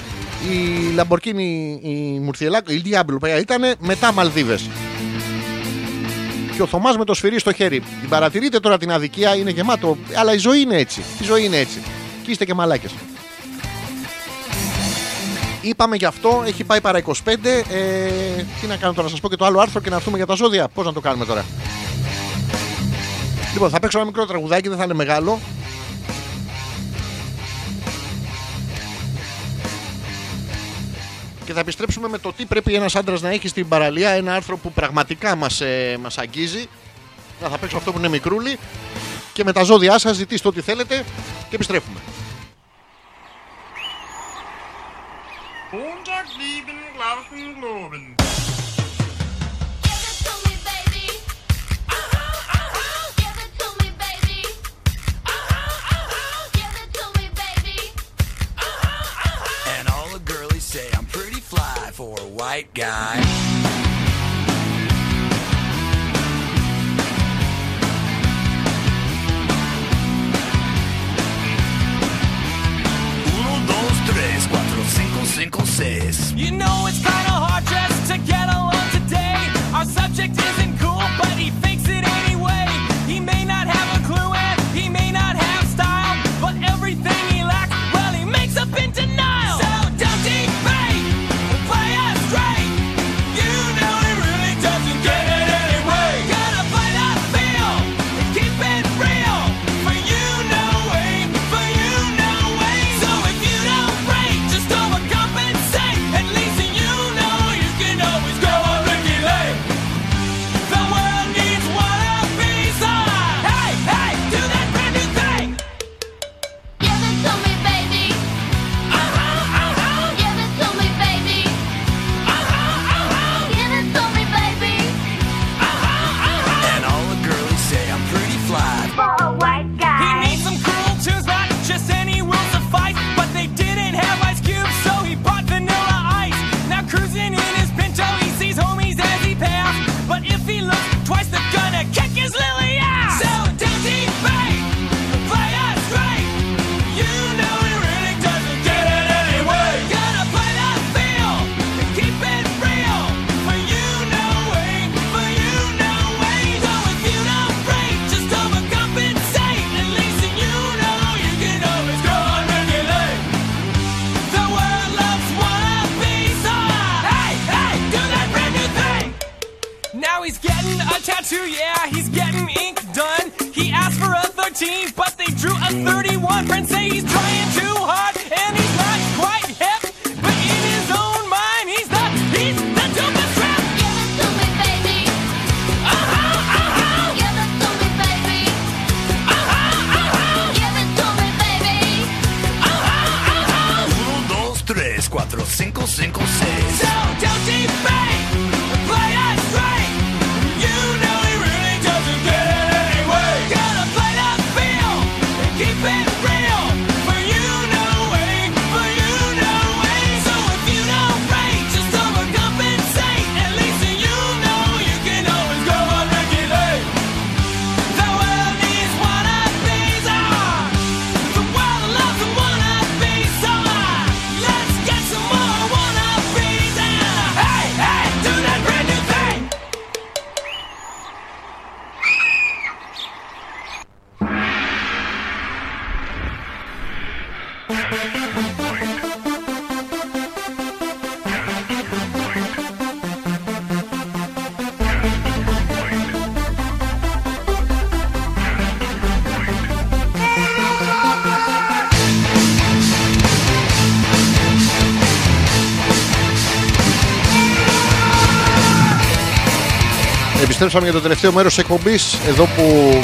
Η Λαμπορκίνη, η Μουρθιελάκο, η Διάμπλου ήταν μετά Μαλδίβες. Και ο Θωμάς με το σφυρί στο χέρι. Την παρατηρείτε τώρα την αδικία, είναι γεμάτο. Αλλά η ζωή είναι έτσι. Η ζωή είναι έτσι. Και είστε και μαλάκες. Είπαμε γι' αυτό, έχει πάει παρά 25. Ε, τι να κάνω τώρα, να σας πω και το άλλο άρθρο και να έρθουμε για τα ζώδια. Πώς να το κάνουμε τώρα. Λοιπόν, θα παίξω ένα μικρό τραγουδάκι, δεν θα είναι μεγάλο. Και θα επιστρέψουμε με το τι πρέπει ένας άντρας να έχει στην παραλία. Ένα άρθρο που πραγματικά μας ε, μας αγγίζει. Να θα παίξω αυτό που είναι μικρούλι. Και με τα ζώδιά σας ζητήστε ό,τι θέλετε και επιστρέφουμε. 100 lieben Glauben Globen. Say I'm pretty fly for a white guy. Cinco, cinco. You know it's kinda hard just to get along today. Our subject isn't cool, but he yeah, he's getting ink done. He asked for a 13, but they drew a 31. Friends say he's trying too hard, and he's not quite hip. But in his own mind, he's the, he's the dumbest trap. Give it to me, baby. Uh-huh, uh-huh. Give it to me, baby. Uh-huh, uh-huh. Give it to me, baby. Uh-huh, uh-huh. 1, 2, 3, 4, 5, 6, 7. Επιστρέψαμε για το τελευταίο μέρος της εκπομπής. Εδώ που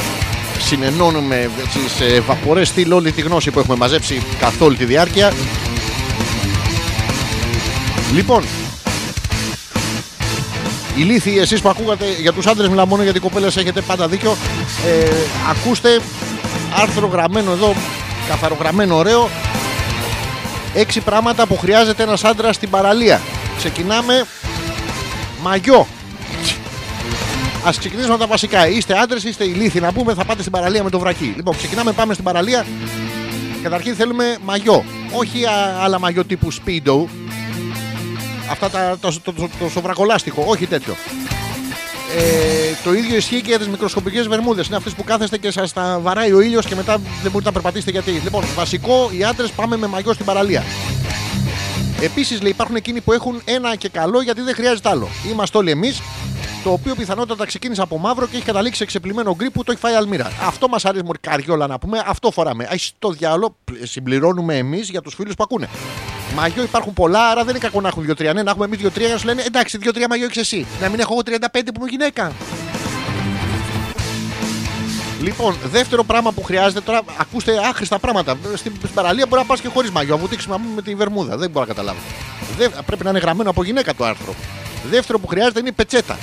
συνενώνουμε έτσι, σε βαπορές στυλ όλη τη γνώση που έχουμε μαζέψει καθ' όλη τη διάρκεια. Λοιπόν, ηλίθιοι εσείς που ακούγατε για τους άντρες, μιλάω μόνο γιατί οι κοπέλες έχετε πάντα δίκιο. Ε, ακούστε άρθρο γραμμένο εδώ, καθαρογραμμένο ωραίο. Έξι πράγματα που χρειάζεται ένας άντρας στην παραλία. Ξεκινάμε. Μαγιό. Α ξεκινήσουμε από τα βασικά. Είστε άντρες, είστε ηλίθιοι να πούμε, θα πάτε στην παραλία με το βρακί. Λοιπόν, ξεκινάμε, πάμε στην παραλία. Καταρχήν θέλουμε μαγιό. Όχι α, άλλα μαγιό τύπου Speedo. Αυτά τα, το, το, το, το σοβρακολάστιχο, όχι τέτοιο. Ε, το ίδιο ισχύει και για τις μικροσκοπικές βερμούδες. Είναι αυτές που κάθεστε και σας τα βαράει ο ήλιος και μετά δεν μπορείτε να περπατήσετε γιατί. Λοιπόν, βασικό, οι άντρες πάμε με μαγιό στην παραλία. Επίσης, λέει, υπάρχουν εκείνοι που έχουν ένα και καλό γιατί δεν χρειάζεται άλλο. Είμαστε όλοι εμείς, το οποίο πιθανότατα ξεκίνησε από μαύρο και έχει καταλήξει σε ξεπλημένο γκρι που το έχει φάει αλμύρα. Αυτό μας αρέσει, Μωρή καριόλα να πούμε, αυτό φοράμε. Α το διάλογο συμπληρώνουμε εμείς για τους φίλους που ακούνε. Μαγιό υπάρχουν πολλά, άρα δεν είναι κακό να έχουν δύο-τρία. Ναι, να έχουμε εμείς δύο-τρία για να σου λένε εντάξει, δύο-τρία μαγιό έχεις εσύ. Να μην έχω εγώ 35 που είμαι γυναίκα. Λοιπόν, δεύτερο πράγμα που χρειάζεται τώρα, ακούστε άχρηστα πράγματα. Στην στην παραλία μπορεί να πας και χωρίς μαγιό. Να βουτήξει με τη βερμούδα. Δεν μπορώ να καταλάβω. Δε, πρέπει να είναι γραμμένο από γυναίκα το άρθρο. Δεύτερο που χρειάζεται είναι η πετσέτα.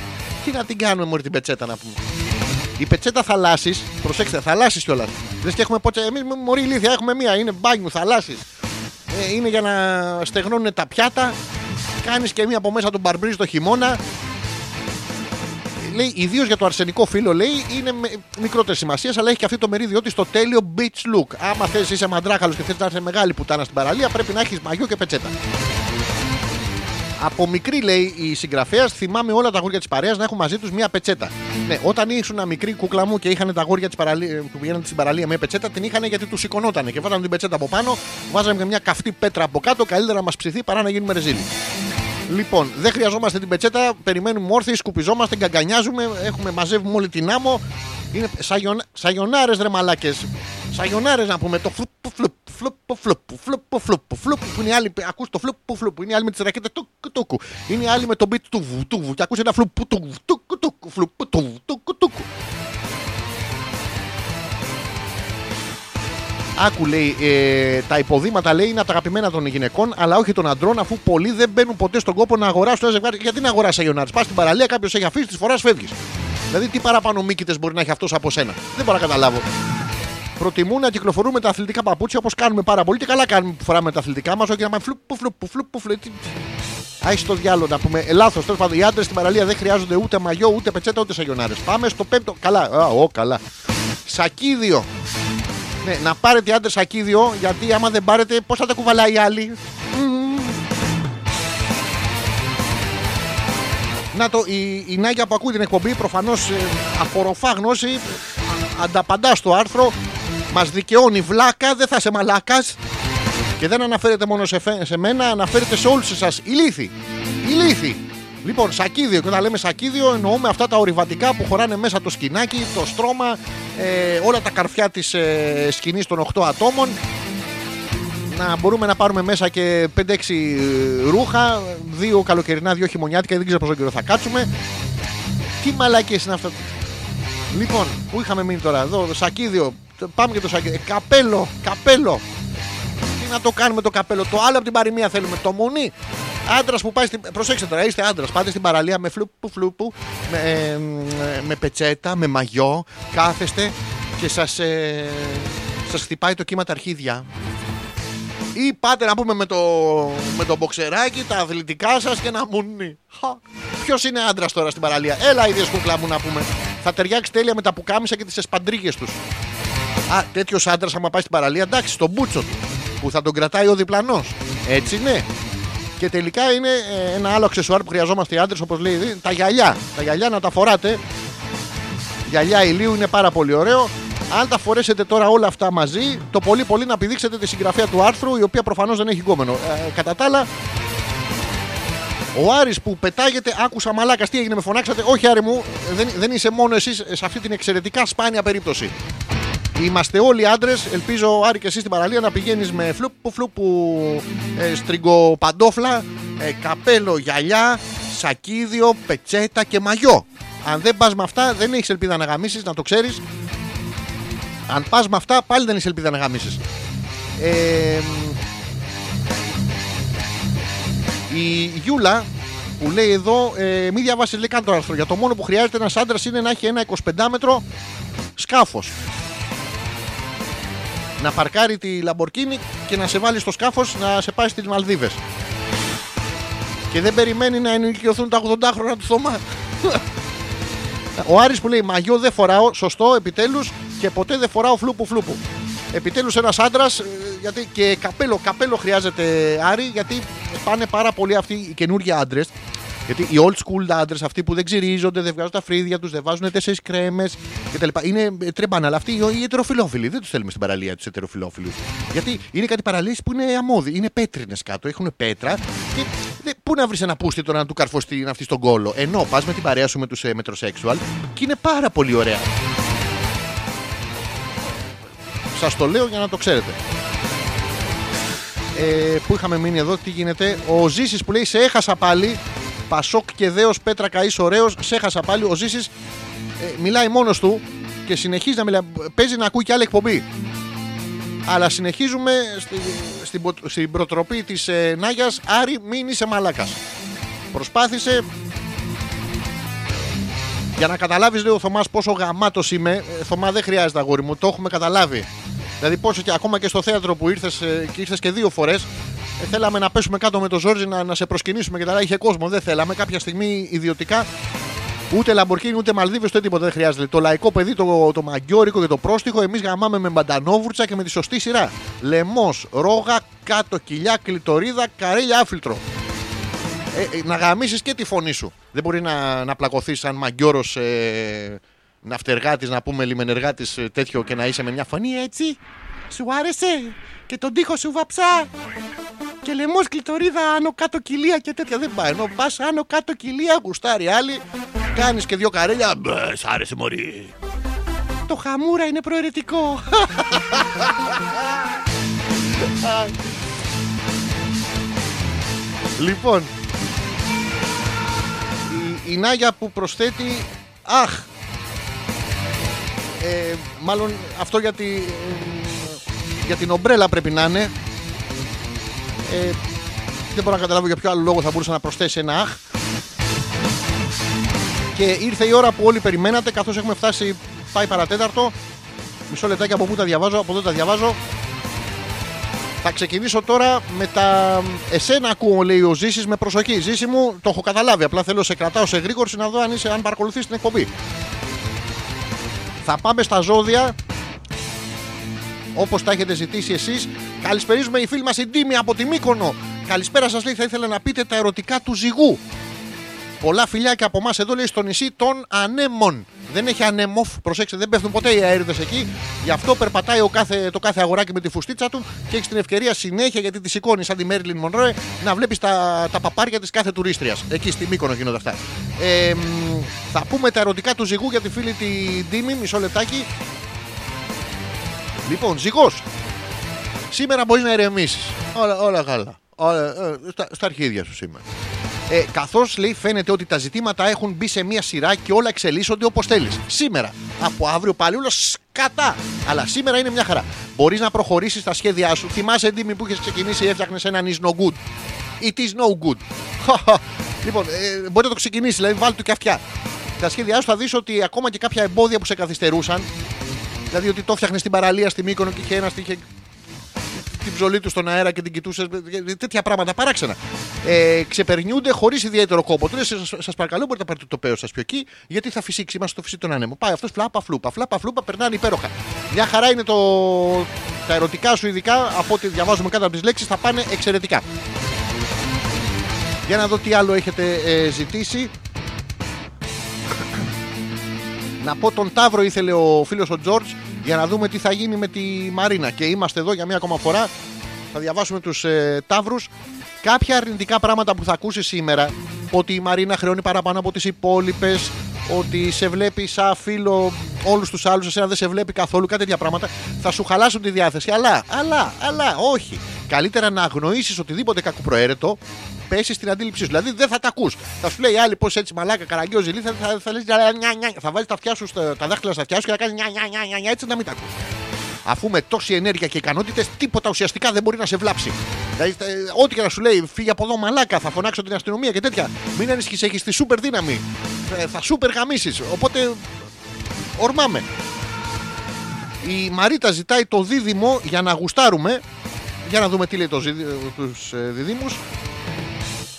Τι να την κάνουμε μόλις την πετσέτα να πούμε. Η πετσέτα θαλάσση, προσέξτε, θαλάσση κιόλας. Δεν και έχουμε πότσα. Εμείς μωρή ηλίθεια έχουμε μία, είναι μπάνιου θαλάσση. Ε, είναι για να στεγνώνουν τα πιάτα. Κάνεις και μία από μέσα τον μπαρμπρίζ το χειμώνα. Λέει, ιδίως για το αρσενικό φύλλο, λέει, είναι μικρότερης σημασίας, αλλά έχει και αυτή το μερίδιο τη στο τέλειο beach look. Άμα θες είσαι μαντράχαλος και θες να είσαι μεγάλη πουτάνα στην παραλία, πρέπει να έχεις μαγιό και πετσέτα. Από μικρή, λέει η συγγραφέας, θυμάμαι όλα τα αγόρια της παρέας να έχουν μαζί τους μία πετσέτα. Ναι, όταν ήσουν μικρή κούκλα μου και είχαν τα αγόρια της παραλία, που πηγαίναν στην παραλία με πετσέτα, την είχαν γιατί τους σηκωνότανε και βάζανε την πετσέτα από πάνω, βάζαμε και μια καυτή πέτρα από κάτω, καλύτερα να μας ψηθεί παρά να γίνουμε ρεζίλοι. Λοιπόν, δεν χρειαζόμαστε την πετσέτα, περιμένουμε όρθιοι, σκουπιζόμαστε, γκαγκανιάζουμε, έχουμε, μαζεύουμε όλη την άμμο. Είναι σαγιον, σαγιονάρε ρε μαλάκες. Σαγιονάρες να πούμε το φλουπ φλουπ φλουπ φλουπ φλουπ φλουπ φλουπ που είναι οι άλλοι. Ακούς το φλουπ φλουπ είναι οι άλλοι με τις ρακέτε τουκ τουκ. Είναι οι άλλοι με το beat του βου του βου. Και ακούς ένα φλουπ τουκ τουκ τουκ φλουπ του βου τουκ τουκ. Άκου λέει, ε, τα υποδήματα λέει είναι από τα αγαπημένα των γυναικών, αλλά όχι των αντρών, αφού πολλοί δεν μπαίνουν ποτέ στον κόπο να αγοράσουν ένα ζευγάρι. Γιατί να αγοράσει αγιονάρι. Πας στην παραλία, κάποιος έχει αφήσει, τη φορά φεύγεις. Δηλαδή, τι παραπάνω μήκητε μπορεί να έχει αυτός από σένα; Δεν μπορώ να καταλάβω. Προτιμούν να κυκλοφορούμε τα αθλητικά παπούτσια όπως κάνουμε πάρα πολύ και καλά κάνουμε που φοράμε τα αθλητικά μας. Όχι να πάμε φλουπ, φλουπ, φλουπ, φλουπ. Άχι το διάλογο να πούμε. Λάθος. Τέλος πάντων, οι άντρες στην παραλία δεν χρειάζονται ούτε μαγιό, ούτε πετσέτα, ούτε σαγιονάρες. Πάμε στο πέμπτο. Καλά. Α, ο, καλά. Σακίδιο. Ναι, να πάρετε άντρες σακίδιο, γιατί άμα δεν πάρετε, πώς θα τα κουβαλάει οι άλλοι. Μμμ. Να το, η, η Νάγια που ακούει την εκπομπή προφανώς απορροφά γνώση, α- ανταπαντά στο άρθρο, μας δικαιώνει βλάκα, δεν θα είσαι μαλάκας. Και δεν αναφέρεται μόνο σε, φε- σε μένα, αναφέρεται σε όλους εσάς. Ηλίθι. Ηλίθι. Λοιπόν, σακίδιο. Και όταν λέμε σακίδιο, εννοούμε αυτά τα ορειβατικά που χωράνε μέσα το σκηνάκι, το στρώμα, ε, όλα τα καρφιά της ε, σκηνής των 8 ατόμων. Να μπορούμε να πάρουμε μέσα και 5-6 ρούχα, δύο καλοκαιρινά, δύο χειμωνιάτικα, δεν ξέρω πόσο καιρό θα κάτσουμε. Τι μαλακίες είναι αυτά. Λοιπόν, πού είχαμε μείνει τώρα, εδώ, το σακίδιο. Το- Πάμε και το σακίδιο. Ε, καπέλο, καπέλο. Τι να το κάνουμε το καπέλο. Το άλλο από την παροιμία θέλουμε. Το μουνί. Άντρας που πάει στην. Προσέξτε τώρα, είστε άντρας. Πάτε στην παραλία με φλούπου φλούπου, με, ε, με πετσέτα, με μαγιό. Κάθεστε και σας ε, σας χτυπάει το κύμα τα αρχίδια. Ή πάτε να πούμε με το, με το μποξεράκι, τα αθλητικά σας και ένα μουνί. Ποιος είναι άντρας τώρα στην παραλία; Έλα, ίδιες κούκλα μου να πούμε. Θα ταιριάξει τέλεια με τα πουκάμισα και τις εσπαντρίγες τους. Α, τέτοιος άντρας, άμα πάει στην παραλία, εντάξει, στον μπούτσο του. Που θα τον κρατάει ο διπλανός. Έτσι ναι. Και τελικά είναι ε, ένα άλλο αξεσουάρ που χρειαζόμαστε οι άντρες, όπως λέει, ήδη, τα γυαλιά. Τα γυαλιά να τα φοράτε. Γυαλιά ηλίου είναι πάρα πολύ ωραίο. Αν τα φορέσετε τώρα όλα αυτά μαζί, το πολύ πολύ να πηδήξετε τη συγγραφέα του άρθρου, η οποία προφανώς δεν έχει γκόμενο. Ε, κατά τα άλλα, ο Άρης που πετάγεται, άκουσα μαλάκα, τι έγινε, με φωνάξατε; Όχι, Άρη μου, δεν, δεν είσαι μόνο εσύ σε αυτή την εξαιρετικά σπάνια περίπτωση. Είμαστε όλοι άντρες. Ελπίζω, Άρη, και εσύ στην παραλία να πηγαίνεις με φλούπου φλούπου ε, στριγκοπαντόφλα, ε, καπέλο, γυαλιά, σακίδιο, πετσέτα και μαγιό. Αν δεν πας με αυτά, δεν έχεις ελπίδα να γαμίσεις, να το ξέρεις. Αν πας με αυτά, πάλι δεν έχεις ελπίδα να γαμίσεις. Ε, η Γιούλα που λέει εδώ, ε, μην διαβάσεις λέει καν το άρθρο. Για το μόνο που χρειάζεται ένας άντρας είναι να έχει ένα 25 μέτρο σκάφος. Να παρκάρει τη Λαμπορκίνη και να σε βάλει στο σκάφος να σε πάει στις Μαλδίβες. Και δεν περιμένει να ενοικιωθούν τα 80 χρόνια του Θωμά. Ο Άρης που λέει μαγιό δεν φοράω, σωστό επιτέλους και ποτέ δεν φοράω φλούπου φλούπου. Επιτέλους ένας άντρας γιατί και καπέλο, καπέλο χρειάζεται Άρη γιατί πάνε πάρα πολύ αυτοί οι καινούργιοι άντρες. Γιατί οι old school άντρες, αυτοί που δεν ξυρίζονται, δεν βγάζουν τα φρύδια τους, δεν βάζουν τέσσερις κρέμες κτλ. Είναι ε, τρέμπανα, αλλά αυτοί οι οι ετεροφιλόφιλοι δεν τους θέλουμε στην παραλία τους ετεροφιλόφιλους. Γιατί είναι κάτι παραλίες που είναι αμμώδη, είναι πέτρινες κάτω, έχουν πέτρα και δεν- πού να βρεις ένα πούστη τώρα να του καρφωστεί να αυτή στον κόλο. Ενώ πας με την παρέα σου με τους ε, μετροσέξουαλ και είναι πάρα πολύ ωραία. Σας το λέω για να το ξέρετε. Ε, που είχαμε μείνει εδώ, τι γίνεται. Ο Ζήσης που λέει σε έχασα πάλι. Πασόκ και δέος Πέτρα Καΐς ωραίος. Σε έχασα πάλι. Ο Ζήσης ε, μιλάει μόνος του και συνεχίζει να μιλάει. Παίζει να ακούει και άλλη εκπομπή. Αλλά συνεχίζουμε στη, στην, πο- στην προτροπή της ε, Νάγιας. Άρη μην είσαι μαλάκας. Προσπάθησε για να καταλάβεις, λέει ο Θωμάς, πόσο γαμάτος είμαι. Ε, Θωμά, δεν χρειάζεται αγόρι μου, το έχουμε καταλάβει. Δηλαδή, πόσο και ακόμα και στο θέατρο που ήρθες και ήρθες και δύο φορές, ε, θέλαμε να πέσουμε κάτω με τον Ζόρζι να, να σε προσκυνήσουμε και τα άλλα. Είχε κόσμο, δεν θέλαμε. Κάποια στιγμή ιδιωτικά Ούτε Λαμπορκίνη ούτε Μαλδίβες ούτε τίποτα δεν χρειάζεται. Το λαϊκό παιδί, το, το μαγκιόρικο και το πρόστιχο, εμείς γαμάμε με μπαντανόβουρτσα και με τη σωστή σειρά. Λεμό, ρόγα, κάτω κοιλιά, κλητορίδα, καρέλια, άφιλτρο. Ε, ε, να γαμίσεις και τη φωνή σου. Δεν μπορεί να, να πλακωθείς σαν μαγκιόρο ε, ναυτεργάτης, να πούμε λιμενεργάτης ε, τέτοιο και να είσαι με μια φωνή έτσι. Σου άρεσε και τον τοίχο σου βαψά. Και λαιμός κλειτορίδα άνω κάτω κοιλία και τέτοια δεν πάει. Ενώ πας άνω κάτω κοιλία, γουστάρει άλλη, κάνεις και δύο καρέλια. Μπε, σ' άρεσε μωρή. Το χαμούρα είναι προαιρετικό. λοιπόν, η, η Νάγια που προσθέτει Αχ ε, Μάλλον αυτό για, τη, ε, για την ομπρέλα πρέπει να είναι ε, Δεν μπορώ να καταλάβω για ποιο άλλο λόγο θα μπορούσε να προσθέσει ένα αχ Και ήρθε η ώρα που όλοι περιμένατε Καθώς έχουμε φτάσει πάει παρατέταρτο Μισό λεπτάκι από πού τα διαβάζω Από εδώ τα διαβάζω θα ξεκινήσω τώρα με τα. Εσένα ακούω, λέει ο Ζήσης, με προσοχή. Ζήση μου, το έχω καταλάβει. Απλά θέλω σε κρατάω σε γρήγορση να δω αν, είσαι, αν παρακολουθείς την εκπομπή. Θα πάμε στα ζώδια όπως τα έχετε ζητήσει εσείς. Καλησπερίζουμε η φίλη μας η Ντίμη από τη Μύκονο. Καλησπέρα σας λέει, θα ήθελα να πείτε τα ερωτικά του ζυγού. Πολλά φιλιά και από εμάς εδώ λέει στο νησί των ανέμων. Δεν έχει ανέμοφ, προσέξτε, δεν πέφτουν ποτέ οι αέριδες εκεί. Γι' αυτό περπατάει ο κάθε, το κάθε αγοράκι με τη φουστίτσα του και έχει την ευκαιρία συνέχεια γιατί τη σηκώνει σαν τη Μέρλιν Μονρόε να βλέπεις τα, τα παπάρια της κάθε τουρίστριας. Εκεί στη Μύκονο γίνονται αυτά. Ε, μ, θα πούμε τα ερωτικά του ζυγού για τη φίλη τη Ντίμη, μισό λεπτάκι. Λοιπόν, ζυγός. Σήμερα μπορείς να ηρεμήσεις. Όλα, όλα καλά. Όλα, ε, στα, στα αρχίδια σου σήμερα. Ε, Καθώς λέει, φαίνεται ότι τα ζητήματα έχουν μπει σε μία σειρά και όλα εξελίσσονται όπως θέλεις. Σήμερα. Από αύριο πάλι όλο σκατά. Αλλά σήμερα είναι μια χαρά. Μπορείς να προχωρήσεις στα σχέδιά σου. Θυμάσαι, Ντίμη, που είχες ξεκινήσει ή έφτιαχνες έναν is no good. It is no good. λοιπόν, ε, μπορεί να το ξεκινήσεις, δηλαδή βάλει του και αυτιά. Τα σχέδιά σου θα δεις ότι ακόμα και κάποια εμπόδια που σε καθυστερούσαν, δηλαδή ότι το φτιάχνε στην παραλία στη Μύκονο και είχε ένας είχε την ψωλή του στον αέρα και την κοιτούσες. Τέτοια πράγματα παράξενα. Ε, ξεπερνιούνται χωρίς ιδιαίτερο κόπο. Του λες, σας παρακαλώ, μπορείτε να πάρετε το παίο σας πιο εκεί, γιατί θα φυσήξει. Είμαστε στο φυσί τον άνεμο. Πάει αυτός φλάπα φλούπα. Φλάπα φλούπα περνάνε υπέροχα. Μια χαρά είναι το... τα ερωτικά σου, ειδικά από ό,τι διαβάζουμε κάτω από τις λέξεις, θα πάνε εξαιρετικά. Για να δω τι άλλο έχετε ε, ζητήσει. Να πω τον Ταύρο ήθελε ο φίλος ο Τζόρτζ για να δούμε τι θα γίνει με τη Μαρίνα. Και είμαστε εδώ για μία ακόμα φορά. Θα διαβάσουμε τους ε, Ταύρους. Κάποια αρνητικά πράγματα που θα ακούσεις σήμερα. Ότι η Μαρίνα χρεώνει παραπάνω από τις υπόλοιπες. Ότι σε βλέπει σαν φίλο όλους τους άλλους, εσένα δεν σε βλέπει καθόλου, κάτι τέτοια πράγματα. Θα σου χαλάσουν τη διάθεση. Αλλά, αλλά, αλλά, όχι. Καλύτερα να αγνοήσεις οτιδήποτε κακοπροαίρετο πέσει στην αντίληψή σου. Δηλαδή δεν θα τα ακούς. Θα σου λέει άλλη πώς έτσι μαλάκα καραγκιόζη θα, θα, θα, λες, νια, νια. θα βάλει τα, αυτιά σου, στα- τα δάχτυλα στα αυτιά σου και θα κάνει νια, νια, νια, νια, νια, έτσι να μην τα ακούς. Αφού με τόση ενέργεια και ικανότητες, τίποτα ουσιαστικά δεν μπορεί να σε βλάψει. Δηλαδή, ε, ό,τι και να σου λέει, φύγε από εδώ μαλάκα, θα φωνάξω την αστυνομία και τέτοια. Μην ανησυχείς, έχεις τη σούπερ δύναμη. Ε, θα σούπερ γαμίσεις. Οπότε, ορμάμε. Η Μαρίτα ζητάει το δίδυμο για να γουστάρουμε. Για να δούμε τι λέει το ζυ- τους ε, διδύμους.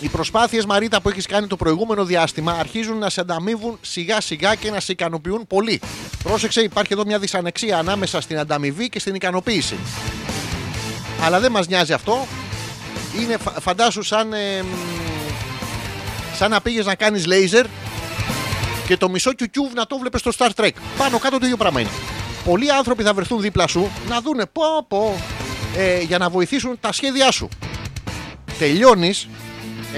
Οι προσπάθειες Μαρίτα που έχεις κάνει το προηγούμενο διάστημα αρχίζουν να σε ανταμείβουν σιγά σιγά και να σε ικανοποιούν πολύ. Πρόσεξε, υπάρχει εδώ μια δυσανεξία ανάμεσα στην ανταμοιβή και στην ικανοποίηση. Αλλά δεν μας νοιάζει αυτό. Είναι φα- φαντάσου σαν, ε, μ, σαν να πήγες να κάνεις λέιζερ και το μισό κιουκιούβ να το βλέπεις στο Star Trek. Πάνω κάτω το ίδιο πράγμα είναι. Πολλοί άνθρωποι θα βρεθούν δίπλα σου να δούνε πω πω ε, για να βοηθήσουν τα σχέδιά σου. Τελειώνεις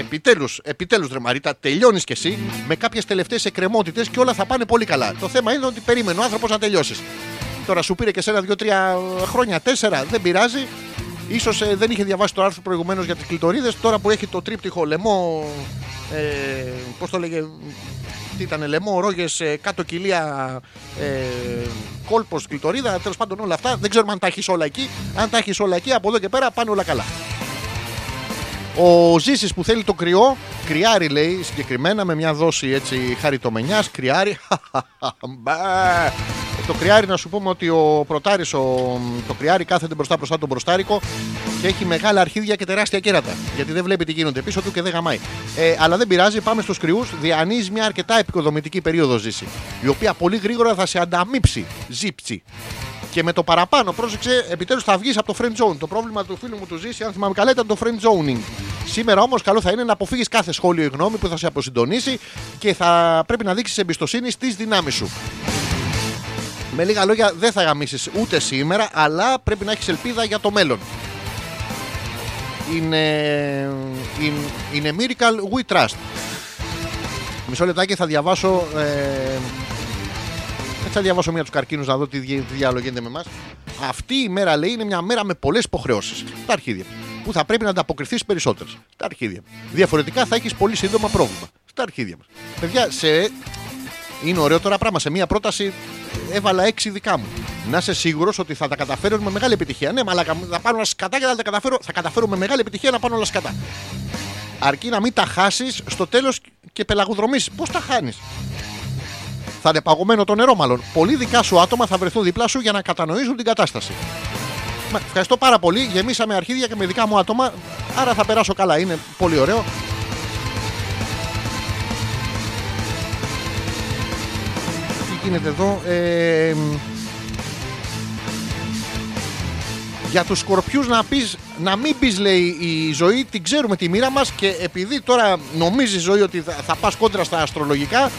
Επιτέλους, επιτέλους, ρε Μαρίτα, τελειώνεις κι εσύ με κάποιες τελευταίες εκκρεμότητες και όλα θα πάνε πολύ καλά. Το θέμα είναι ότι περίμενε ο άνθρωπος να τελειώσεις. Τώρα σου πήρε και σένα δύο-τρία χρόνια, τέσσερα, δεν πειράζει. Ίσως ε, δεν είχε διαβάσει το άρθρο προηγουμένως για τις κλειτορίδε. Τώρα που έχει το τρίπτυχο λαιμό. Ε, Πώς το λέγε. Τι ήταν, λαιμό, ρόγες, κάτω κοιλία, ε, κόλπος, κλειτορίδα. Τέλος πάντων όλα αυτά. Δεν ξέρουμε αν τα έχεις όλα εκεί. Αν τα έχεις όλα εκεί, από εδώ και πέρα πάνε όλα καλά. Ο Ζήσης που θέλει το κρυό, κρυάρι λέει συγκεκριμένα με μια δόση έτσι χαριτομενιάς. Κρυάρι. Μπα. το κρυάρι να σου πούμε ότι ο πρωτάρης, το κρυάρι κάθεται μπροστά μπροστά τον μπροστάρικο και έχει μεγάλα αρχίδια και τεράστια κέρατα. Γιατί δεν βλέπει τι γίνονται πίσω του και δεν γαμάει. Ε, αλλά δεν πειράζει, πάμε στους κρυούς. Διανύεις μια αρκετά επικοδομητική περίοδο ζήσει. Η οποία πολύ γρήγορα θα σε ανταμείψει. Ζήψει. Και με το παραπάνω, πρόσεξε, επιτέλους θα βγεις από το friend zone. Το πρόβλημα του φίλου μου του Ζήση, αν θυμάμαι καλά, ήταν το friend zoning. Σήμερα όμως, καλό θα είναι να αποφύγεις κάθε σχόλιο ή γνώμη που θα σε αποσυντονίσει και θα πρέπει να δείξεις εμπιστοσύνη στις δυνάμεις σου. Με λίγα λόγια, δεν θα γαμίσεις ούτε σήμερα, αλλά πρέπει να έχεις ελπίδα για το μέλλον. Είναι, είναι, είναι miracle we trust. Μισό λεπτάκι θα διαβάσω ε, έτσι θα διαβάσω μία τους καρκίνους να δω τι, δι- τι διάλογο γίνεται με εμάς. Αυτή η μέρα λέει είναι μια μέρα με πολλές υποχρεώσεις. Τα αρχίδια. Που θα πρέπει να ανταποκριθείς περισσότερες. Τα αρχίδια. Διαφορετικά θα έχεις πολύ σύντομα πρόβλημα. Στα αρχίδια μας. Παιδιά, σε... είναι ωραίο τώρα πράγμα. Σε μία πρόταση έβαλα έξι δικά μου. Να είσαι σίγουρος ότι θα τα καταφέρω με μεγάλη επιτυχία. Ναι, μαλάκα, μου, θα πάρω ένα σκατά και θα τα καταφέρω. Θα καταφέρω με μεγάλη επιτυχία να πάρω όλα σκατά. Αρκεί να μην τα χάσεις στο τέλος και πελαγουδρομήσεις. Πώς τα χάνεις; Θα είναι παγωμένο το νερό, μάλλον. Πολλοί δικά σου άτομα θα βρεθούν δίπλα σου για να κατανοήσουν την κατάσταση. Μα, Ευχαριστώ πάρα πολύ. Γεμίσαμε αρχίδια και με δικά μου άτομα. Άρα θα περάσω καλά. Είναι πολύ ωραίο. Τι γίνεται εδώ; Ε, Για τους σκορπιούς να, πεις, να μην πεις λέει η ζωή την ξέρουμε τη μοίρα μας και επειδή τώρα νομίζεις η ζωή ότι θα, θα πας κόντρα στα αστρολογικά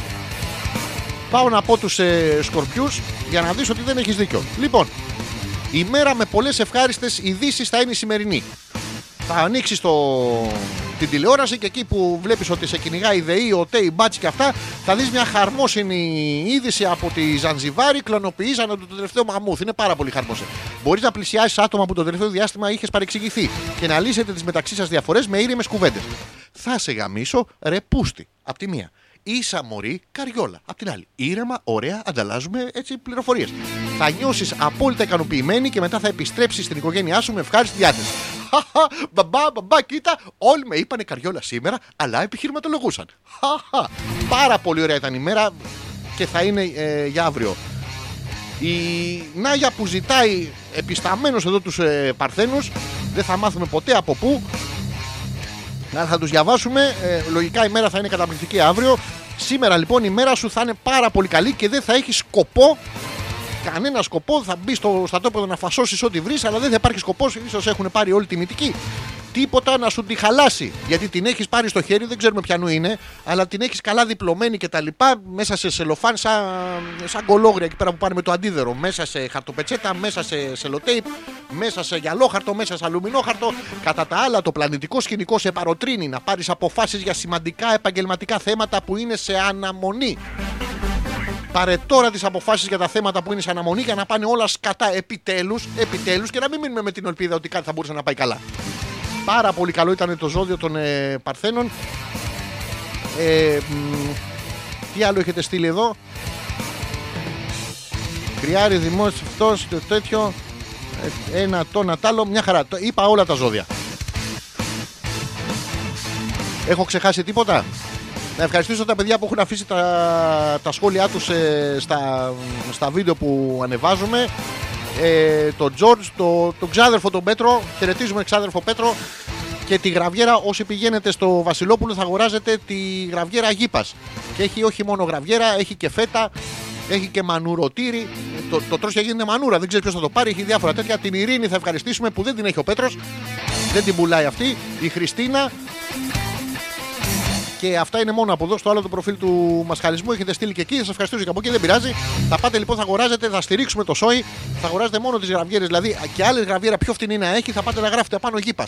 πάω να πω τους ε, σκορπιούς για να δεις ότι δεν έχεις δίκιο. Λοιπόν, η μέρα με πολλές ευχάριστες ειδήσεις θα είναι η σημερινή. Θα ανοίξεις την τηλεόραση και εκεί που βλέπεις ότι σε κυνηγάει η ΔΕΗ, ο ΤΕΙ, μπάτσι και αυτά, θα δεις μια χαρμόσυνη είδηση από τη Ζανζιβάρη. Κλωνοποιήσανε το τελευταίο μαμούθ. Είναι πάρα πολύ χαρμόσυνο. Μπορείς να πλησιάσεις άτομα που το τελευταίο διάστημα είχες παρεξηγηθεί και να λύσετε τις μεταξύ σας διαφορές με ήρεμες κουβέντες. Θα σε γαμίσω ρε πούστη. Απ' τη μία. Ίσα μωρή καριόλα. Απ' την άλλη. Ήρεμα, ωραία, ανταλλάζουμε έτσι πληροφορίες. Θα νιώσεις απόλυτα ικανοποιημένη και μετά θα επιστρέψεις στην οικογένειά σου με ευχάριστη διάθεση. Χαχα, μπαμπά, μπαμπά, κοίτα, όλοι με είπανε καριόλα σήμερα, αλλά επιχειρηματολογούσαν. Χαχα. Πάρα πολύ ωραία ήταν η μέρα και θα είναι ε, για αύριο. Η Νάγια που ζητάει επισταμένος εδώ τους ε, Παρθένους δεν θα μάθουμε ποτέ από πού αλλά θα τους διαβάσουμε ε, λογικά η μέρα θα είναι καταπληκτική αύριο σήμερα λοιπόν η μέρα σου θα είναι πάρα πολύ καλή και δεν θα έχεις σκοπό κανένα σκοπό θα μπεις στο στρατόπεδο να φασώσεις ό,τι βρεις, αλλά δεν θα υπάρχει σκοπός. ίσως έχουν πάρει όλη τη μυτική. Τίποτα να σου τη χαλάσει. Γιατί την έχεις πάρει στο χέρι, δεν ξέρουμε ποιανού είναι, αλλά την έχεις καλά διπλωμένη και τα λοιπά μέσα σε σελοφάν, σαν, σαν κολόγρια εκεί πέρα που πάνε με το αντίδερο. Μέσα σε χαρτοπετσέτα, μέσα σε σελοτέιπ, μέσα σε γυαλόχαρτο, μέσα σε αλουμινόχαρτο. Κατά τα άλλα, το πλανητικό σκηνικό σε παροτρύνει να πάρεις αποφάσεις για σημαντικά επαγγελματικά θέματα που είναι σε αναμονή. Πάρε τώρα τις αποφάσεις για τα θέματα που είναι σε αναμονή για να πάνε όλα σκατά επιτέλους επιτέλους, και να μην μείνουμε με την ελπίδα ότι κάτι θα μπορούσε να πάει καλά. Πάρα πολύ καλό ήταν το ζώδιο των ε, Παρθένων. Ε, μ, τι άλλο έχετε στείλει εδώ; Κρυάρι, δημόσιο, αυτό, το τέτοιο. ε, Ένα, το, ένα, τ' άλλο. Μια χαρά. Το, είπα όλα τα ζώδια. Έχω ξεχάσει τίποτα; Να ευχαριστήσω τα παιδιά που έχουν αφήσει τα, τα σχόλιά τους ε, στα, στα βίντεο που ανεβάζουμε. Ε, τον George, το, τον ξάδερφο τον Πέτρο. Χαιρετίζουμε ξάδερφο Πέτρο. Και τη γραβιέρα, όσοι πηγαίνετε στο Βασιλόπουλο, θα αγοράζετε τη γραβιέρα γήπας. Και έχει όχι μόνο γραβιέρα, έχει και φέτα, έχει και μανουρωτήρι. Το, το τρως και γίνεται μανούρα, δεν ξέρεις ποιος θα το πάρει. Έχει διάφορα τέτοια. Την Ειρήνη θα ευχαριστήσουμε που δεν την έχει ο Πέτρος Δεν την πουλάει αυτή. Η Χριστίνα, και αυτά είναι μόνο από εδώ. Στο άλλο το προφίλ του μασχαλισμού έχετε στείλει και εκεί. Σας ευχαριστήσω και από εκεί, δεν πειράζει. Θα πάτε λοιπόν, θα αγοράζετε, θα στηρίξουμε το σόι. Θα αγοράζετε μόνο τις γραβιέρες. Δηλαδή και άλλη γραβιέρα πιο φτηνή να έχει, θα πάτε να γράφετε πάνω γήπα.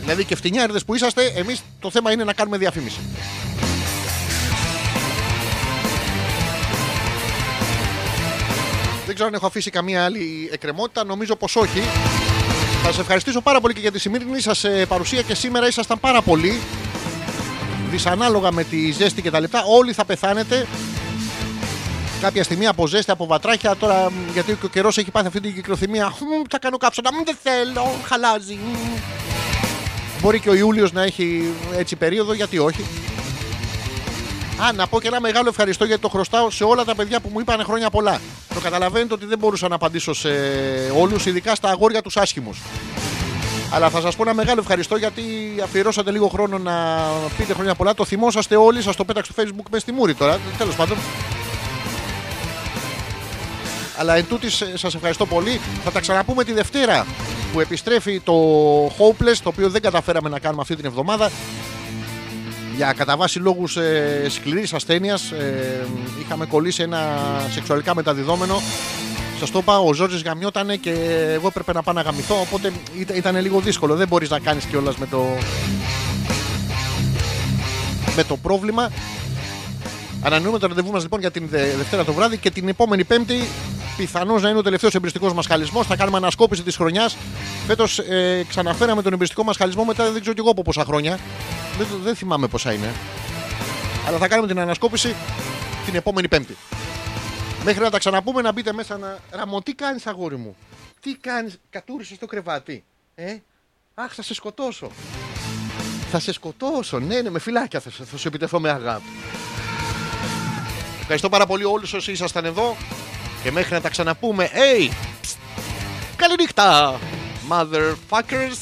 Δηλαδή και φτηνιάριδε που είσαστε, εμείς το θέμα είναι να κάνουμε διαφήμιση. Δεν ξέρω αν έχω αφήσει καμία άλλη εκκρεμότητα. Νομίζω πως όχι. Θα σας ευχαριστήσω πάρα πολύ και για τη σημερινή σας παρουσία και σήμερα ήσασταν πάρα πολύ δυσανάλογα με τη ζέστη και τα λεπτά. Όλοι θα πεθάνετε. Κάποια στιγμή από ζέστη, από βατράχια. Τώρα, μ, γιατί και ο καιρός έχει πάθει αυτή την κυκλοθυμία. Μ, Θα κάνω κάψονα. Μ, Δεν θέλω. Χαλάζει. Μ. Μπορεί και ο Ιούλιος να έχει έτσι περίοδο, γιατί όχι. Α, να πω και ένα μεγάλο ευχαριστώ γιατί το χρωστάω σε όλα τα παιδιά που μου είπαν χρόνια πολλά. Το καταλαβαίνετε ότι δεν μπορούσα να απαντήσω σε όλους, ειδικά στα αγόρια τους άσχημους. Αλλά θα σας πω ένα μεγάλο ευχαριστώ γιατί αφιερώσατε λίγο χρόνο να πείτε χρόνια πολλά. Το θυμόσαστε όλοι, σας το πέταξε στο facebook μες στη μούρη τώρα. Τέλος πάντων. Αλλά εν τούτης, ε, σας ευχαριστώ πολύ. Θα τα ξαναπούμε τη Δευτέρα που επιστρέφει το Hopeless, το οποίο δεν καταφέραμε να κάνουμε αυτή την εβδομάδα. Για κατά βάση λόγους ε, σκληρής ασθένειας ε, είχαμε κολλήσει ένα σεξουαλικά μεταδιδόμενο Σα το είπα, ο Ζόρζης γαμιότανε και εγώ έπρεπε να πάω να γαμηθώ. Οπότε ήταν, ήταν λίγο δύσκολο. Δεν μπορείς να κάνεις κιόλας με το. με το πρόβλημα. Ανανεώνουμε το ραντεβού μας λοιπόν για την Δε- Δευτέρα το βράδυ και την επόμενη Πέμπτη πιθανώς να είναι ο τελευταίος εμπριστικός μας χαλισμός. Θα κάνουμε ανασκόπηση της χρονιάς. Φέτος ε, ξαναφέραμε τον εμπριστικό μας χαλισμό μετά δεν ξέρω κι εγώ από πόσα χρόνια. Δεν, δεν θυμάμαι πόσα είναι. Αλλά θα κάνουμε την ανασκόπηση την επόμενη Πέμπτη. Μέχρι να τα ξαναπούμε να μπείτε μέσα να. Ραμο, τι κάνεις, αγόρι μου; Τι κάνεις, κατούρισες στο κρεβάτι; Ε, αχ, θα σε σκοτώσω. Θα σε σκοτώσω. Ναι, ναι, με φυλάκια θα, σε- θα σου επιτεθώ με αγάπη. Ευχαριστώ πάρα πολύ όλους όσοι ήσασταν εδώ. Και μέχρι να τα ξαναπούμε. Hey! Psst. Καληνύχτα! Motherfuckers!